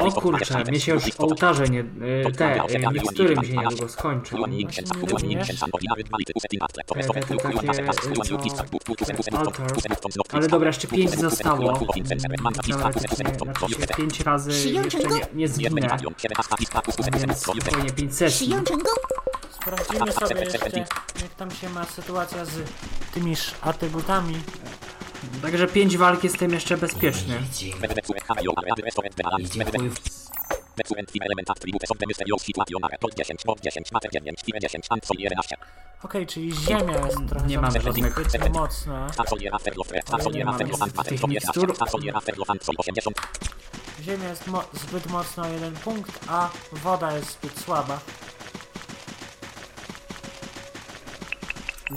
O kurczę, mnie się już ołtarze nie... te, mikstury mi się niedługo skończy. Ale dobra, jeszcze 5 zostało. Znaczy 5 razy jeszcze nie, nie zginę. Więc spokojnie 5 sesji. Sprawdzimy sobie jeszcze, jak tam się ma sytuacja z tymiż atrybutami. Także 5 walk jestem jeszcze bezpieczny. Ok, czyli ziemia jest trochę nie. Ziemia jest mo zbyt mocna o jeden punkt, a woda jest zbyt słaba.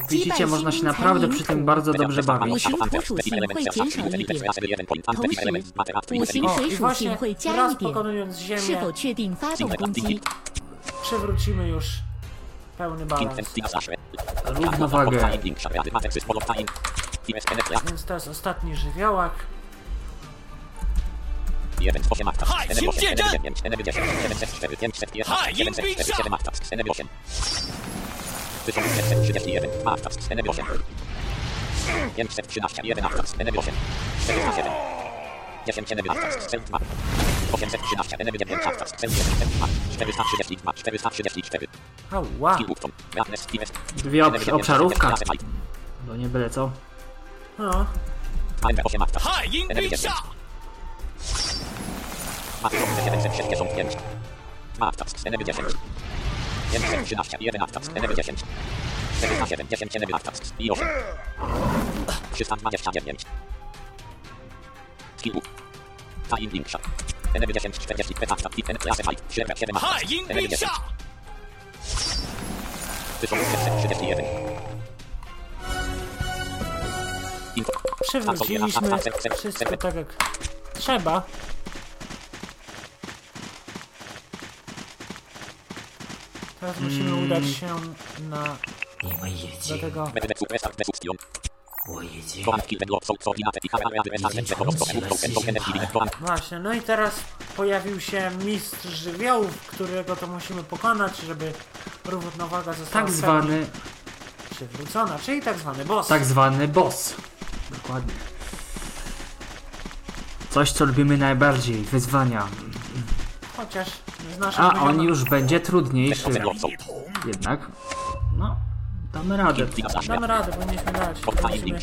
Widzicie, można się naprawdę przy tym bardzo dobrze bawić. O, właśnie raz pokonując ziemię, przewrócimy już pełny balans. Równowagę. Więc to jest ostatni żywiołak. 1531, Martas, NB8. 513, 11, NB8. 47. 10, NB, Martas, Cent, 2. 813, NB9, Martas, Cent, 1, Cent, 2. 432, 434. Ała. Dwie ob obszarówka. No nie byle co. No. NB8, Martas, NB9. Martas, 765. Martas, NB10. 1, 13, 11, 4, 10, 47, 10, 11 i 8. 329. Skillbook. Time Linksha. Energy 10, 40, 15, Titan, Classe Fight, 7, 17, Energy 10. 1631. Info. Przywróciliśmy wszystko tak jak trzeba. Teraz musimy udać mm. się na... do tego... Właśnie, no i teraz pojawił się mistrz żywiołów, którego to musimy pokonać, żeby równowaga została tak zwany przywrócona, czyli tak zwany boss. Tak zwany boss. Dokładnie. Coś, co lubimy najbardziej, wyzwania. Chociaż z naszym A on już będzie trudniejszy. Jednak. No, damy radę. Damy radę, powinniśmy dać. Musimy...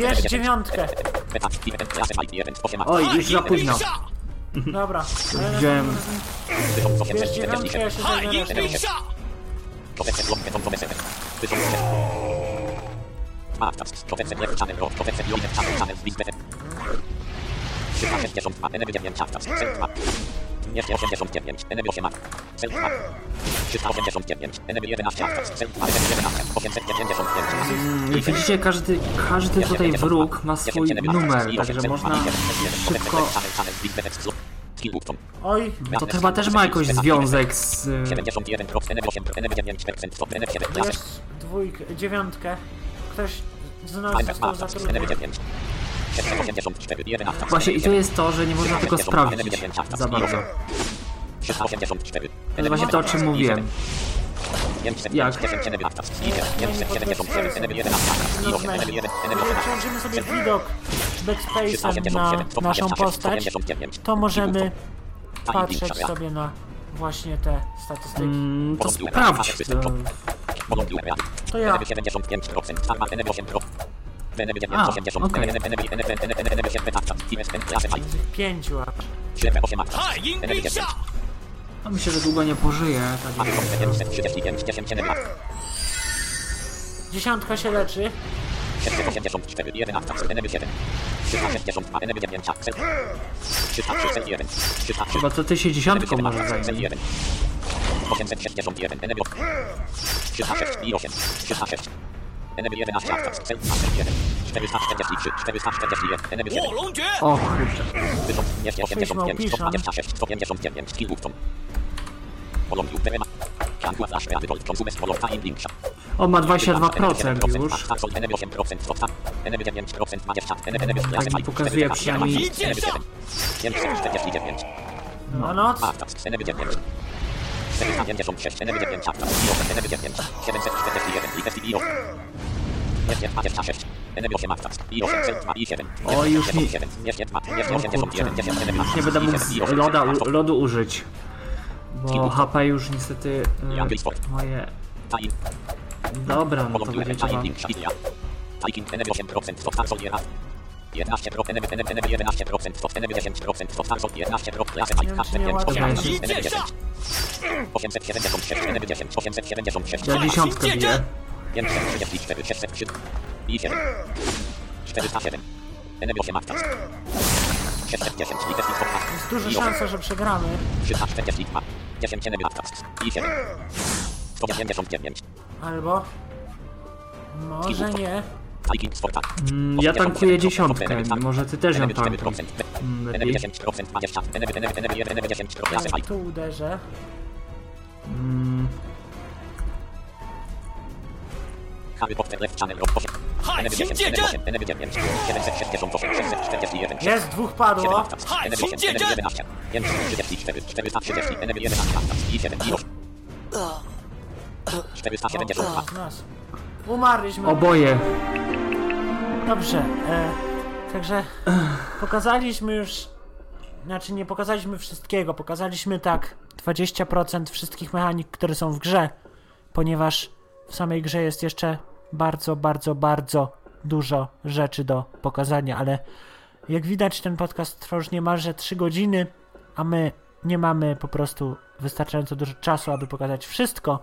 Bierz dziewiątkę. Oj, już za późno. Dobra. Wziąłem. Bierz dziewiątkę, ja się 362 widzicie każdy, każdy tutaj wróg ma swój numer, także można szybko... Oj, to chyba też ma jakoś związek z... Jest dwójkę, dziewiątkę. Ktoś z nas został zatrudniony. Właśnie i to jest to, że nie można tego sprawdzić za bardzo. To jest właśnie to, o czym mówiłem. Jak? Przełączymy sobie widok backspace'em na naszą postać, to możemy patrzeć sobie na właśnie te statystyki. Mm, to sprawdź. To, to ja. A, okay. Myślę, że długo nie pożyje. Tak Dziesiątka się leczy. 774, 11, NB7. 372, NB9, Axel. 331, 33. Chyba to ty się dziesiątką możesz zająć. 871, NB8. 36 i 8, 36. NB11, Axel, Axel 1. 443, 441, NB7. O kurczę. Wyząt, nie, 85, 126, 159, Kilbuchton. On ma 22% już. NB 8%, stop, NB 9%, 20, NB Tak mi pokazuje przynajmniej. 549. No noc. Aktas, NB 9. 456, NB 9, aktas, IOS, NB 9, 741, ITS, IO. Jest 26, NB 8, aktas, IOS, cel 2 i 7. O, już nie- Jest 2, jest O 81, kurczę. 10, NB Już nie będę mógł loda, lodu użyć. Bo HP już niestety e, moje... Dobra, no to będzie trzeba... linksza, Ilia. Taking, NB 8%, stop, tarzol, nie raz. 11 pro, NB, NB, NB 11%, stop, NB 10%, stop, tarzol, 11 pro, klasy, Nie Mike, wiem, Cash, czy nie 5, łatwo. 8, NB 10. 876, NB 10, 876, Ja dziesiątkę biję. 534, 603 i 7. 407. NB 8 aktas. 610, liters i stopka. Jest duża szansa, że przegramy. 342, 10 NB aktas. I 7. 199. Albo... Może nie. Mm, Ja tankuję dziesiątkę, może ty też ją tankuj. 4%. Mm, Lepiej. 10%, 20. NB, NB, NB 1, NB 10, klasy Jak Mike. tu uderzę. Mm, 472. O, nas. Umarliśmy. Oboje. Dobrze, e, także pokazaliśmy już, znaczy nie pokazaliśmy wszystkiego, pokazaliśmy tak 20% wszystkich mechanik, które są w grze, ponieważ w samej grze jest jeszcze bardzo, bardzo, bardzo dużo rzeczy do pokazania, ale jak widać ten podcast trwa już niemalże 3 godziny, a my nie mamy po prostu wystarczająco dużo czasu, aby pokazać wszystko.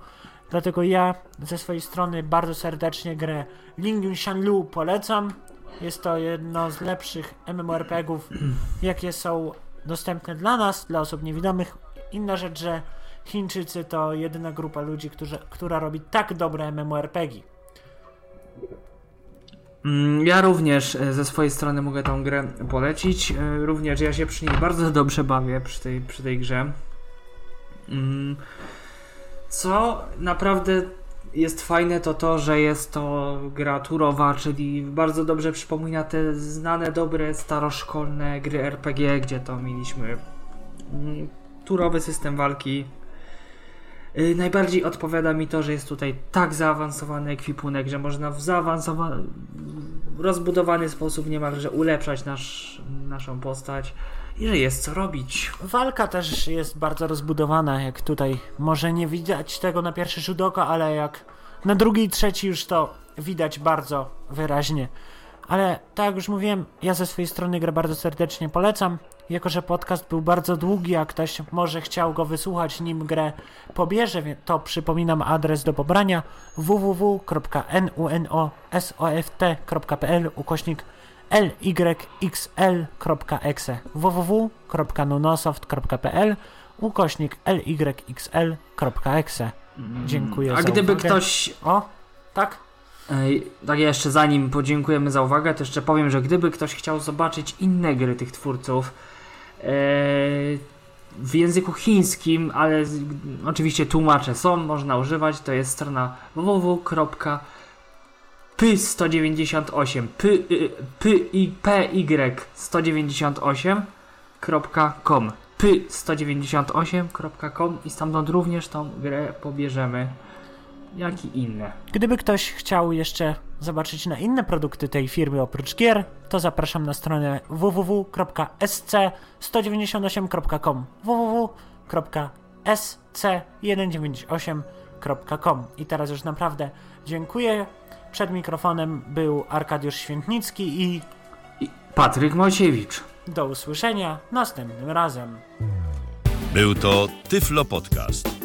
Dlatego ja ze swojej strony bardzo serdecznie grę Lingyun Shanlu polecam. Jest to jedno z lepszych MMORPGów, jakie są dostępne dla nas, dla osób niewidomych. Inna rzecz, że Chińczycy to jedyna grupa ludzi, którzy, która robi tak dobre MMORPG. Mm, Ja również e, ze swojej strony mogę tą grę polecić. E, Również ja się przy niej bardzo dobrze bawię przy tej, przy tej grze. Mm, Co naprawdę jest fajne, to to, że jest to gra turowa, czyli bardzo dobrze przypomina te znane, dobre, staroszkolne gry RPG, gdzie to mieliśmy mm, turowy system walki. Y, Najbardziej odpowiada mi to, że jest tutaj tak zaawansowany ekwipunek, że można w zaawansowany, rozbudowany sposób niemalże ulepszać nasz, naszą postać i że jest co robić. Walka też jest bardzo rozbudowana, jak tutaj może nie widać tego na pierwszy rzut oka, ale jak na drugi i trzeci już to widać bardzo wyraźnie. Ale tak jak już mówiłem, ja ze swojej strony grę bardzo serdecznie polecam. Jako, że podcast był bardzo długi, a ktoś może chciał go wysłuchać, nim grę pobierze, to przypominam adres do pobrania www.nunosoft.pl ukośnik lyxl.exe www.nunosoft.pl ukośnik lyxl.exe Dziękuję A za gdyby uwagę. ktoś O, tak? Tak jeszcze zanim podziękujemy za uwagę, to jeszcze powiem, że gdyby ktoś chciał zobaczyć inne gry tych twórców w języku chińskim, ale oczywiście tłumacze są, można używać, to jest strona www.py198 p, y, p, i, p, y 198.com py198.com i stamtąd również tą grę pobierzemy, jak i inne. Gdyby ktoś chciał jeszcze zobaczyć na inne produkty tej firmy oprócz gier, to zapraszam na stronę www.sc198.com www.sc198.com I teraz już naprawdę dziękuję. Przed mikrofonem był Arkadiusz Świętnicki i Patryk Mosiewicz. do usłyszenia następnym razem. Był to Tyflo Podcast.